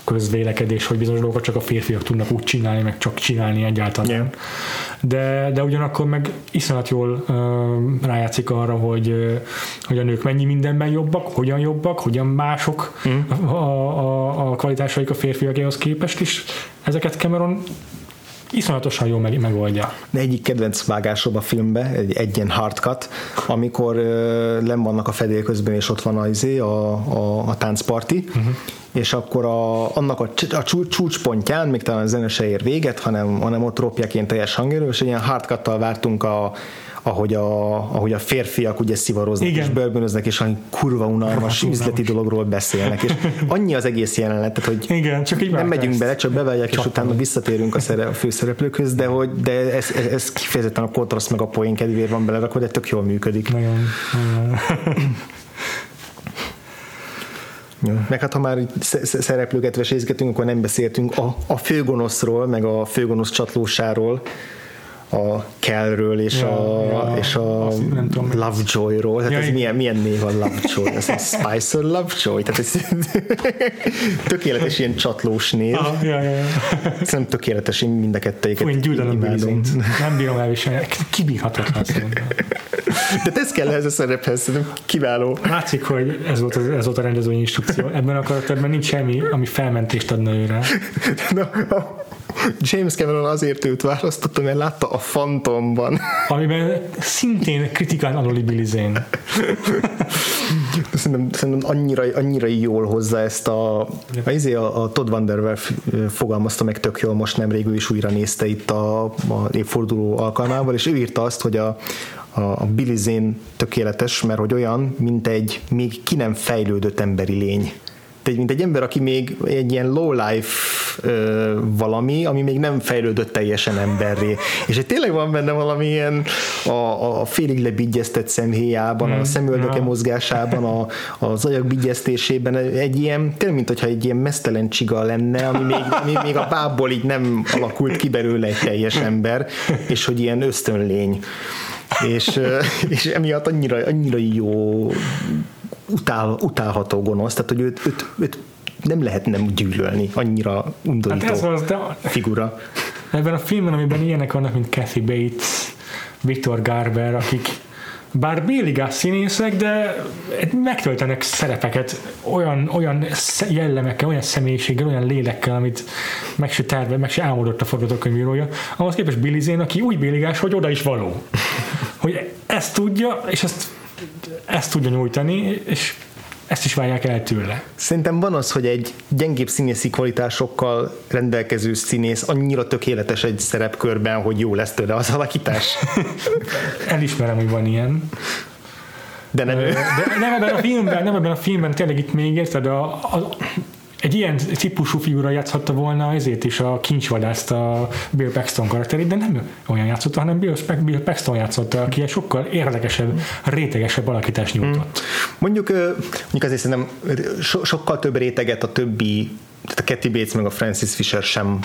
közvélekedés, hogy bizonyos dolgokat csak a férfiak tudnak úgy csinálni, meg csak csinálni egyáltalán. Yeah. De, de ugyanakkor meg iszonyat jól ö, rájátszik arra, hogy, ö, hogy a nők mennyi mindenben jobbak, hogyan jobbak, hogyan mások mm. a, a, a kvalitásaik a férfiakéhoz képest is. Ezeket Cameron iszonyatosan jól meg, megoldja. De egyik kedvenc vágásom a filmbe, egy, egy ilyen hardcut, amikor uh, len vannak a fedél közben, és ott van a, izé, a, a, a táncparti, uh-huh. és akkor a, annak a, a csú- csúcspontján, még talán a zene se ér véget, hanem, hanem ott ilyen teljes hangerő, és egy ilyen hardcuttal vártunk a ahogy a, ahogy a férfiak ugye szivaroznak Igen. és bőrbönöznek, és olyan kurva unalmas Hát, üzleti unalmas. dologról beszélnek, és annyi az egész jelenet, tehát, hogy Igen, csak így nem megyünk ezt. bele, csak beválják, és utána visszatérünk a, szere, a főszereplőkhöz, de, hogy, de ez, ez, ez kifejezetten a kontraszt meg a poén kedvéért van belerakva, de tök jól működik. Nagyon. Ja. Meg hát ha már szereplőket vesézgetünk, akkor nem beszéltünk a, a főgonoszról, meg a főgonosz csatlósáról, a Kellről és Ja, a, ja, és a. Lovejoy-ról. Tehát Ja, ez milyen, milyen név a Lovejoy? Ez egy Spicer Lovejoy? Tehát ez tökéletes ilyen csatlós név. Ah, ja, ja, ja. Szerintem tökéletes, én mind a kettőjéket Fú, én gyűlölöm. Nem bírom elviselni. Kibírhatatlan szerintem. De ez kell ehhez a szerephez, szerintem kiváló. Látszik, hogy ez volt, az, ez volt a rendezői instrukció. Ebben a karakterben nincs semmi, ami felmentést adna őre. Na, a, James Cameron azért őt választotta, mert látta a Phantomban. Amiben szintén kritikán aluli Billy Zane. Szerintem, szerintem annyira, annyira jól hozzá ezt a, a, izé a, a Todd Vanderwerf fogalmazta meg tök jól most nemrég, ő is újra nézte itt a, a évforduló alkalmával, és ő írta azt, hogy a, a, a Billy Zane tökéletes, mert hogy olyan, mint egy még ki nem fejlődött emberi lény egy, mint egy ember, aki még egy ilyen low life ö, valami, ami még nem fejlődött teljesen emberré. És hogy tényleg van benne valami ilyen a, a félig lebigyeztett szemhéjában, mm, a szemöldöke ja. mozgásában, a, az ajak bigyeztésében egy ilyen, tényleg, mint hogyha egy ilyen mesztelen csiga lenne, ami még, ami még a bábból így nem alakult ki belőle egy teljes ember, és hogy ilyen ösztönlény és, és emiatt annyira, annyira jó utál, utálható gonosz, tehát hogy őt, őt, őt nem lehet nem gyűlölni, annyira undorító hát ez az, de figura. Ebben a filmben, amiben ilyenek vannak, mint Kathy Bates, Victor Garber, akik bár béligás színészek, de megtöltenek szerepeket olyan, olyan jellemekkel, olyan személyiséggel, olyan lélekkel, amit meg se terve, meg se álmodott a forgatókönyvírója. Ahhoz képest Billy Zane, aki úgy béligás, hogy oda is való. Hogy ezt tudja, és ezt ezt tudja nyújtani, és ezt is várják el tőle. Szerintem van az, hogy egy gyengébb színészi kvalitásokkal rendelkező színész annyira tökéletes egy szerepkörben, hogy jó lesz tőle az alakítás. Elismerem, hogy van ilyen. De nem ő. De nem ebben a filmben, nem ebben a filmben, tényleg itt még érted, a, a, egy ilyen típusú figura játszhatta volna ezért is a kincsvadászt a Bill Paxton karakterét, de nem olyan játszotta, hanem Bill, Bill Paxton játszotta, aki egy sokkal érdekesebb, rétegesebb alakítást nyújtott. Hmm. Mondjuk, mondjuk azért szerintem so, sokkal több réteget a többi tehát a Kathy Bates meg a Francis Fisher sem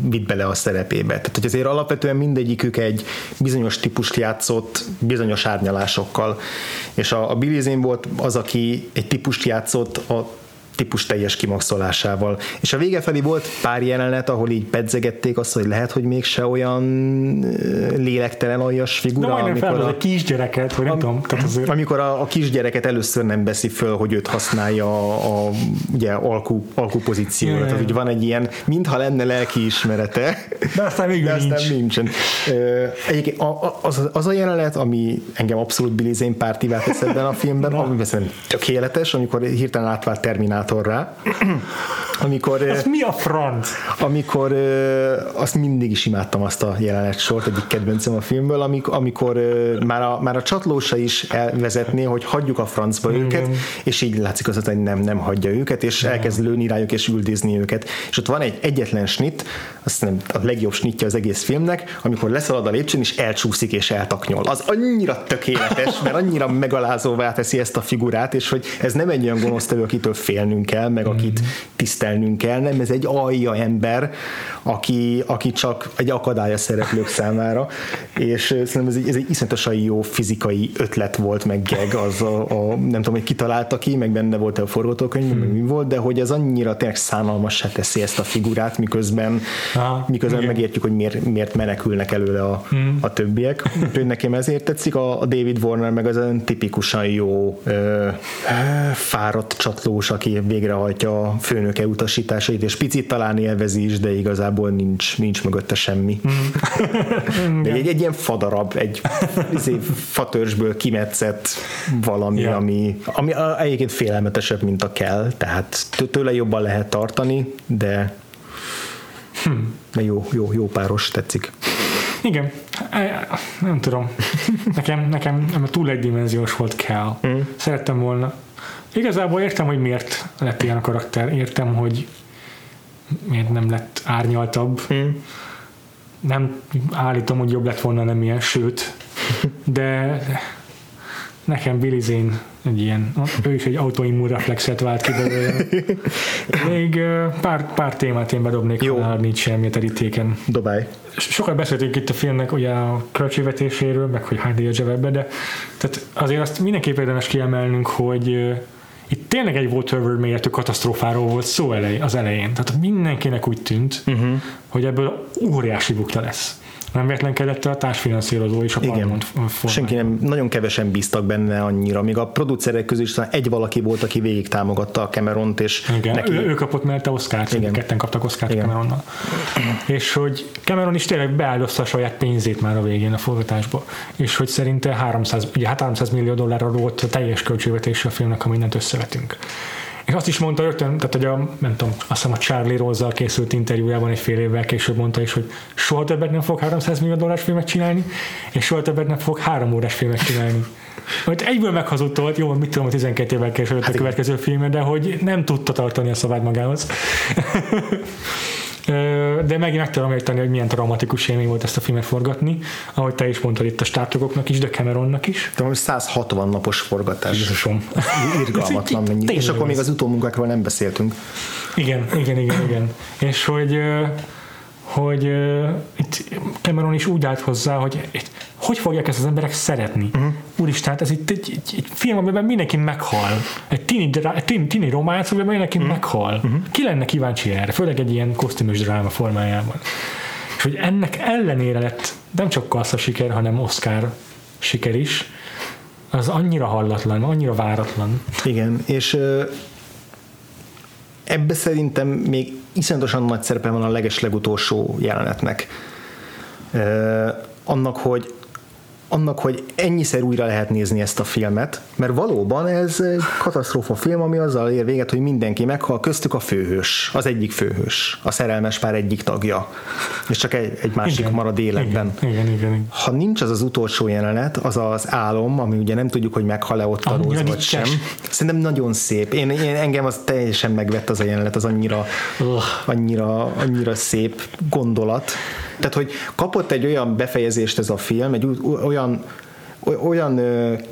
vitt bele a szerepébe. Tehát, hogy azért alapvetően mindegyikük egy bizonyos típust játszott bizonyos árnyalásokkal. És a, a Billy Zane volt az, aki egy típust játszott a típus teljes kimaxolásával. És a vége felé volt pár jelenet, ahol így pedzegették azt, hogy lehet, hogy mégse olyan lélektelen aljas figura. Na, amikor a, a kisgyereket, vagy nem am, tudom. Tehát azért... Amikor a, a kisgyereket először nem veszi föl, hogy őt használja a, a ugye, alkú, alkú pozícióra. Tehát, hogy van egy ilyen, mintha lenne lelkiismerete. De aztán még de nincs. aztán nincsen. Egyébként az, az a jelenet, ami engem abszolút Billy Zane pártivá tesz ebben a filmben, ami szerintem tökéletes, amikor hirtelen átvált Terminál Terminátorra, amikor... Ez mi a franc? Amikor azt mindig is imádtam azt a jelenet sort, egyik kedvencem a filmből, amikor, amikor már, a, már a csatlósa is elvezetné, hogy hagyjuk a francba Igen. őket, és így látszik az, hogy nem, nem hagyja őket, és elkezd lőni rájuk és üldözni őket. És ott van egy egyetlen snit, azt nem a legjobb snitja az egész filmnek, amikor leszalad a lépcsőn, és elcsúszik és eltaknyol. Az annyira tökéletes, mert annyira megalázóvá teszi ezt a figurát, és hogy ez nem egy olyan gonosztevő, akitől félnünk kell, meg akit mhm. tisztelnünk kell, nem ez egy alja ember, aki, aki csak egy akadály a szereplők számára, és szerintem ez egy, ez egy iszonyatosan jó fizikai ötlet volt, meg geg, az a, a nem tudom, hogy kitalálta ki, meg benne volt a forgatókönyv, hmm. meg mi volt, de hogy ez annyira tényleg szánalmassá teszi ezt a figurát, miközben, Aha, miközben igen. megértjük, hogy miért, miért menekülnek előle a, hmm. a többiek. Úgyhogy nekem ezért tetszik a, a David Warner, meg az olyan tipikusan jó ö, fáradt csatlós, aki végrehajtja a főnöke utasításait, és picit talán élvezi is, de igazából nincs, nincs mögötte semmi. Mm. de egy, egy ilyen fadarab, egy izé, fatörzsből kimetszett valami, yeah. ami, ami egyébként félelmetesebb, mint a kell, tehát tőle jobban lehet tartani, de de jó, jó, jó páros, tetszik. Igen, nem tudom. Nekem, nekem túl egydimenziós volt kell. Mm. Szerettem volna Igazából értem, hogy miért lett ilyen a karakter, értem, hogy miért nem lett árnyaltabb. Hmm. Nem állítom, hogy jobb lett volna nem ilyen, sőt, de nekem Billy Zane egy ilyen, ő is egy autoimmun reflexet vált ki belőle. Még pár, pár témát én bedobnék, Jó. ha nincs semmi terítéken. Dobálj. Sokat beszéltünk itt a filmnek ugye a költségvetéséről, meg hogy hány díjat zsebebbe, de tehát azért azt mindenképp érdemes kiemelnünk, hogy itt tényleg egy Waterworld méretű katasztrófáról volt szó elej, az elején. Tehát mindenkinek úgy tűnt, uh-huh. hogy ebből óriási bukta lesz. Nem véletlen kellett a társfinanszírozó is a Paramount Senki nem, nagyon kevesen bíztak benne annyira, még a producerek közül is egy valaki volt, aki végig támogatta a Cameront, és Igen, neki... ő, ő kapott mellette Oscar-t, Igen. ketten kaptak Oscar-t Igen. Cameronnal. és hogy Cameron is tényleg beáldozta a saját pénzét már a végén a forgatásba, és hogy szerinte 300, ugye, hát 300 millió dollárra volt a teljes költségvetés a filmnek, ha mindent összevetünk. És azt is mondta rögtön, tehát hogy a, nem tudom, azt hiszem a Charlie rose készült interjújában egy fél évvel később mondta is, hogy soha többet nem fog 300 millió dolláros filmet csinálni, és soha többet nem fog három órás filmet csinálni. Hogy egyből meghazudtolt, jó, mit tudom, 12 évvel később hát a következő filmje, de hogy nem tudta tartani a szavát magához. De megint meg tudom érteni, hogy milyen traumatikus élmény volt ezt a filmet forgatni, ahogy te is mondtad itt a stártokoknak is, de Cameronnak is. De most 160 napos forgatás. Jézusom. Irgalmatlan mennyi. És akkor még az utómunkákról nem beszéltünk. Igen, igen, igen, igen. És hogy hogy uh, itt Cameron is úgy állt hozzá, hogy itt, hogy fogják ezt az emberek szeretni. Uh-huh. Úristen, hát ez itt egy, egy, egy film, amiben mindenki meghal. Egy tini, egy tini, tini románc, amiben mindenki uh-huh. meghal. Uh-huh. Ki lenne kíváncsi erre, főleg egy ilyen kosztümös dráma formájában. És hogy ennek ellenére lett nem csak kassza siker, hanem Oscar siker is, az annyira hallatlan, annyira váratlan. Igen, és ebbe szerintem még iszonyatosan nagy szerepe van a leges legutolsó jelenetnek. Annak, hogy annak, hogy ennyiszer újra lehet nézni ezt a filmet, mert valóban ez egy katasztrófa film, ami azzal ér véget, hogy mindenki meghal, köztük a főhős, az egyik főhős, a szerelmes pár egyik tagja, és csak egy, egy másik igen, marad életben. Igen, igen, igen, igen. Ha nincs az az utolsó jelenet, az az álom, ami ugye nem tudjuk, hogy meghal-e ott a Róz vagy sem. Szerintem nagyon szép. Én, én, engem az teljesen megvett az a jelenet, az annyira, annyira, annyira szép gondolat tehát, hogy kapott egy olyan befejezést ez a film, egy olyan olyan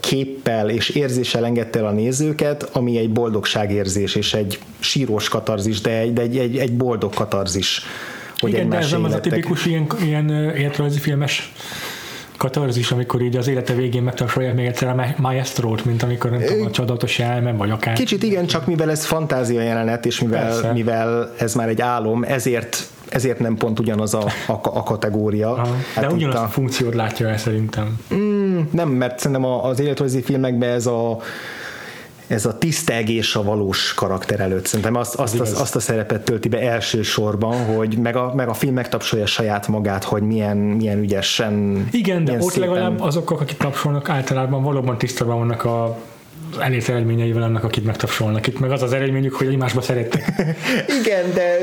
képpel és érzéssel engedte el a nézőket, ami egy boldogságérzés és egy sírós katarzis, de egy, egy, egy, egy boldog katarzis. Hogy Igen, de ez nem az a tipikus ilyen, ilyen életrajzi filmes katarzis, amikor így az élete végén megtapsolják még egyszer a maestrót, mint amikor nem tudom, a csodatos elme, vagy akár. Kicsit igen, csak mivel ez fantázia jelenet, és mivel, mivel ez már egy álom, ezért ezért nem pont ugyanaz a, a, a kategória. Aha, hát de ugyanaz a, a funkciót látja el szerintem. Mm, nem, mert szerintem az életrajzi filmekben ez a ez a tisztelgés a valós karakter előtt. Szerintem azt, azt, azt, azt a szerepet tölti be elsősorban, hogy meg a, meg a film megtapsolja saját magát, hogy milyen, milyen ügyesen. Igen, de ott szépen... legalább azok, akik tapsolnak, általában valóban tisztában vannak a elért eredményeivel annak, akit megtapsolnak. Itt meg az az eredményük, hogy egymásba szerettek. Igen, de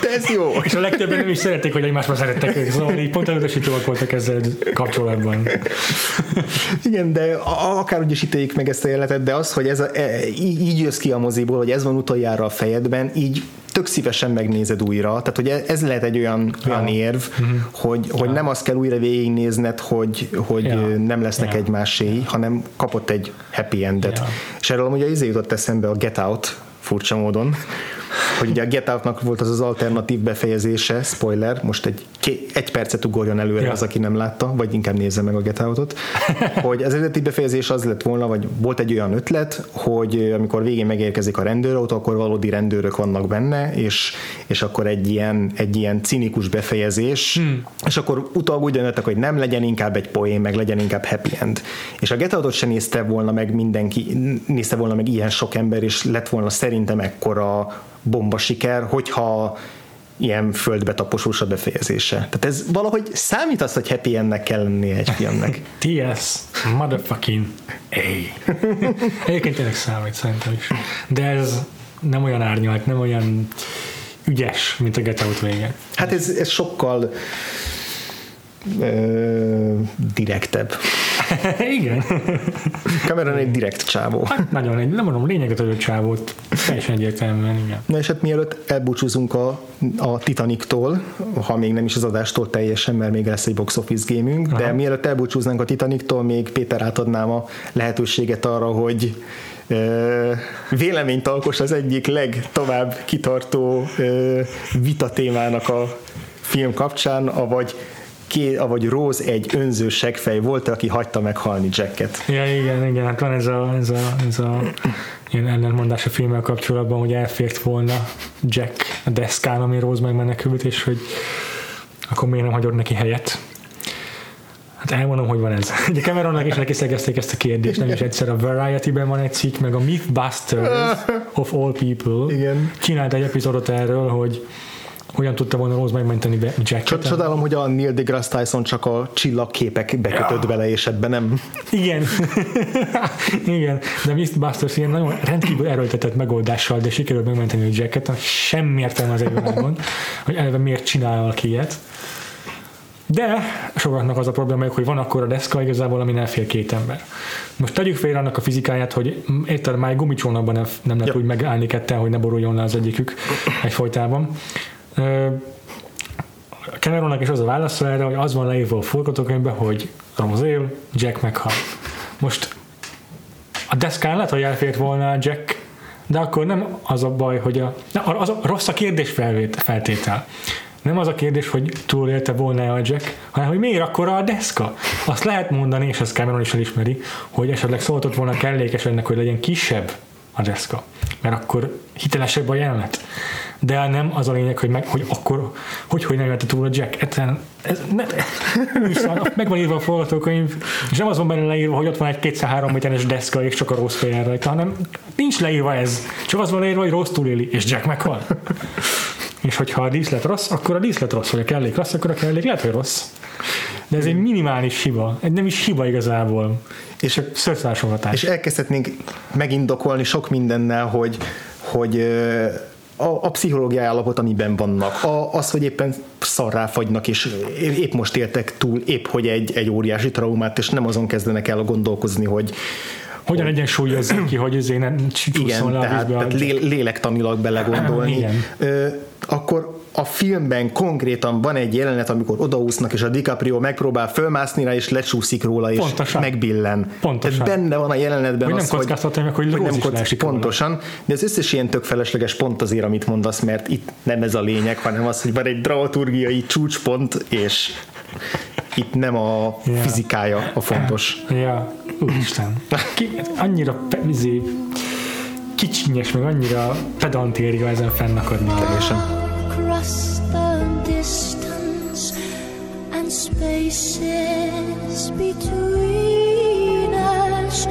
de ez jó. És a legtöbben nem is szerették, hogy egymásba szerettek ők, szóval így pont elutasítóak voltak ezzel kapcsolatban. Igen, de akár úgy is ítéljük meg ezt a jelenetet, de az, hogy ez a, e, így jössz ki a moziból, hogy ez van utoljára a fejedben, így tök szívesen megnézed újra. Tehát, hogy ez lehet egy olyan, olyan érv, uh-huh. hogy, hogy nem azt kell újra végignézned, hogy, hogy ja. nem lesznek ja. egymáséi, hanem kapott egy happy endet. Ja. És erről amúgy az jutott eszembe a Get Out furcsa módon, hogy ugye a Get Out-nak volt az az alternatív befejezése, spoiler, most egy, egy percet ugorjon előre ja. az, aki nem látta, vagy inkább nézze meg a Get Out-ot, hogy az eredeti befejezés az lett volna, vagy volt egy olyan ötlet, hogy amikor végén megérkezik a rendőrautó, akkor valódi rendőrök vannak benne, és, és akkor egy ilyen, egy ilyen cinikus befejezés, hmm. és akkor utólag úgy döntöttek, hogy nem legyen inkább egy poén, meg legyen inkább happy end. És a Get Out-ot sem nézte volna meg mindenki, nézte volna meg ilyen sok ember, és lett volna szerintem ekkora bomba siker, hogyha ilyen földbe taposós a befejezése. Tehát ez valahogy számít az, hogy happy endnek kell lennie egy filmnek. TS, motherfucking A. Egyébként tényleg számít szerintem is. De ez nem olyan árnyalt, nem olyan ügyes, mint a Get Out vége. Hát ez, ez sokkal ö, direktebb. Igen. Cameron egy direkt csávó. Hát nagyon egy, nem mondom, lényeget adott csávót. Teljesen egyértelműen, igen. Na és hát mielőtt elbúcsúzunk a, a Titanic-tól, ha még nem is az adástól teljesen, mert még lesz egy box office Aha. de mielőtt elbúcsúznánk a Titanic-tól, még Péter átadnám a lehetőséget arra, hogy véleményt alkos az egyik legtovább kitartó vita témának a film kapcsán, avagy ké, vagy Rose egy önző segfej volt, aki hagyta meghalni Jacket. Ja, igen, igen, hát van ez a, ez a, ez a ilyen ellentmondás a filmmel kapcsolatban, hogy elfért volna Jack a deszkán, ami Rose megmenekült, és hogy akkor miért nem hagyod neki helyet? Hát elmondom, hogy van ez. Ugye Cameronnak is neki szegezték ezt a kérdést, nem is egyszer a Variety-ben van egy cikk, meg a Mythbusters of all people Igen. csinált egy epizódot erről, hogy hogyan tudta volna Rose megmenteni be Jacket. Csodálom, hogy a Neil deGrasse Tyson csak a csillagképek bekötött Ja. bele, és ebben nem. Igen. Igen, de Mythbusters ilyen nagyon rendkívül erőltetett megoldással, de sikerült megmenteni a Jacket, semmi értelme az egyvilágon, hogy eleve miért csinál valaki ilyet. De sokaknak az a problémájuk, hogy van akkor a deszka igazából, ami elfér két ember. Most tegyük félre annak a fizikáját, hogy érted, már egy gumicsónakban nem, nem lehet Ja. úgy megállni ketten, hogy ne boruljon le az egyikük egyfolytában. Cameronnak is az a válasz erre, hogy az van leírva a forgatókönyvben, hogy Rose él, Jack meghal. Most a deszkán lehet, hogy elfért volna Jack, de akkor nem az a baj, hogy a, az a rossz a kérdés feltétel. Nem az a kérdés, hogy túlélte volna a Jack, hanem hogy miért akkor a deszka. Azt lehet mondani, és ezt Cameron is elismeri, hogy esetleg szóltott volna kellékes ennek, hogy legyen kisebb a deszka. Mert akkor hitelesebb a jelenet. De nem az a lényeg, hogy, meg, hogy akkor hogy, hogy nem vette túl a Jack. Egyszerűen ez, ne, meg van írva a forgatókönyv, és nem az van benne leírva, hogy ott van egy 203 méteres deszka, és csak a rossz fejjel rajta, hanem nincs leírva ez. Csak az van leírva, hogy rossz túléli, és Jack meghal. És hogyha a díszlet rossz, akkor a díszlet rossz, vagy a kellék rossz, akkor a kellék lehet, hogy rossz. De ez egy minimális hiba. Egy nem is hiba igazából. És, Szörszásolgatás. és elkezdhetnénk megindokolni sok mindennel, hogy, hogy a, a pszichológiai állapot, amiben vannak, a, az, hogy éppen szarrá fagynak, és épp most éltek túl, épp hogy egy, egy óriási traumát, és nem azon kezdenek el gondolkozni, hogy Hogyan egyensúlyozzuk ki, hogy ezért nem igen, csúszol le a tehát, tehát lé, lélektanilag belegondolni, Igen. ö, akkor a filmben konkrétan van egy jelenet, amikor odaúsznak, és a DiCaprio megpróbál fölmászni rá, és lecsúszik róla, és Pontosan. megbillen. Pontosan. Tehát benne van a jelenetben Hogy az, nem kockáztatja meg, hogy Rose is kock- leesik róla. Pontosan, de az összes ilyen tök felesleges pont azért, amit mondasz, mert itt nem ez a lényeg, hanem az, hogy van egy dramaturgiai csúcspont, és itt nem a Ja. fizikája a fontos. Ja, úristen. Ki, annyira pe, izé, kicsinyes, meg annyira pedantéria ezen fennakadni. Teljesen. Spaces between us.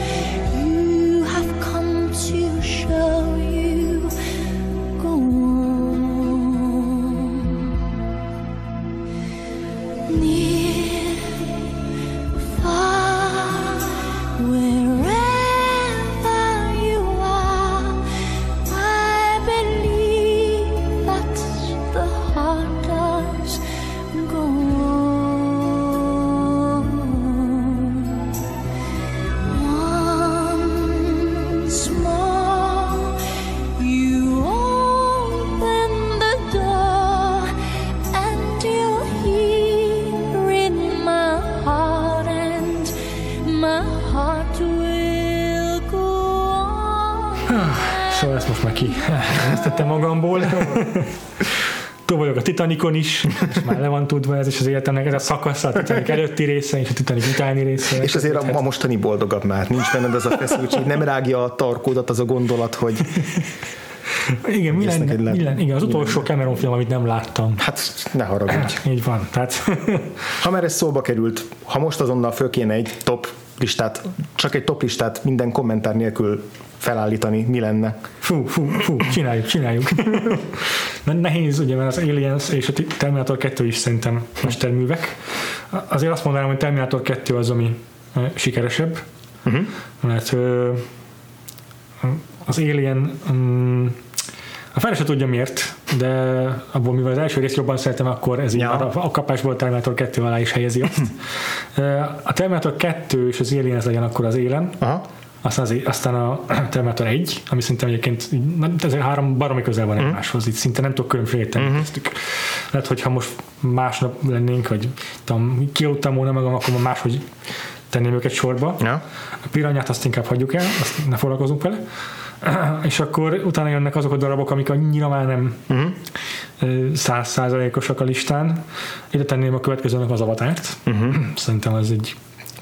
Ki ezt magamból. Túl vagyok a Titanicon is, és már le van tudva ez is az életemnek, ez a szakasz, a Titanic előtti része és a Titanic utáni része. És azért a, a mostani boldogabb már, nincs benned ez a feszültség, nem rágja a tarkódat az a gondolat, hogy Igen, mi lenne, le- mi lenne, igen, az utolsó Cameron film, amit nem láttam. hát ne haragudj. Így van, tehát Ha már ez szóba került, ha most azonnal föl kéne egy top listát, csak egy top listát minden kommentár nélkül felállítani, mi lenne? fú, fú, fú, csináljuk, csináljuk. Nehéz, ugye, mert az Aliens és a Terminator 2 is szerintem mesterművek. Azért azt mondanám, hogy Terminator 2 az, ami sikeresebb, uh-huh. mert az Alien um, a fel se tudja miért, de abból mivel az első részt jobban szeretem, akkor ez így Ja. már a, kapásból a Terminator 2 alá is helyezi azt. A Terminator 2 és az Aliens legyen akkor az élen, Aha. Aztán, az, aztán a Terminator 1, ami szerintem egyébként ezek három baromi közel van egymáshoz, itt szinte nem tudok különbséget tenni köztük. Lehet, hogyha most másnap lennénk, vagy tudom, kialudtam volna magam, akkor máshogy tenném őket sorba. Ja. A piranyát azt inkább hagyjuk el, azt ne foglalkozunk vele. És akkor utána jönnek azok a darabok, amik annyira már nem száz százalékosak a listán. Ide tenném a következőnek az avatárt. Szerintem az egy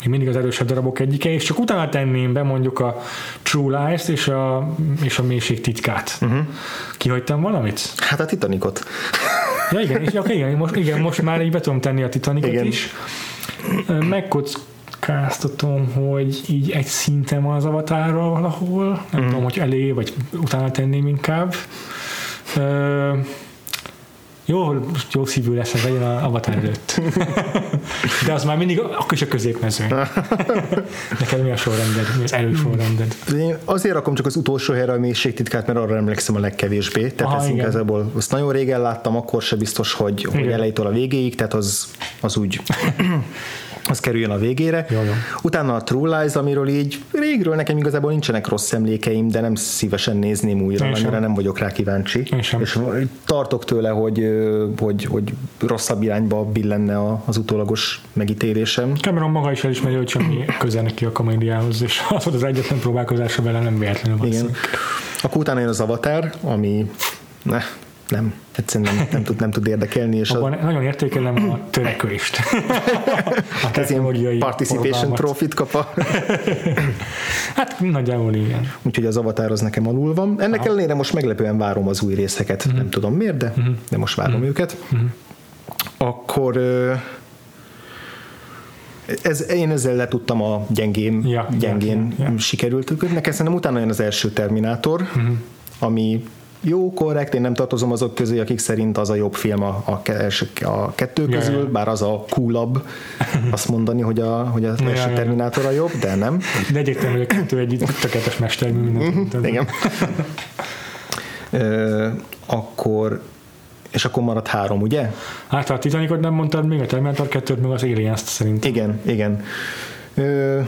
még mindig az erősebb darabok egyike, és csak utána tenném be mondjuk a True Lies és a, és a mélység titkát. Uh-huh. Kihagytam valamit? Hát a Titanicot. Ja, igen, és okay, igen, most, igen, most már így be tudom tenni a Titanicot Igen. is. Megkockáztatom, hogy így egy szinten van az avatárral valahol. Nem mm. tudom, hogy elé, vagy utána tenném inkább. Ö, jó, jó szívű lesz, legyen a avatár előtt. De az már mindig, akkor is a középmezőny. Neked mi a sorrended? Mi az elősorrended? Én azért rakom csak az utolsó helyre a mélységtitkát, mert arra emlékszem a legkevésbé. Tehát Aha, ezt igazából azt nagyon régen láttam, akkor se biztos, hogy, hogy elejétől a végéig, tehát az, az úgy az kerüljön a végére. Jó, jó. Utána a True Lies, amiről így régről nekem igazából nincsenek rossz emlékeim, de nem szívesen nézném újra, Én annyira sem. nem vagyok rá kíváncsi. És tartok tőle, hogy, hogy, hogy rosszabb irányba billenne az utólagos megítélésem. Cameron maga is elismeri, hogy semmi köze neki a komédiához, és az volt az egyetlen próbálkozása vele, nem véletlenül Igen. Akkor utána jön az Avatar, ami ne, nem, egyszerűen nem, nem, tud, nem tud érdekelni, és a, Abban nagyon értékelem a törekvést. a technológiai participation forgalmat. profit kap, a, Hát nagyjából igen. úgyhogy az Avatar az nekem alul van. Ennek ellenére most meglepően várom az új részeket, Mhm. nem tudom miért, de, de most várom őket. Akkor ö, ez, én ezzel letudtam a gyengén, Ja, gyengén ja, ja, ja. sikerült. Nekem szerintem utána jön az első Terminátor, Mhm. ami jó, korrekt, én nem tartozom azok közé, akik szerint az a jobb film a, a, a kettő közül, bár az a coolabb azt mondani, hogy, a, hogy első ja. Terminátor a jobb, de nem. De egyértelmű, hogy a kettő egy tökéletes mestermű mindent. Mhm, Igen. Ö, akkor és akkor maradt három, ugye? Hát a Titanicot nem mondtad még, a Terminator 2-t, meg az Aliens-t szerintem. Igen, igen. Ö,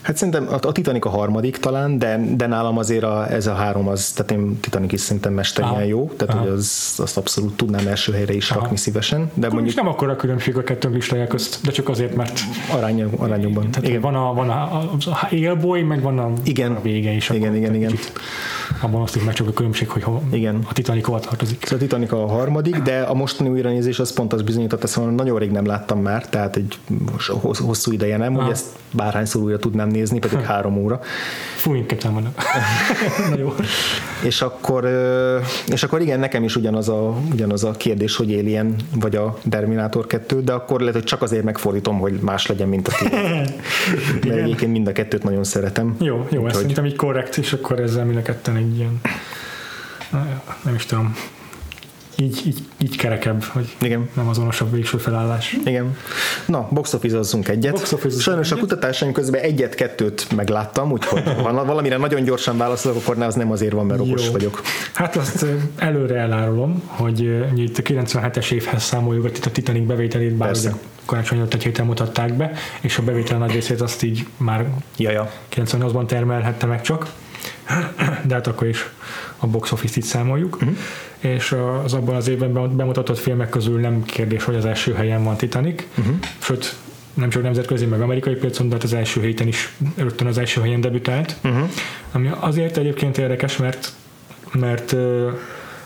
hát szerintem a, a Titanic a harmadik talán, de, de nálam azért a, ez a három az, tehát én Titanic is szerintem mesterien jó, tehát Aha. hogy az, azt abszolút tudnám első helyre is Aha. rakni szívesen, de Akkor mondjuk nem akkora különbség a kettő listája közt, de csak azért, mert arány, arányokban. tehát Igen. van a, van a, a, a élboly, meg van a, Igen. a vége is. Igen, igen, igen. Abban azt is meg csak a különbség, hogy hol, Igen. a Titanic hova tartozik. Szóval a Titanic a harmadik, de a mostani újranézés az pont az bizonyított, ezt mondom, nagyon rég nem láttam már, tehát egy hossz- hosszú ideje nem, hogy Aha. ezt bárhányszor újra tudnám nézni, pedig három óra. Fú, inkább támadnak. Na jó. És akkor, és akkor igen, nekem is ugyanaz a, ugyanaz a kérdés, hogy Alien vagy a Terminator 2, de akkor lehet, hogy csak azért megfordítom, hogy más legyen, mint a ti. Mert egyébként mind a kettőt nagyon szeretem. Jó, jó, ez Úgyhogy- szerintem így korrekt, és akkor ezzel mind a ketten egy ilyen, nem is tudom, így, így, így kerekebb, hogy Igen. nem azonosabb végső felállás. Igen. Na, box egyet. Box Sajnos a egyet. kutatásaim közben egyet-kettőt megláttam, úgyhogy ha valamire nagyon gyorsan válaszolok, akkor ne, az nem azért van, mert okos Jó. vagyok. Hát azt előre elárulom, hogy itt a 97-es évhez számoljuk a Tit- a Titanic bevételét, bár Persze. karácsony előtt egy héten mutatták be, és a bevétel nagy részét azt így már Jaja. 98-ban termelhette meg csak, de hát akkor is a box office-t így számoljuk, uh-huh. és az abban az évben bemutatott filmek közül nem kérdés, hogy az első helyen van Titanic, uh-huh. sőt nem csak nemzetközi, meg amerikai piacon, de hát az első héten is rögtön az első helyen debütált, uh-huh. ami azért egyébként érdekes, mert mert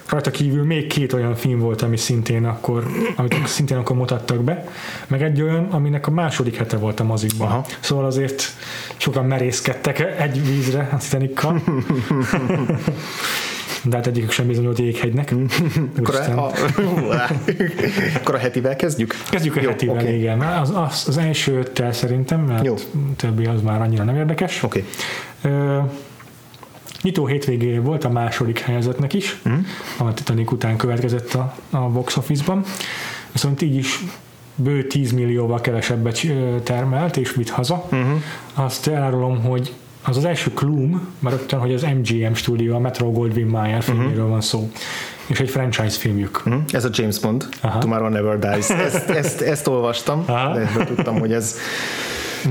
rajta kívül még két olyan film volt, ami szintén akkor, amit szintén akkor mutattak be, meg egy olyan, aminek a második hete volt a mozikban. Aha. Szóval azért sokan merészkedtek egy vízre a Titanic-kal. De hát egyikük sem bizonyult jéghegynek. Akkor a, akkor a hetivel kezdjük? Kezdjük a Jó, hetivel, oké. igen. Az, az, az első öttel szerintem, mert Jó. többi az már annyira nem érdekes. Oké. Ö, nyitó hétvégé volt a második helyezetnek is, mm. a Titanic után következett a, a box office-ban, viszont így is bő 10 millióval kevesebbet termelt és vitt haza. Uh-huh. Azt elárulom, hogy az az első Clum, már rögtön, hogy az MGM stúdió, a Metro Goldwyn Mayer filméről uh-huh. van szó, és egy franchise filmjük. Hm? Ez a James Bond, Aha. Tomorrow Never Dies. Ezt, ezt, ezt olvastam, Aha. de tudtam, hogy ez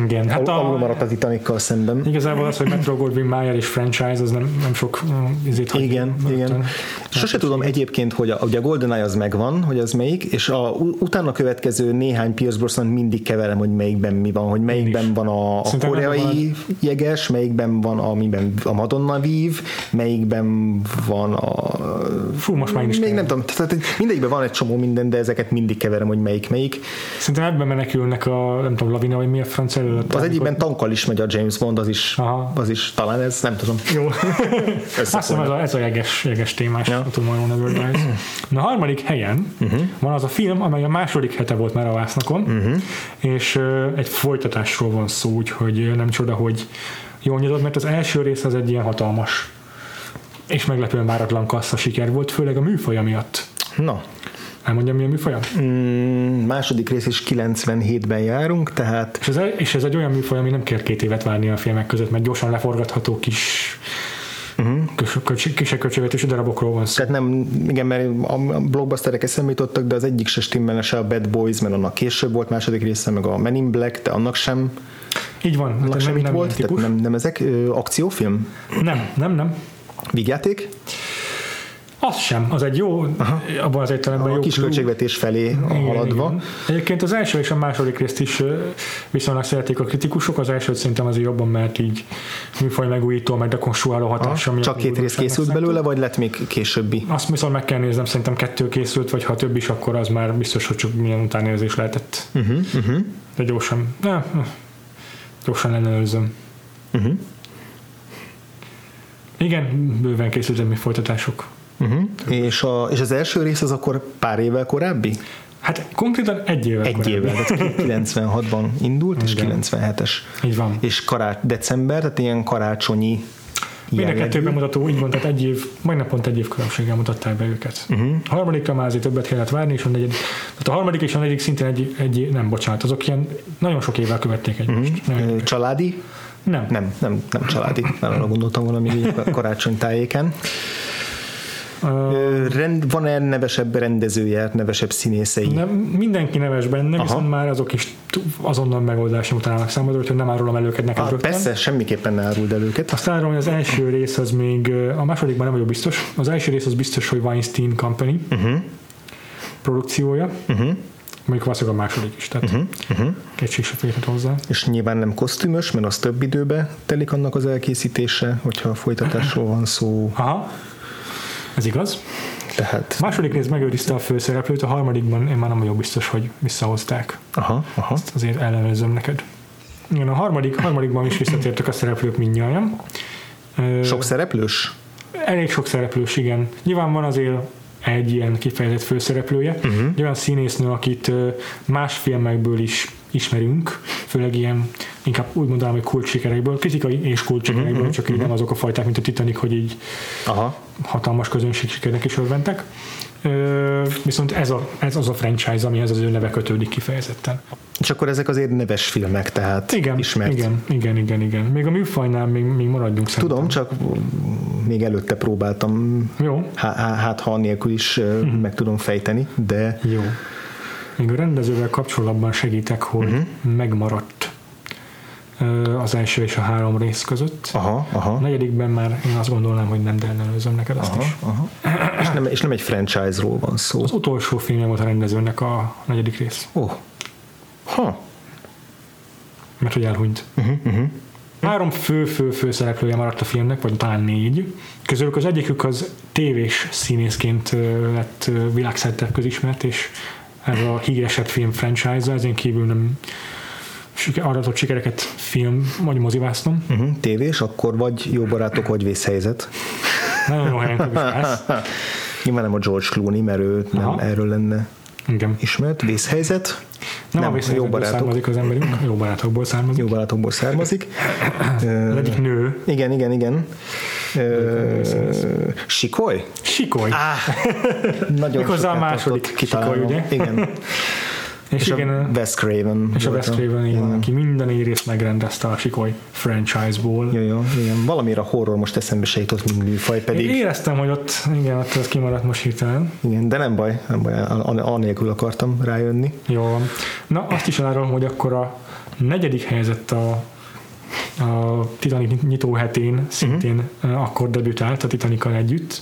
Igen, hát al- alul a, maradt a Titanic-kal szemben. igazából az, hogy Metro Goldwyn Mayer és franchise, az nem, nem sok izét hagy Igen, igen. Sose tudom egyébként, hogy a, ugye a GoldenEye az megvan, hogy az melyik, és a utána következő néhány Pierce Brosnan mindig keverem, hogy melyikben mi van, hogy melyikben van a, a Szerintem koreai jeges, melyikben van amiben a Madonna vív, melyikben van a... Fú, most már is Még nem tudom, tehát mindegyikben van egy csomó minden, de ezeket mindig keverem, hogy melyik melyik. Szerintem ebben menekülnek a, nem tudom, Lavina, vagy mi a francia előtt. Az egyikben tankkal is megy a James Bond, az is, Aha. az is talán ez, nem tudom. Jó. Azt hiszem ez a, ez a jeges, jeges témás ja. A Tomorrow Never Dies. Na, a harmadik helyen uh-huh. van az a film, amely a második hete volt már a Vásznakon, uh-huh. és uh, egy folytatásról van szó, úgyhogy nem csoda, hogy jól nyitott, mert az első rész az egy ilyen hatalmas és meglepően váratlan kassza siker volt, főleg a műfaja miatt. Na, Elmondjam, mi a műfaja? mm, második rész is 97-ben járunk, tehát És ez, és ez egy olyan műfaj, ami nem kér két évet várni a filmek között, mert gyorsan leforgatható kis uh-huh. kis, kisebb költségvetésű darabokról van szó. Tehát nem, igen, mert a blockbusterek eszembe jutottak, de az egyik se stimmelne se a Bad Boys, mert annak később volt második része, meg a Men in Black, de annak sem, Így van. annak hát sem itt nem volt, tehát nem, nem ezek ö, akciófilm, Nem, nem, nem. vígjáték, Az sem. Az egy jó, abban az értelemben a jó kis clue. költségvetés felé Igen, haladva. igen. Egyébként az első és a második részt is viszonylag szeretik a kritikusok, az elsőt szerintem azért jobban, mert így műfaj megújító, meg dekonstruáló hatása. Aha, Csak két rész készült számít. belőle, vagy lett még későbbi? Azt viszont meg kell néznem, szerintem kettő készült, vagy ha több is, akkor az már biztos, hogy csak milyen utánérzés lehetett. Uh-huh, uh-huh. De gyorsan, ne, gyorsan ellenőrzöm. Uh-huh. Igen, bőven készültek még folytatások. Uh-huh. És, a, és az első rész az akkor pár évvel korábbi? Hát konkrétan egy évvel Egy korábbi. évvel, tehát 96-ban indult, és Igen. 97-es. Így van. És kará- december, tehát ilyen karácsonyi Mind a kettő bemutató így van, tehát egy év, majdnem pont egy év különbséggel mutatták be őket. Mhm. Uh-huh. A harmadikra már azért többet kellett várni, és a negyedik, tehát a harmadik és a negyedik szintén egy, egy nem bocsánat, azok ilyen nagyon sok évvel követték egymást. Uh-huh. Családi? nem. Nem, nem, nem családi. Arra gondoltam valami így a karácsony tájéken. Rend, van-e nevesebb rendezője, nevesebb színészei? Nem, mindenki neves benne, Aha. viszont már azok is azonnal megoldásra utalnak számodra, úgyhogy nem árulom el őket neked Ah, rögtön. persze, semmiképpen ne áruld el őket. Azt árulom, hogy az első rész az még, a másodikban nem vagyok biztos, az első rész az biztos, hogy Weinstein Company uh-huh. produkciója, uh-huh. mondjuk valószínűleg a második is, tehát uh-huh. Uh-huh. kétség se férhet hozzá. És nyilván nem kosztümös, mert az több időbe telik annak az elkészítése, hogyha a folytatásról van szó. Aha, ez igaz. Tehát, A második rész megőrizte a főszereplőt, a harmadikban én már nem vagyok biztos, hogy visszahozták. aha, aha. Ezt azért ellenőrzöm neked. Igen, a harmadik, harmadikban is visszatértek a szereplők mindnyájan. Ö, Sok szereplős? Elég sok szereplős, igen. Nyilván van azért egy ilyen kifejezett főszereplője, uh-huh. egy olyan színésznő, akit más filmekből is ismerünk, főleg ilyen, inkább úgy mondanám, hogy kulcssikerekből, kritikai és kulcssikerekből, uh-huh. csak így nem azok a fajták, mint a Titanic, hogy így Aha. hatalmas közönség sikernek is örventek. Ö, viszont ez, a, ez az a franchise, amihez az ő neve kötődik kifejezetten. És akkor ezek azért neves filmek, tehát Igen, ismert. igen, igen, igen, igen. Még a műfajnál még, még maradjunk szerintem. Tudom, csak még előtte próbáltam, Jó, há- há- hát ha nélkül is Mhm. uh-huh. meg tudom fejteni, de jó. Még a rendezővel kapcsolatban segítek, hogy uh-huh. megmaradt az első és a három rész között. aha, A aha, negyedikben már én azt gondolnám, hogy nem, de ellenőrzöm neked azt aha, is. aha. és, nem, és nem egy franchise-ról van szó. Az utolsó filmje volt a rendezőnek a negyedik rész, Ó, oh. ha, mert hogy elhunyt. uh-huh, uh-huh. Három fő-fő-fő szereplője maradt a filmnek, vagy talán négy. Közülük az egyikük az tévés színészként lett világszerte közismert, és ez a híresebb film franchise ezen kívül nem aratott sikereket film, vagy mozivásznom. Uh-huh. Tévés, akkor vagy jó barátok, vagy vészhelyzet. Nagyon jó helyen. Nyilván nem a George Clooney, mert ő nem Aha. erről lenne Igen. ismert. Vészhelyzet, Nem, Nem, a vészhelyzetből jó barátok. származik az emberünk, jó barátokból származik. jó barátokból származik. Az egyik nő, igen, igen, igen. Sikoly? Sikoly. Á, nagyon Méghozzá a második. Sikoly, ugye? Igen. és, És igen, a Wes Craven. és a Wes Craven, igen, igen. aki minden négy írészt megrendezte a Sikoly franchise-ból. Jó, jó, igen. Valamire a horror most eszembe se jutott, mint műfaj, Én pedig éreztem, hogy ott, igen, ott ez kimaradt most hirtelen. igen, de nem baj, nem baj, an- anélkül akartam rájönni. Jó van. Na, azt is elárulom, hogy akkor a negyedik helyzet a, a Titanic nyitó hetén szintén uh-huh. akkor debütált a Titanical együtt,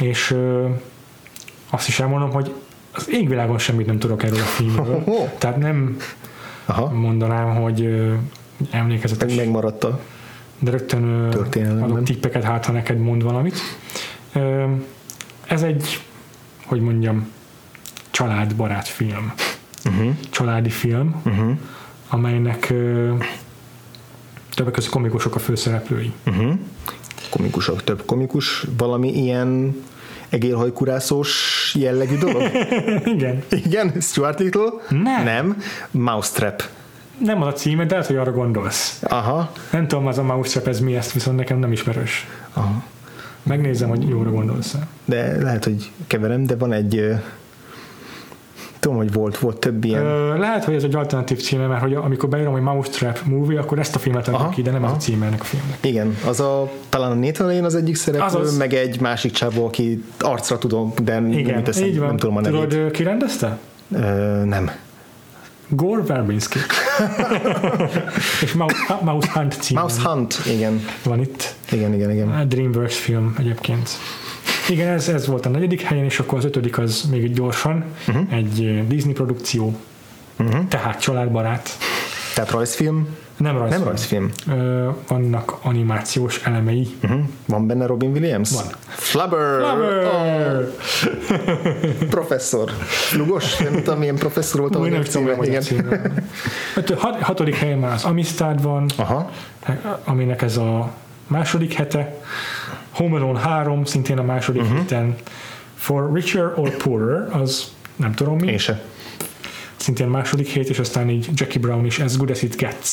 és azt is elmondom, hogy az égvilágon semmit nem tudok erről a filmről. Tehát nem Aha, mondanám, hogy emlékezetes, meg megmaradt a de rögtön adok tippeket, hát ha neked mond valamit. Ez egy, hogy mondjam, családbarát film. uh-huh, Családi film, uh-huh. amelynek többek között komikusok a főszereplői. Uh-huh. Komikusok, több komikus, valami ilyen egérhajkurászós jellegű dolog? Igen. Igen, Stuart Little? Nem. Nem. Mousetrap. Nem az a címe, de lehet, hogy arra gondolsz. Aha. Nem tudom, az a mousetrap ez mi, ezt viszont nekem nem ismerős. Aha. Megnézem, hogy jóra gondolsz De lehet, hogy keverem, de van egy tudom, hogy volt, volt több ilyen. Ö, lehet, hogy ez egy alternatív címe, mert hogy amikor beírom, hogy Mousetrap movie, akkor ezt a filmet Aha, ki, de nem aha. a címe ennek a filmnek. Igen, az a, talán a Nathan az egyik szereplő, Azaz. meg egy másik csávó, aki arcra tudom, de nem Igen, jut eszembe, így van. nem tudom a nevét. Tudod, ki rendezte? Ö, nem. Gore Verbinski. És Mouse, Mouse Hunt címe Mouse Hunt, igen. van itt. Igen, igen, igen. A Dreamworks film egyébként. Igen, ez, ez volt a negyedik helyen, és akkor az ötödik az még így gyorsan, uh-huh. egy Disney produkció, uh-huh. tehát családbarát. Tehát rajzfilm? Nem rajzfilm. Nem rajzfilm. Ö, vannak animációs elemei. Uh-huh. Van benne Robin Williams? Van. Flubber! Flubber! Oh, professzor. Lugos? Nem tudom, milyen professzor volt a Új, nem tudom, címe. a Igen. címe. Öt- hat- Hatodik helyen már az Amistad van, Aha. aminek ez a második hete. Home Alone 3, szintén a második uh-huh. héten. For Richer or Poorer, az nem tudom mi, Én se. szintén második hét, és aztán így Jackie Brown is As Good As It Gets.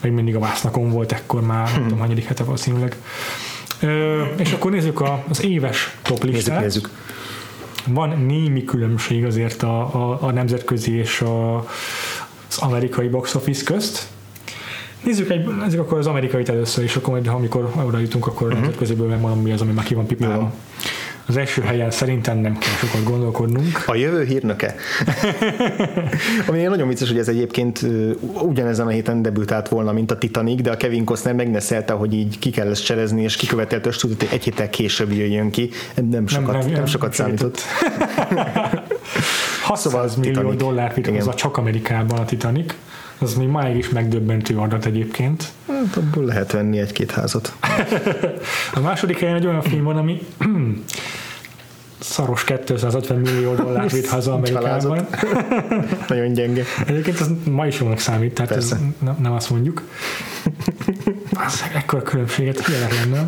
Még mindig a vásznakon volt ekkor már, nem tudom, hanyadik hete valószínűleg. Ö, és akkor nézzük a, az éves top Nézzük, listát. nézzük. Van némi különbség azért a, a, a nemzetközi és a, az amerikai box office közt. Nézzük, egy, nézzük akkor az amerikait először, és akkor majd, ha amikor oda jutunk, akkor uh-huh. nemzetköziből megmondom, mi az, ami már ki van pipálva. Az első helyen szerintem nem kell sokat gondolkodnunk. A jövő hírnöke. Ami nagyon vicces, hogy ez egyébként ugyanezen a héten debütált volna, mint a Titanic, de a Kevin Costner megneszelte, hogy így ki kell ezt cselezni, és kikövetelt a stúdiót, hogy egy héttel később jöjjön ki. Nem sokat, nem, nem, nem sokat számított. 600 Szóval millió dollár Igen. hozza csak Amerikában a Titanic. Az még máig is megdöbbentő adat egyébként. Hát, abból lehet venni egy-két házat. A második helyen egy olyan film van, ami szaros 250 millió dollárt vitt haza Amerikában. Nagyon gyenge. Egyébként ez ma is jónak számít, tehát ez Persze. nem, nem azt mondjuk. Az ekkora különbséget hihetetlen, nem?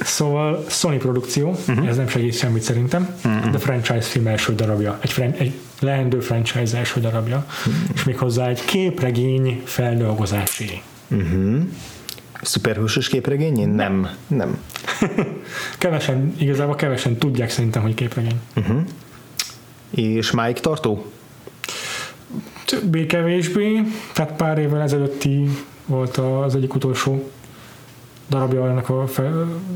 Szóval Sony produkció, uh-huh. ez nem segít semmit szerintem, uh-huh. de franchise film első darabja, egy, fran- egy leendő franchise első darabja, uh-huh. és méghozzá egy képregény feldolgozásé. Szuperhősös képregényén? Nem. Nem. Kevesen, igazából kevesen tudják szerintem, hogy képregény. És máig tartó? Többé-kevésbé, tehát pár évvel ezelőtti volt az egyik utolsó darabja ennek a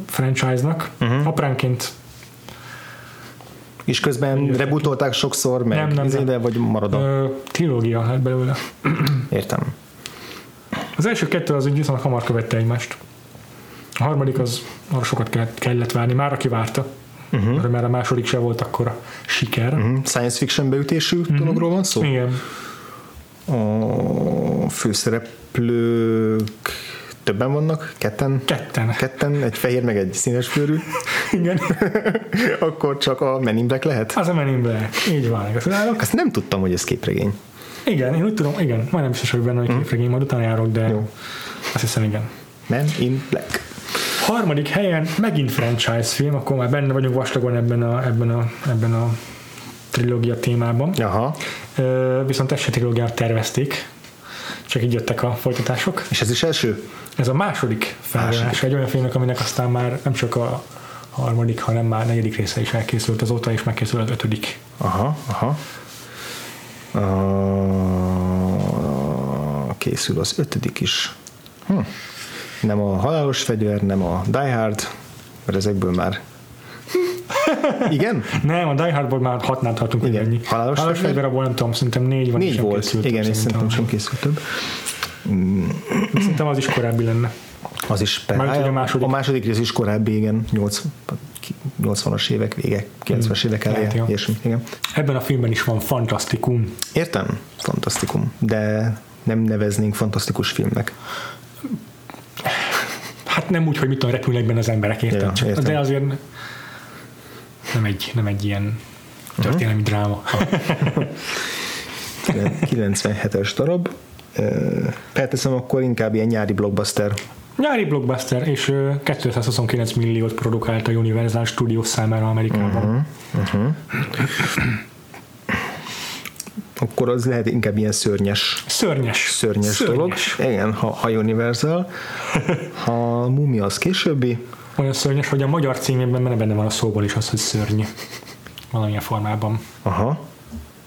franchise-nak. Uh-huh. Apránként És közben rebootolták sokszor, meg Nem, nem, nem. vagy marad a... ö, trilógia lett belőle. Értem. Az első kettő az úgy viszont hamar követte egymást. A harmadik az arra sokat kellett, kellett várni, már aki várta. Uh-huh. Mert a második se volt akkora siker. Uh-huh. Science fiction beütésű dologról van szó? Igen. A főszereplők többen vannak? Ketten? Ketten. Ketten? Egy fehér, meg egy színes bőrű? Igen. Akkor csak a Men in Black lehet? Az a Men in Black. Így van, gratulálok. Ezt nem tudtam, hogy ez képregény. Igen, én úgy tudom, igen, majdnem biztos vagyok benne, hogy képregény, majd utána járok, de Jó. azt hiszem igen. Men in Black. Harmadik helyen megint franchise film, akkor már benne vagyunk vastagon ebben a, ebben a, ebben a trilógia témában. Aha. Viszont ezt se trilógiát tervezték, csak így jöttek a folytatások. És ez is első? Ez a második felvonás egy olyan filmnek, aminek aztán már nem csak a harmadik, hanem már negyedik része is elkészült azóta, és megkészül az ötödik. Aha, aha. Uh, készül az ötödik is. Hm. Nem a halálos fegyver, nem a Die Hard, mert ezekből már... Igen? Nem, a Die Hardból már hatnál tartunk, Igen. ennyi. Halálos Halálos fegyver? abból nem tudom, szerintem négy van, és Négy volt. készült, Igen, és szerintem. sem készült több. Szerintem az is korábbi lenne. Az is per, a második. a második rész is korábbi, igen, 80, 80-as évek vége, 90-es évek lehet, eleje, ilyesmi, igen. Ebben a filmben is van fantasztikum. Értem? Fantasztikum. De nem neveznénk fantasztikus filmnek. Hát nem úgy, hogy mit tudom, repülnek benne az emberek, érted? Ja, értem. de azért nem egy, nem egy ilyen történelmi dráma. 97-es darab. Felteszem, akkor inkább ilyen nyári blockbuster. Nyári blockbuster, és ö, 229 milliót produkált a Universal Studios számára Amerikában. Uh-huh. Akkor az lehet inkább ilyen szörnyes, Szörnyes. szörnyes, szörnyes. dolog. Igen, ha, ha Universal. Ha Mumia az későbbi. Olyan szörnyes, hogy a magyar címében benne, benne van a szóból is az, hogy szörny. Valamilyen formában. Aha.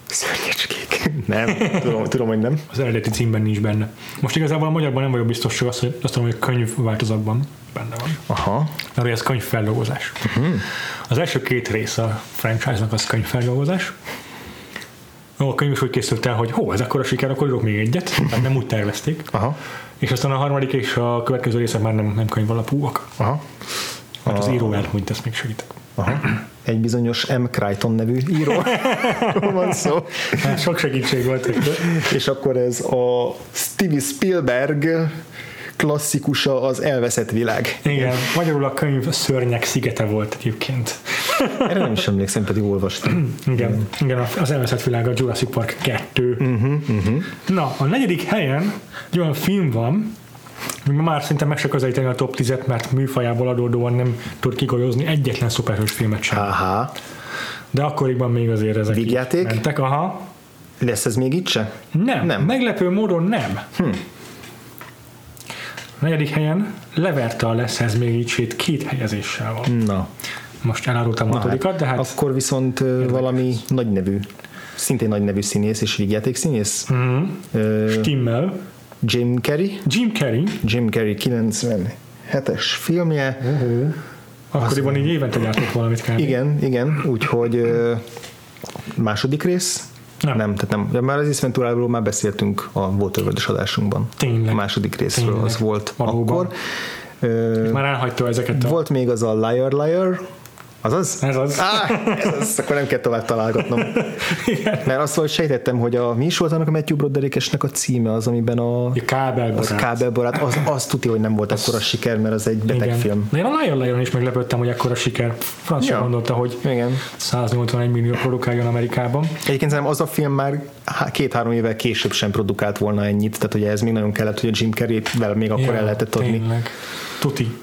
Szörnyecskék. Nem, tudom, tudom, hogy nem. Az eredeti címben nincs benne. Most igazából a magyarban nem vagyok biztos, csak azt, hogy azt tudom, hogy könyv változatban benne van. Aha. Mert ez könyvfeldolgozás. Uh-huh. Az első két rész a franchise-nak az könyvfeldolgozás. Ó, a könyv is úgy készült el, hogy hó, ez akkor a siker, akkor írok még egyet, tehát nem úgy tervezték. Aha. És aztán a harmadik és a következő részek már nem, nem könyv alapúak. Aha. Mert az író elhunyt, ezt még segítek. Aha. Egy bizonyos M. Crichton nevű író van szó. Hát sok segítség volt. És akkor ez a Stevie Spielberg klasszikusa az elveszett világ. Igen, magyarul a könyv szörnyek szigete volt egyébként. Erre nem is emlékszem, pedig olvastam. Igen, igen az elveszett világ a Jurassic Park 2. Uh-huh, uh-huh. Na, a negyedik helyen egy olyan film van, ami már szinte meg se közelíteni a top 10-et, mert műfajából adódóan nem tud kigolyozni egyetlen szuperhős filmet sem. Aha. De akkoriban még azért ezek Vígjáték? mentek. Aha. Lesz ez még itt se? Nem, Nem. meglepő módon nem. Hm. Negyedik helyen leverte a lesz ez még így két helyezéssel van. Na. Most elárultam a hatodikat, de hát Akkor viszont ö, valami nagy nevű, szintén nagy nevű színész és vígjáték színész. Mhm. Ö, Stimmel. Jim Carrey. Jim Carrey, Jim Carrey 97-es filmje. akkoriban így évente gyártott valamit kell. Igen, igen, úgyhogy ö, második rész? Nem. nem tehát nem. De már az Ace Venturáról már beszéltünk a Waterworld-es adásunkban. Tényleg. A második részről Tényleg. az volt Valóban. akkor. Ö, Már elhagyta ezeket a... volt még az a Liar Liar, azaz? Ez az. Á, ez az, akkor nem kell tovább találgatnom. Mert azt volt sejtettem, hogy a, mi is volt annak a Matthew Broderickesnek a címe, az, amiben a, A kábelbarát. az kábelbarát, az, az tudja, hogy nem volt akkora siker, mert az egy beteg Igen. film. De én Lion is meglepődtem, hogy ekkora siker. Franz sem Ja. gondolta, hogy Igen. 181 millió produkáljon Amerikában. Egyébként szerintem az a film már há- két-három évvel később sem produkált volna ennyit, tehát ugye ez még nagyon kellett, hogy a Jim Carrey-vel még akkor el lehetett adni. Tényleg. Tuti.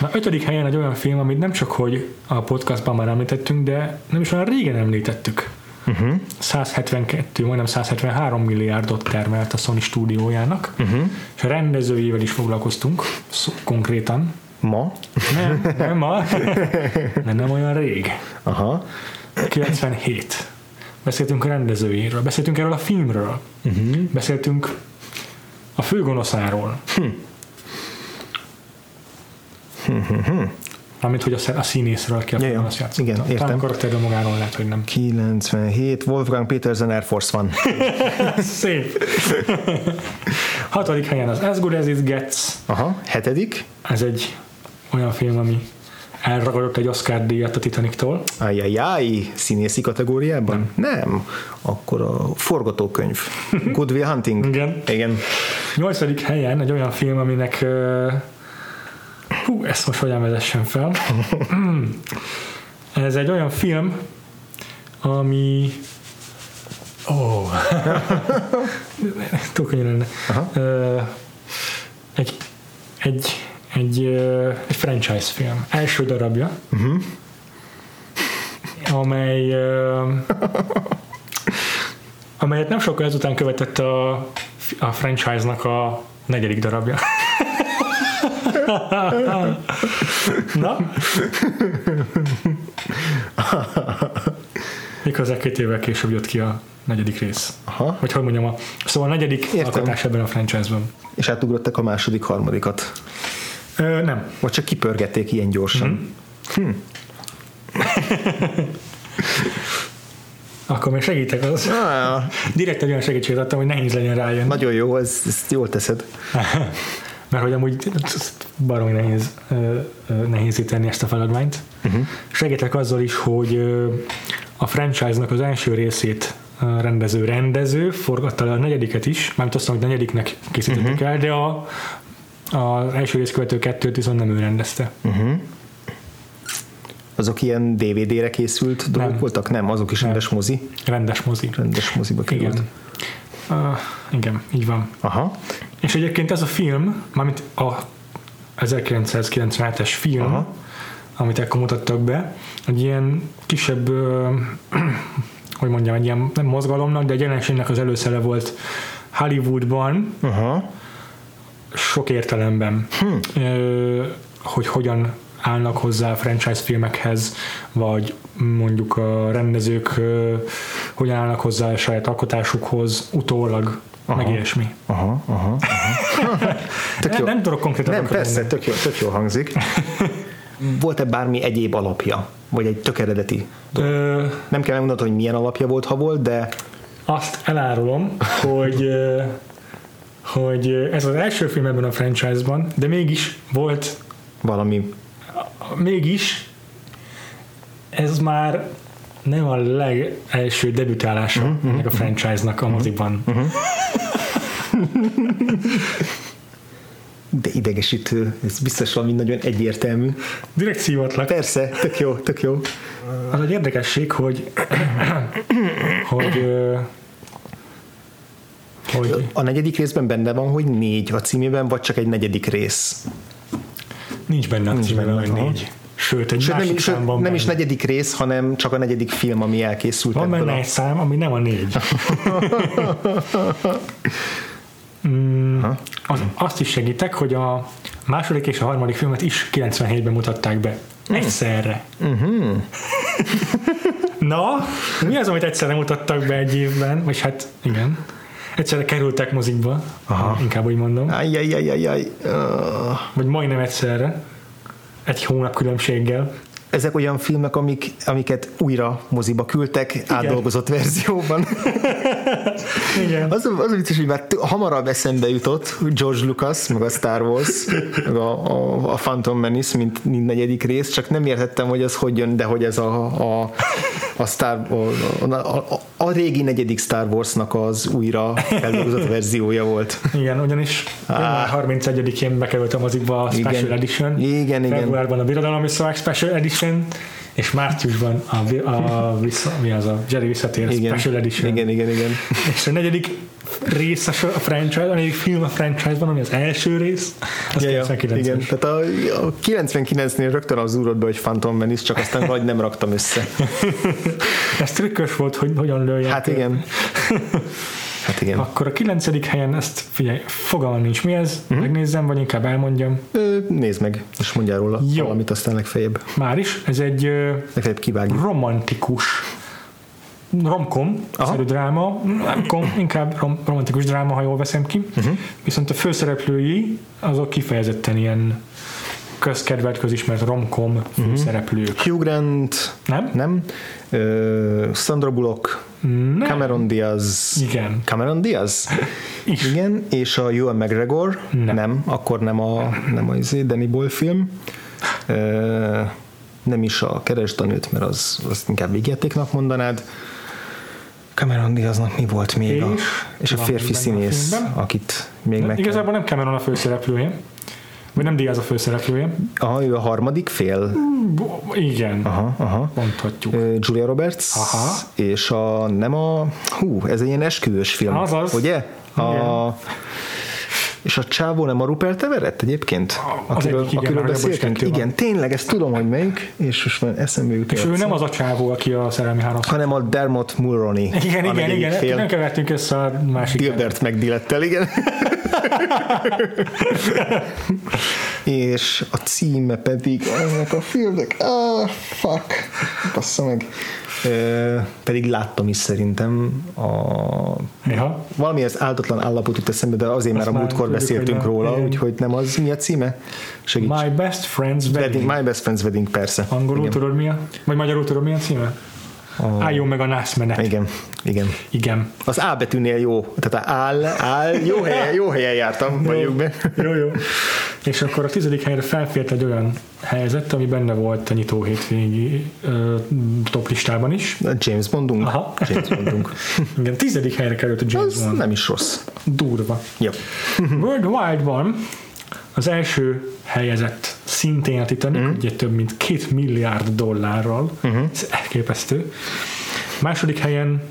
Na, ötödik helyen egy olyan film, amit nem csak, hogy a podcastban már említettünk, de nem is olyan régen említettük. Mhm. Uh-huh. 172, majdnem 173 milliárdot termelt a Sony stúdiójának, Mhm. uh-huh. és a rendezőjével is foglalkoztunk, szó, konkrétan. Ma? Nem, nem ma, de nem olyan rég. Aha. 97. Beszéltünk a rendezőjéről, beszéltünk erről a filmről, Mhm. uh-huh. beszéltünk a főgonoszáról. Hm. Mármint, hogy a, színészről, a Ja, ja. főgonosz játszotta. Igen, értem. Talán a karakter magáról lehet, hogy nem. 97, Wolfgang Petersen Air Force van. Szép. Hatodik helyen az As Good As It Gets. Aha, hetedik. Ez egy olyan film, ami elragadott egy Oscar díjat a Titanic-tól. Ajajaj, színészi kategóriában? Nem. nem. Akkor a forgatókönyv. Good Will Hunting. Igen. Igen. Nyolcadik helyen egy olyan film, aminek hú, ezt most hogyan vezessem fel. Hmm. Ez egy olyan film, ami ó, oh. túl könnyű lenne. Uh, egy, egy, egy, uh, egy franchise film. Első darabja, uh-huh. amely uh, amelyet nem sokkal ezután követett a, a franchise-nak a negyedik darabja. Na? Miközben két évvel később jött ki a negyedik rész. Aha. Vagy hogy mondjam, a, szóval a negyedik Értem. alkotás ebben a franchise-ban. És átugrottak a második, harmadikat. Ö, nem. Vagy csak kipörgették ilyen gyorsan. Mhm. Akkor még segítek az. Ah, Direkt egy olyan segítséget adtam, hogy nehéz legyen rájönni. nagyon jó, ez, ezt jól teszed. Mert hogy amúgy baromi nehéz, nehézíteni ezt a feladványt. Uh-huh. Segítek azzal is, hogy a franchise-nak az első részét rendező rendező forgatta le a negyediket is, mármint azt mondom, hogy negyediknek készítették uh-huh. el, de a, az első rész követő kettőt viszont nem ő rendezte. Azok ilyen DVD-re készült dolgok Nem. voltak? Nem, azok is rendes mozi. Rendes mozi. Rendes moziba került. Igen. Uh, igen, így van. Aha. És egyébként ez a film, mármint a 1997-es film, Aha. Amit akkor mutattak be, egy ilyen kisebb, ö, hogy mondjam, egy ilyen nem mozgalomnak, de egy jelenségnek az előszere volt Hollywoodban, Aha. sok értelemben, hm. ö, hogy hogyan állnak hozzá a franchise filmekhez, vagy mondjuk a rendezők hogyan állnak hozzá a saját alkotásukhoz utólag, Aha. meg ilyesmi. Aha. Aha. Tök Nem, jó. nem tudok konkrétan Nem, persze, tök jó, tök jó hangzik. Volt-e bármi egyéb alapja? Vagy egy tök eredeti? Ö, Nem kell megmondani, hogy milyen alapja volt, ha volt, de azt elárulom, hogy hogy ez az első film ebben a franchise-ban, de mégis volt, valami mégis ez már nem a legelső debütálása uh-huh, ennek a franchise-nak a moziban. Uh-huh. de idegesítő, ez biztos valami nagyon egyértelmű. Direkt szívatlak. Persze, tök jó, tök jó. Az egy érdekesség, hogy hogy hogy A negyedik részben benne van, hogy négy a címében, vagy csak egy negyedik rész. nincs benne a Nincs címben, benne, hogy négy. Sőt, egy Sőt, nem, másik sőt, számban nem is benne. negyedik rész, hanem csak a negyedik film, ami elkészült. Van benne a- egy szám, ami nem a négy. mm, az, azt is segítek, hogy a második és a harmadik filmet is 97-ben mutatták be. Egyszerre. Mhm. Na, mi az, amit egyszerre mutattak be egy évben? Vagy hát, igen. Egyszerre kerültek mozikba, Aha. inkább úgy mondom. Ajjajajajaj. Uh, Vagy majdnem egyszerre. Egy hónap különbséggel. Ezek olyan filmek, amik, amiket újra moziba küldtek, átdolgozott verzióban. Igen. Az, az vicces, hogy már t- hamarabb eszembe jutott George Lucas, meg a Star Wars, meg a, a, a Phantom Menace, mint, mint negyedik rész, csak nem értettem, hogy ez hogy jön, de hogy ez a, a, a, Star, a, a, a, a régi negyedik Star Warsnak az újra feldolgozott verziója volt. Igen, ugyanis január 31-én bekerült a mozikba a Special Igen. Edition. Igen, igen. Februárban a Birodalom Visszavág Special Edition, és márciusban a, a, vissza, mi az a Jerry visszatér Igen, Special Edition. igen, igen, igen. És a negyedik rész a franchise, a negyedik film a franchise-ban, ami az első rész, az ja, 99 igen, tehát a, a 99-nél rögtön az úrod be, hogy Phantom Menace, csak aztán vagy nem raktam össze. Ez trükkös volt, hogy hogyan lőjek. Hát igen. Hát igen. Akkor a kilencedik helyen ezt figyelj, fogalmam nincs mi ez, uh-huh. megnézzem, vagy inkább elmondjam. Ö, nézd meg, és mondjál róla Jó. valamit, aztán legfeljebb, Már is, ez egy ö, legfeljebb kivágjuk. romantikus romkom, szerű dráma, nem kom, inkább rom, romantikus dráma, ha jól veszem ki. Uh-huh. Viszont a főszereplői azok kifejezetten ilyen közkedvelt, közismert romkom főszereplők. Hugh Grant, Nem? nem? Ö, Sandra Bullock, Nem. Cameron Diaz. Igen. Cameron Diaz? Is. Igen, és a Ewan McGregor? Nem. nem akkor nem a, nem a izé, Danny Boyle film. Nem is a Keresd a nőt, mert az, azt inkább végjátéknak mondanád. Cameron Diaznak mi volt még? a, És? és a férfi a színész, filmben? akit még meg. Igazából nem Cameron a főszereplője. Vagy nem Diaz a főszereplője. Aha, ő a harmadik fél. Bo- Igen, Aha, aha. mondhatjuk. Julia Roberts, Aha. és a, nem a, hú, ez egy ilyen esküvős film, Azaz. ugye? A, Igen. És a csávó nem a Rupert Everett egyébként? Az Akiről, egyik, igen, akiről beszéltünk? Igen, tényleg, ezt tudom, hogy melyik, és most már eszembe jut. És ő nem az a csávó, aki a szerelmi háromszor. hanem a Dermot Mulroney. Igen, igen, igen, Fél. nem kevertünk össze a másik. Gilbert megdilettel, igen. és a címe pedig ennek a filmnek, ah, fuck, bassza meg. Pedig láttam is szerintem a Ja. valami az áldatlan állapot jut eszembe, de azért már a múltkor beszéltünk róla, Igen. úgyhogy nem az, mi a címe? Segíts. My best friend's wedding. wedding. My Best Friend's Wedding, persze. Angolul igen. tudod mi a? Vagy magyarul tudod mi a címe? Álljon meg a nász menet. igen, igen. Igen. Az A betűnél jó, tehát áll, áll, jó helyen, jó helyen jártam, mondjuk be. Jó, jó. És akkor a tizedik helyre felfért egy olyan helyzet, ami benne volt a nyitó hétvégi ö, top listában is. James Bondunk. Aha. James Bondunk. Igen, tizedik helyre került a James Az Bond. nem is rossz. Durva. Jó. Worldwide-ban az első helyezett szintén a Titanic, mm. ugye több mint két milliárd dollárral, mm-hmm. ez elképesztő. Második helyen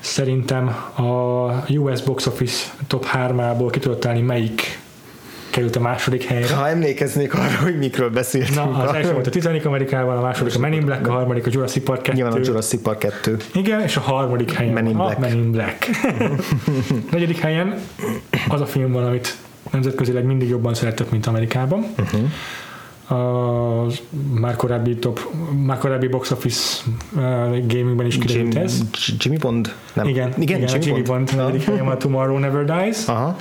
szerintem a US Box Office top 3-ából ki tudod találni, melyik került a második helyre. Ha emlékeznék arra, hogy mikről beszéltünk. Na, az első volt a Titanic Amerikával, a második a Men in Black, a harmadik a Jurassic Park 2. Nyilván a Jurassic Park 2. Igen, és a harmadik helyen Men in Black. a Men in Black. negyedik helyen az a film van, amit nemzetközileg mindig jobban szerettek, mint Amerikában. Uh-huh. A már korábbi top, már korábbi box office uh, gamingben is kiderült Jim, ez. Jimmy Bond? Nem. Igen, igen, igen Jimmy, Jimmy Bond. Negyedik helyen van a Tomorrow Never Dies. Aha,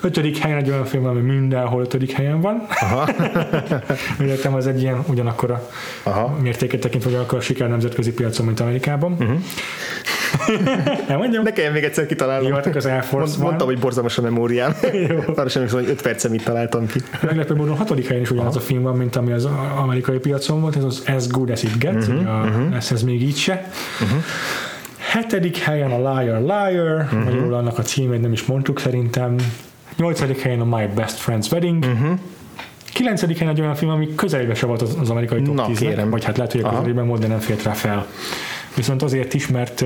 Ötödik helyen egy olyan film, ami mindenhol ötödik helyen van. aha, Értem, az egy ilyen ugyanakkor a aha. mértéket tekintve ugyanakkor a siker nemzetközi piacon, mint Amerikában. Uh-huh. Elmondjam? Ne kelljen még egyszer kitalálnom. Jó, hát az Air Force Mond, mondtam, hogy borzalmas a memóriám. Arra sem hogy 5 percen mit találtam ki. Meglepő módon hatodik helyen is ugyanaz a film van, mint ami az amerikai piacon volt, ez az As Good As It Gets, uh-huh, a, uh-huh. ez, ez még így se. Uh-huh. Hetedik helyen a Liar Liar, uh-huh. magyarul annak a címét nem is mondtuk szerintem. Nyolcadik helyen a My Best Friend's Wedding. Uh-huh. Kilencedik helyen egy olyan film, ami közelébe se volt az, az amerikai top Na, 10 kérem. vagy hát lehet, hogy a közelében volt, de nem fért rá fel. Viszont azért is, mert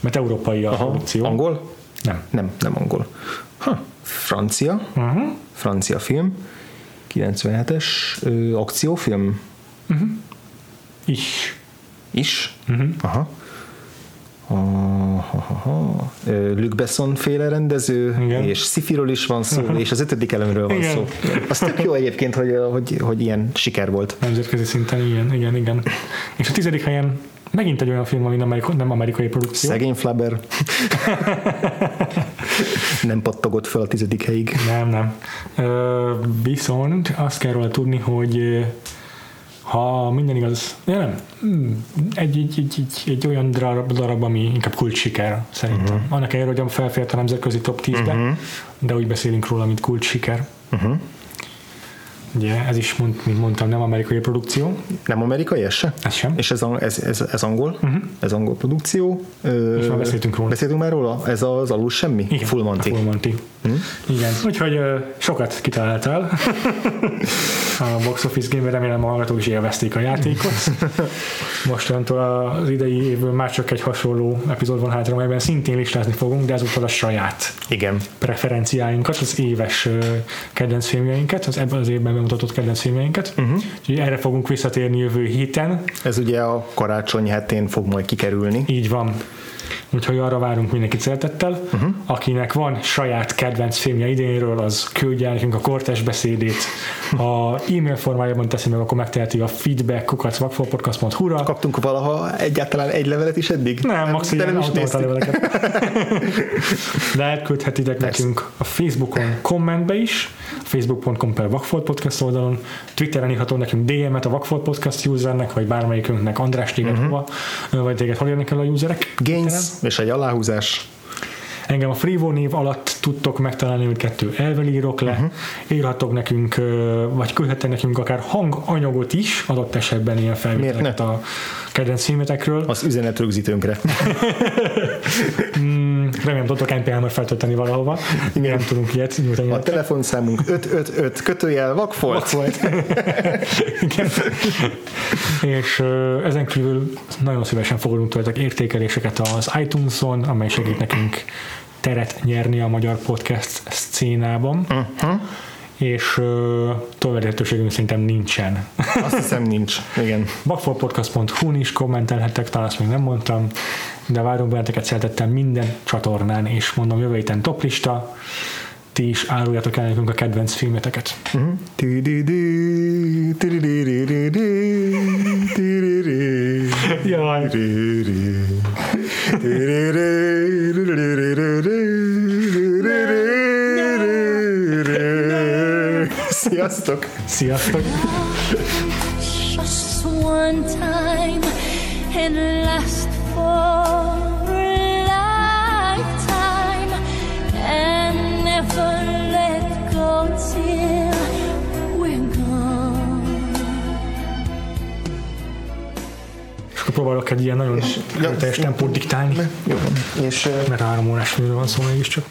mert európai a Aha. produkció. Angol? Nem. Nem, nem angol. Ha, francia. Uh-huh. Francia film. 97-es ö, akciófilm Is. is. Uh-huh. Aha. Aha. Luc Besson féle rendező, Igen. és Szifiről is van szó, és az ötödik elemről van Igen. szó. Az tök jó egyébként, hogy, hogy, hogy ilyen siker volt. Nemzetközi szinten, igen, igen, igen. És a tizedik helyen megint egy olyan film, ami nem, amerikai- nem amerikai produkció. Szegény Flaber. Nem pattogott fel a tizedik helyig. Nem, nem. Ö, viszont azt kell róla tudni, hogy ha minden igaz, ja, nem, Hmm, egy, egy, egy, egy, egy olyan darab, darab, ami inkább kult siker szerintem. Uh-huh. Annak ellenére, hogy felfért a nemzetközi top 10-be, uh-huh. de úgy beszélünk róla, mint kult siker. Uh-huh. Ugye ez is, mond, mint mondtam, nem amerikai produkció, Nem amerikai ez se? ez sem. És ez, ez, ez, ez angol? Uh-huh. Ez angol produkció. Ö, És már beszéltünk róla. Beszéltünk már róla? Ez az alul semmi? Igen, Full Monty. Full Monty. Igen, úgyhogy ö, sokat kitaláltál. a Box Office Game, remélem a hallgatók is élvezték a játékot. Mostantól az idei évből már csak egy hasonló epizód van hátra, amelyben szintén listázni fogunk, de ezúttal a saját Igen. preferenciáinkat, az éves kedvenc filmjeinket, az ebben az évben bemutatott kedvenc filmjeinket. Uh-huh. Úgyhogy erre fogunk visszatérni jövő héten. Ez ugye a karácsony hetén fog majd kikerülni. Így van. Úgyhogy arra várunk mindenkit szeretettel. Uh-huh. Akinek van saját kedvenc filmje idénről, az küldje nekünk a kortes beszédét. Ha e-mail formájában teszi meg, akkor megteheti a feedback kukacvakfolpodcast.hu-ra. Kaptunk valaha egyáltalán egy levelet is eddig? Nem, max. de nem is leveleket. De elküldhetitek nekünk a Facebookon kommentbe is, facebook.com per Vakfolt Podcast oldalon, Twitteren írható nekünk DM-et a Vakfolt Podcast usernek, vagy bármelyikünknek András téged uh-huh. hova, vagy téged hol érnek el a userek. Gains és egy aláhúzás. Engem a Freevo név alatt tudtok megtalálni, hogy kettő elvel írok le. Uh-huh. Írhatok nekünk, vagy küldhetek nekünk akár hanganyagot is, adott esetben ilyen felvételeket a kedvenc filmetekről. Az üzenetrögzítőnkre. Mm, remélem tudtok NPL-t feltölteni valahova. Mi nem tudunk ilyet nyújtani. A telefonszámunk 555 kötőjel vakfolt. volt. Igen. És ezen kívül nagyon szívesen fogadunk tőletek értékeléseket az iTunes-on, amely segít nekünk teret nyerni a magyar podcast szcénában. Uh-huh. És ö, további lehetőségünk szerintem nincsen. Azt hiszem nincs. Igen. Bakfolpodcast.hu-n is kommentelhettek, talán azt még nem mondtam, de várunk benneteket szeretettel minden csatornán, és mondom, jövő héten toplista, ti is áruljatok el nekünk a kedvenc filmeteket. Tü-dü-dü, Jaj, Sziasztok! sziasztok! just one time and last for a lifetime and never let go till we're gone. És akkor próbálok egy ilyen nagyon teljes tempót diktálni, Jó. És mert három órás műről van szó mégiscsak.